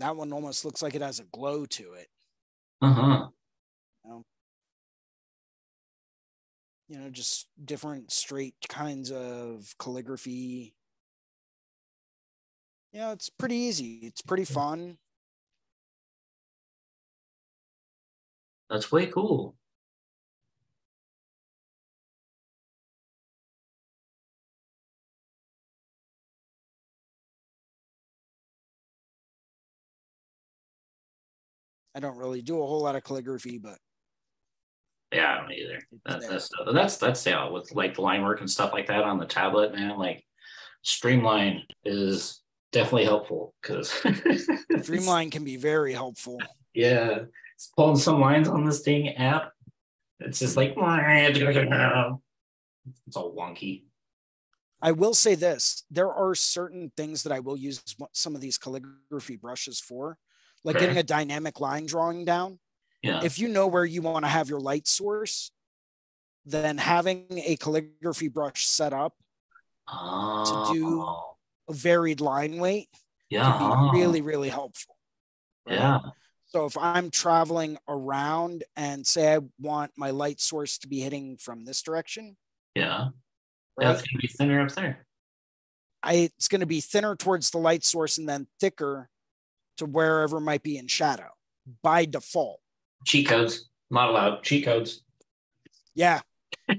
that one almost looks like it has a glow to it Uh-huh. you know, just different straight kinds of calligraphy. You know, it's pretty easy. It's pretty fun. That's way cool. I don't really do a whole lot of calligraphy, but Yeah, I don't either. That, that's that's that's yeah, with like the line work and stuff like that on the tablet, man. Like Streamline is definitely helpful because Streamline can be very helpful. Yeah, it's pulling some lines on this dang app. It's just like it's all wonky. I will say this there are certain things that I will use some of these calligraphy brushes for, like getting a dynamic line drawing down. Yeah. If you know where you want to have your light source, then having a calligraphy brush set up, oh, do- a varied line weight, yeah. can be really, really helpful. right? yeah. So if I'm traveling around and say I want my light source to be hitting from this direction, Yeah. right? That's gonna be thinner up there. I, it's going to be thinner towards the light source and then thicker to wherever might be in shadow by default. Cheat codes. Not allowed. Cheat codes. Yeah. Yeah.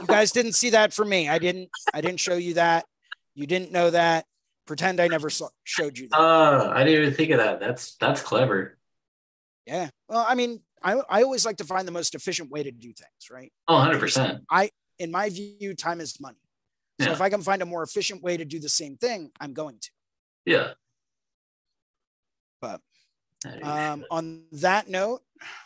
you guys didn't see that for me. I didn't. I didn't show you that. You didn't know that. Pretend I never saw, showed you that. Uh, I didn't even think of that. That's that's clever. yeah. Well, I mean, I I always like to find the most efficient way to do things, right? Oh, 100%. I, in my view, time is money. So Yeah. if I can find a more efficient way to do the same thing, I'm going to. Yeah. But, That is Um, on that note,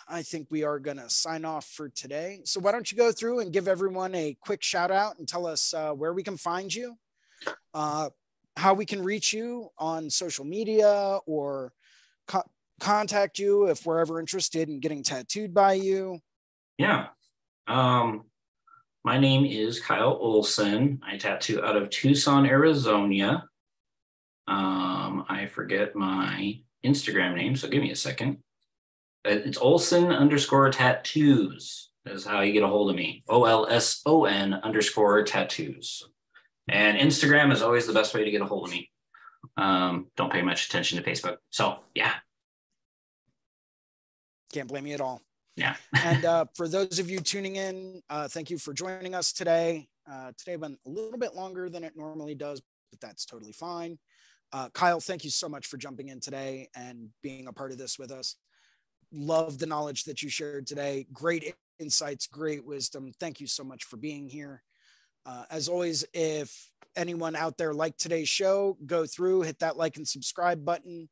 I think we are going to sign off for today. So why don't you go through and give everyone a quick shout out and tell us uh, where we can find you, uh, how we can reach you on social media or co- contact you if we're ever interested in getting tattooed by you. Yeah. Um, my name is Kyle Olson. I tattoo out of Tucson, Arizona. Um, I forget my Instagram name, so give me a second. Uh, It's Olson underscore tattoos is how you get a hold of me. O L S O N underscore tattoos. And Instagram is always the best way to get a hold of me. Um, don't pay much attention to Facebook. So yeah, Can't blame you at all. yeah. and uh, for those of you tuning in, uh, thank you for joining us today. Uh, today went a little bit longer than it normally does, but that's totally fine. Uh, Kyle, thank you so much for jumping in today and being a part of this with us. Love the knowledge that you shared today. Great insights, great wisdom. Thank you so much for being here. Uh, as always, if anyone out there liked today's show, go through, hit that like and subscribe button.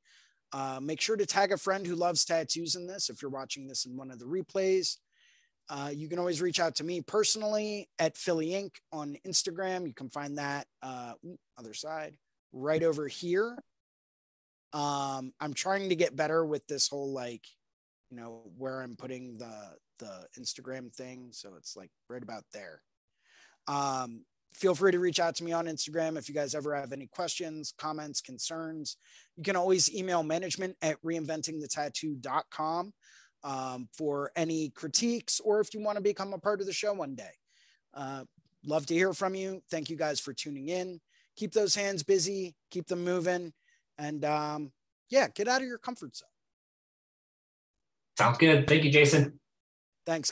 Uh, make sure to tag a friend who loves tattoos in this if you're watching this in one of the replays. Uh, you can always reach out to me personally at Philly Inc. on Instagram. You can find that uh, other side right over here. Um, I'm trying to get better with this whole like, you know, where I'm putting the the Instagram thing. So it's like right about there. Um, feel free to reach out to me on Instagram if you guys ever have any questions, comments, concerns. You can always email management at reinventingthetattoo.com um, for any critiques or if you want to become a part of the show one day. Uh, love to hear from you. Thank you guys for tuning in. Keep those hands busy, keep them moving, and um, yeah, get out of your comfort zone. Sounds good. Thank you, Jason. Thanks.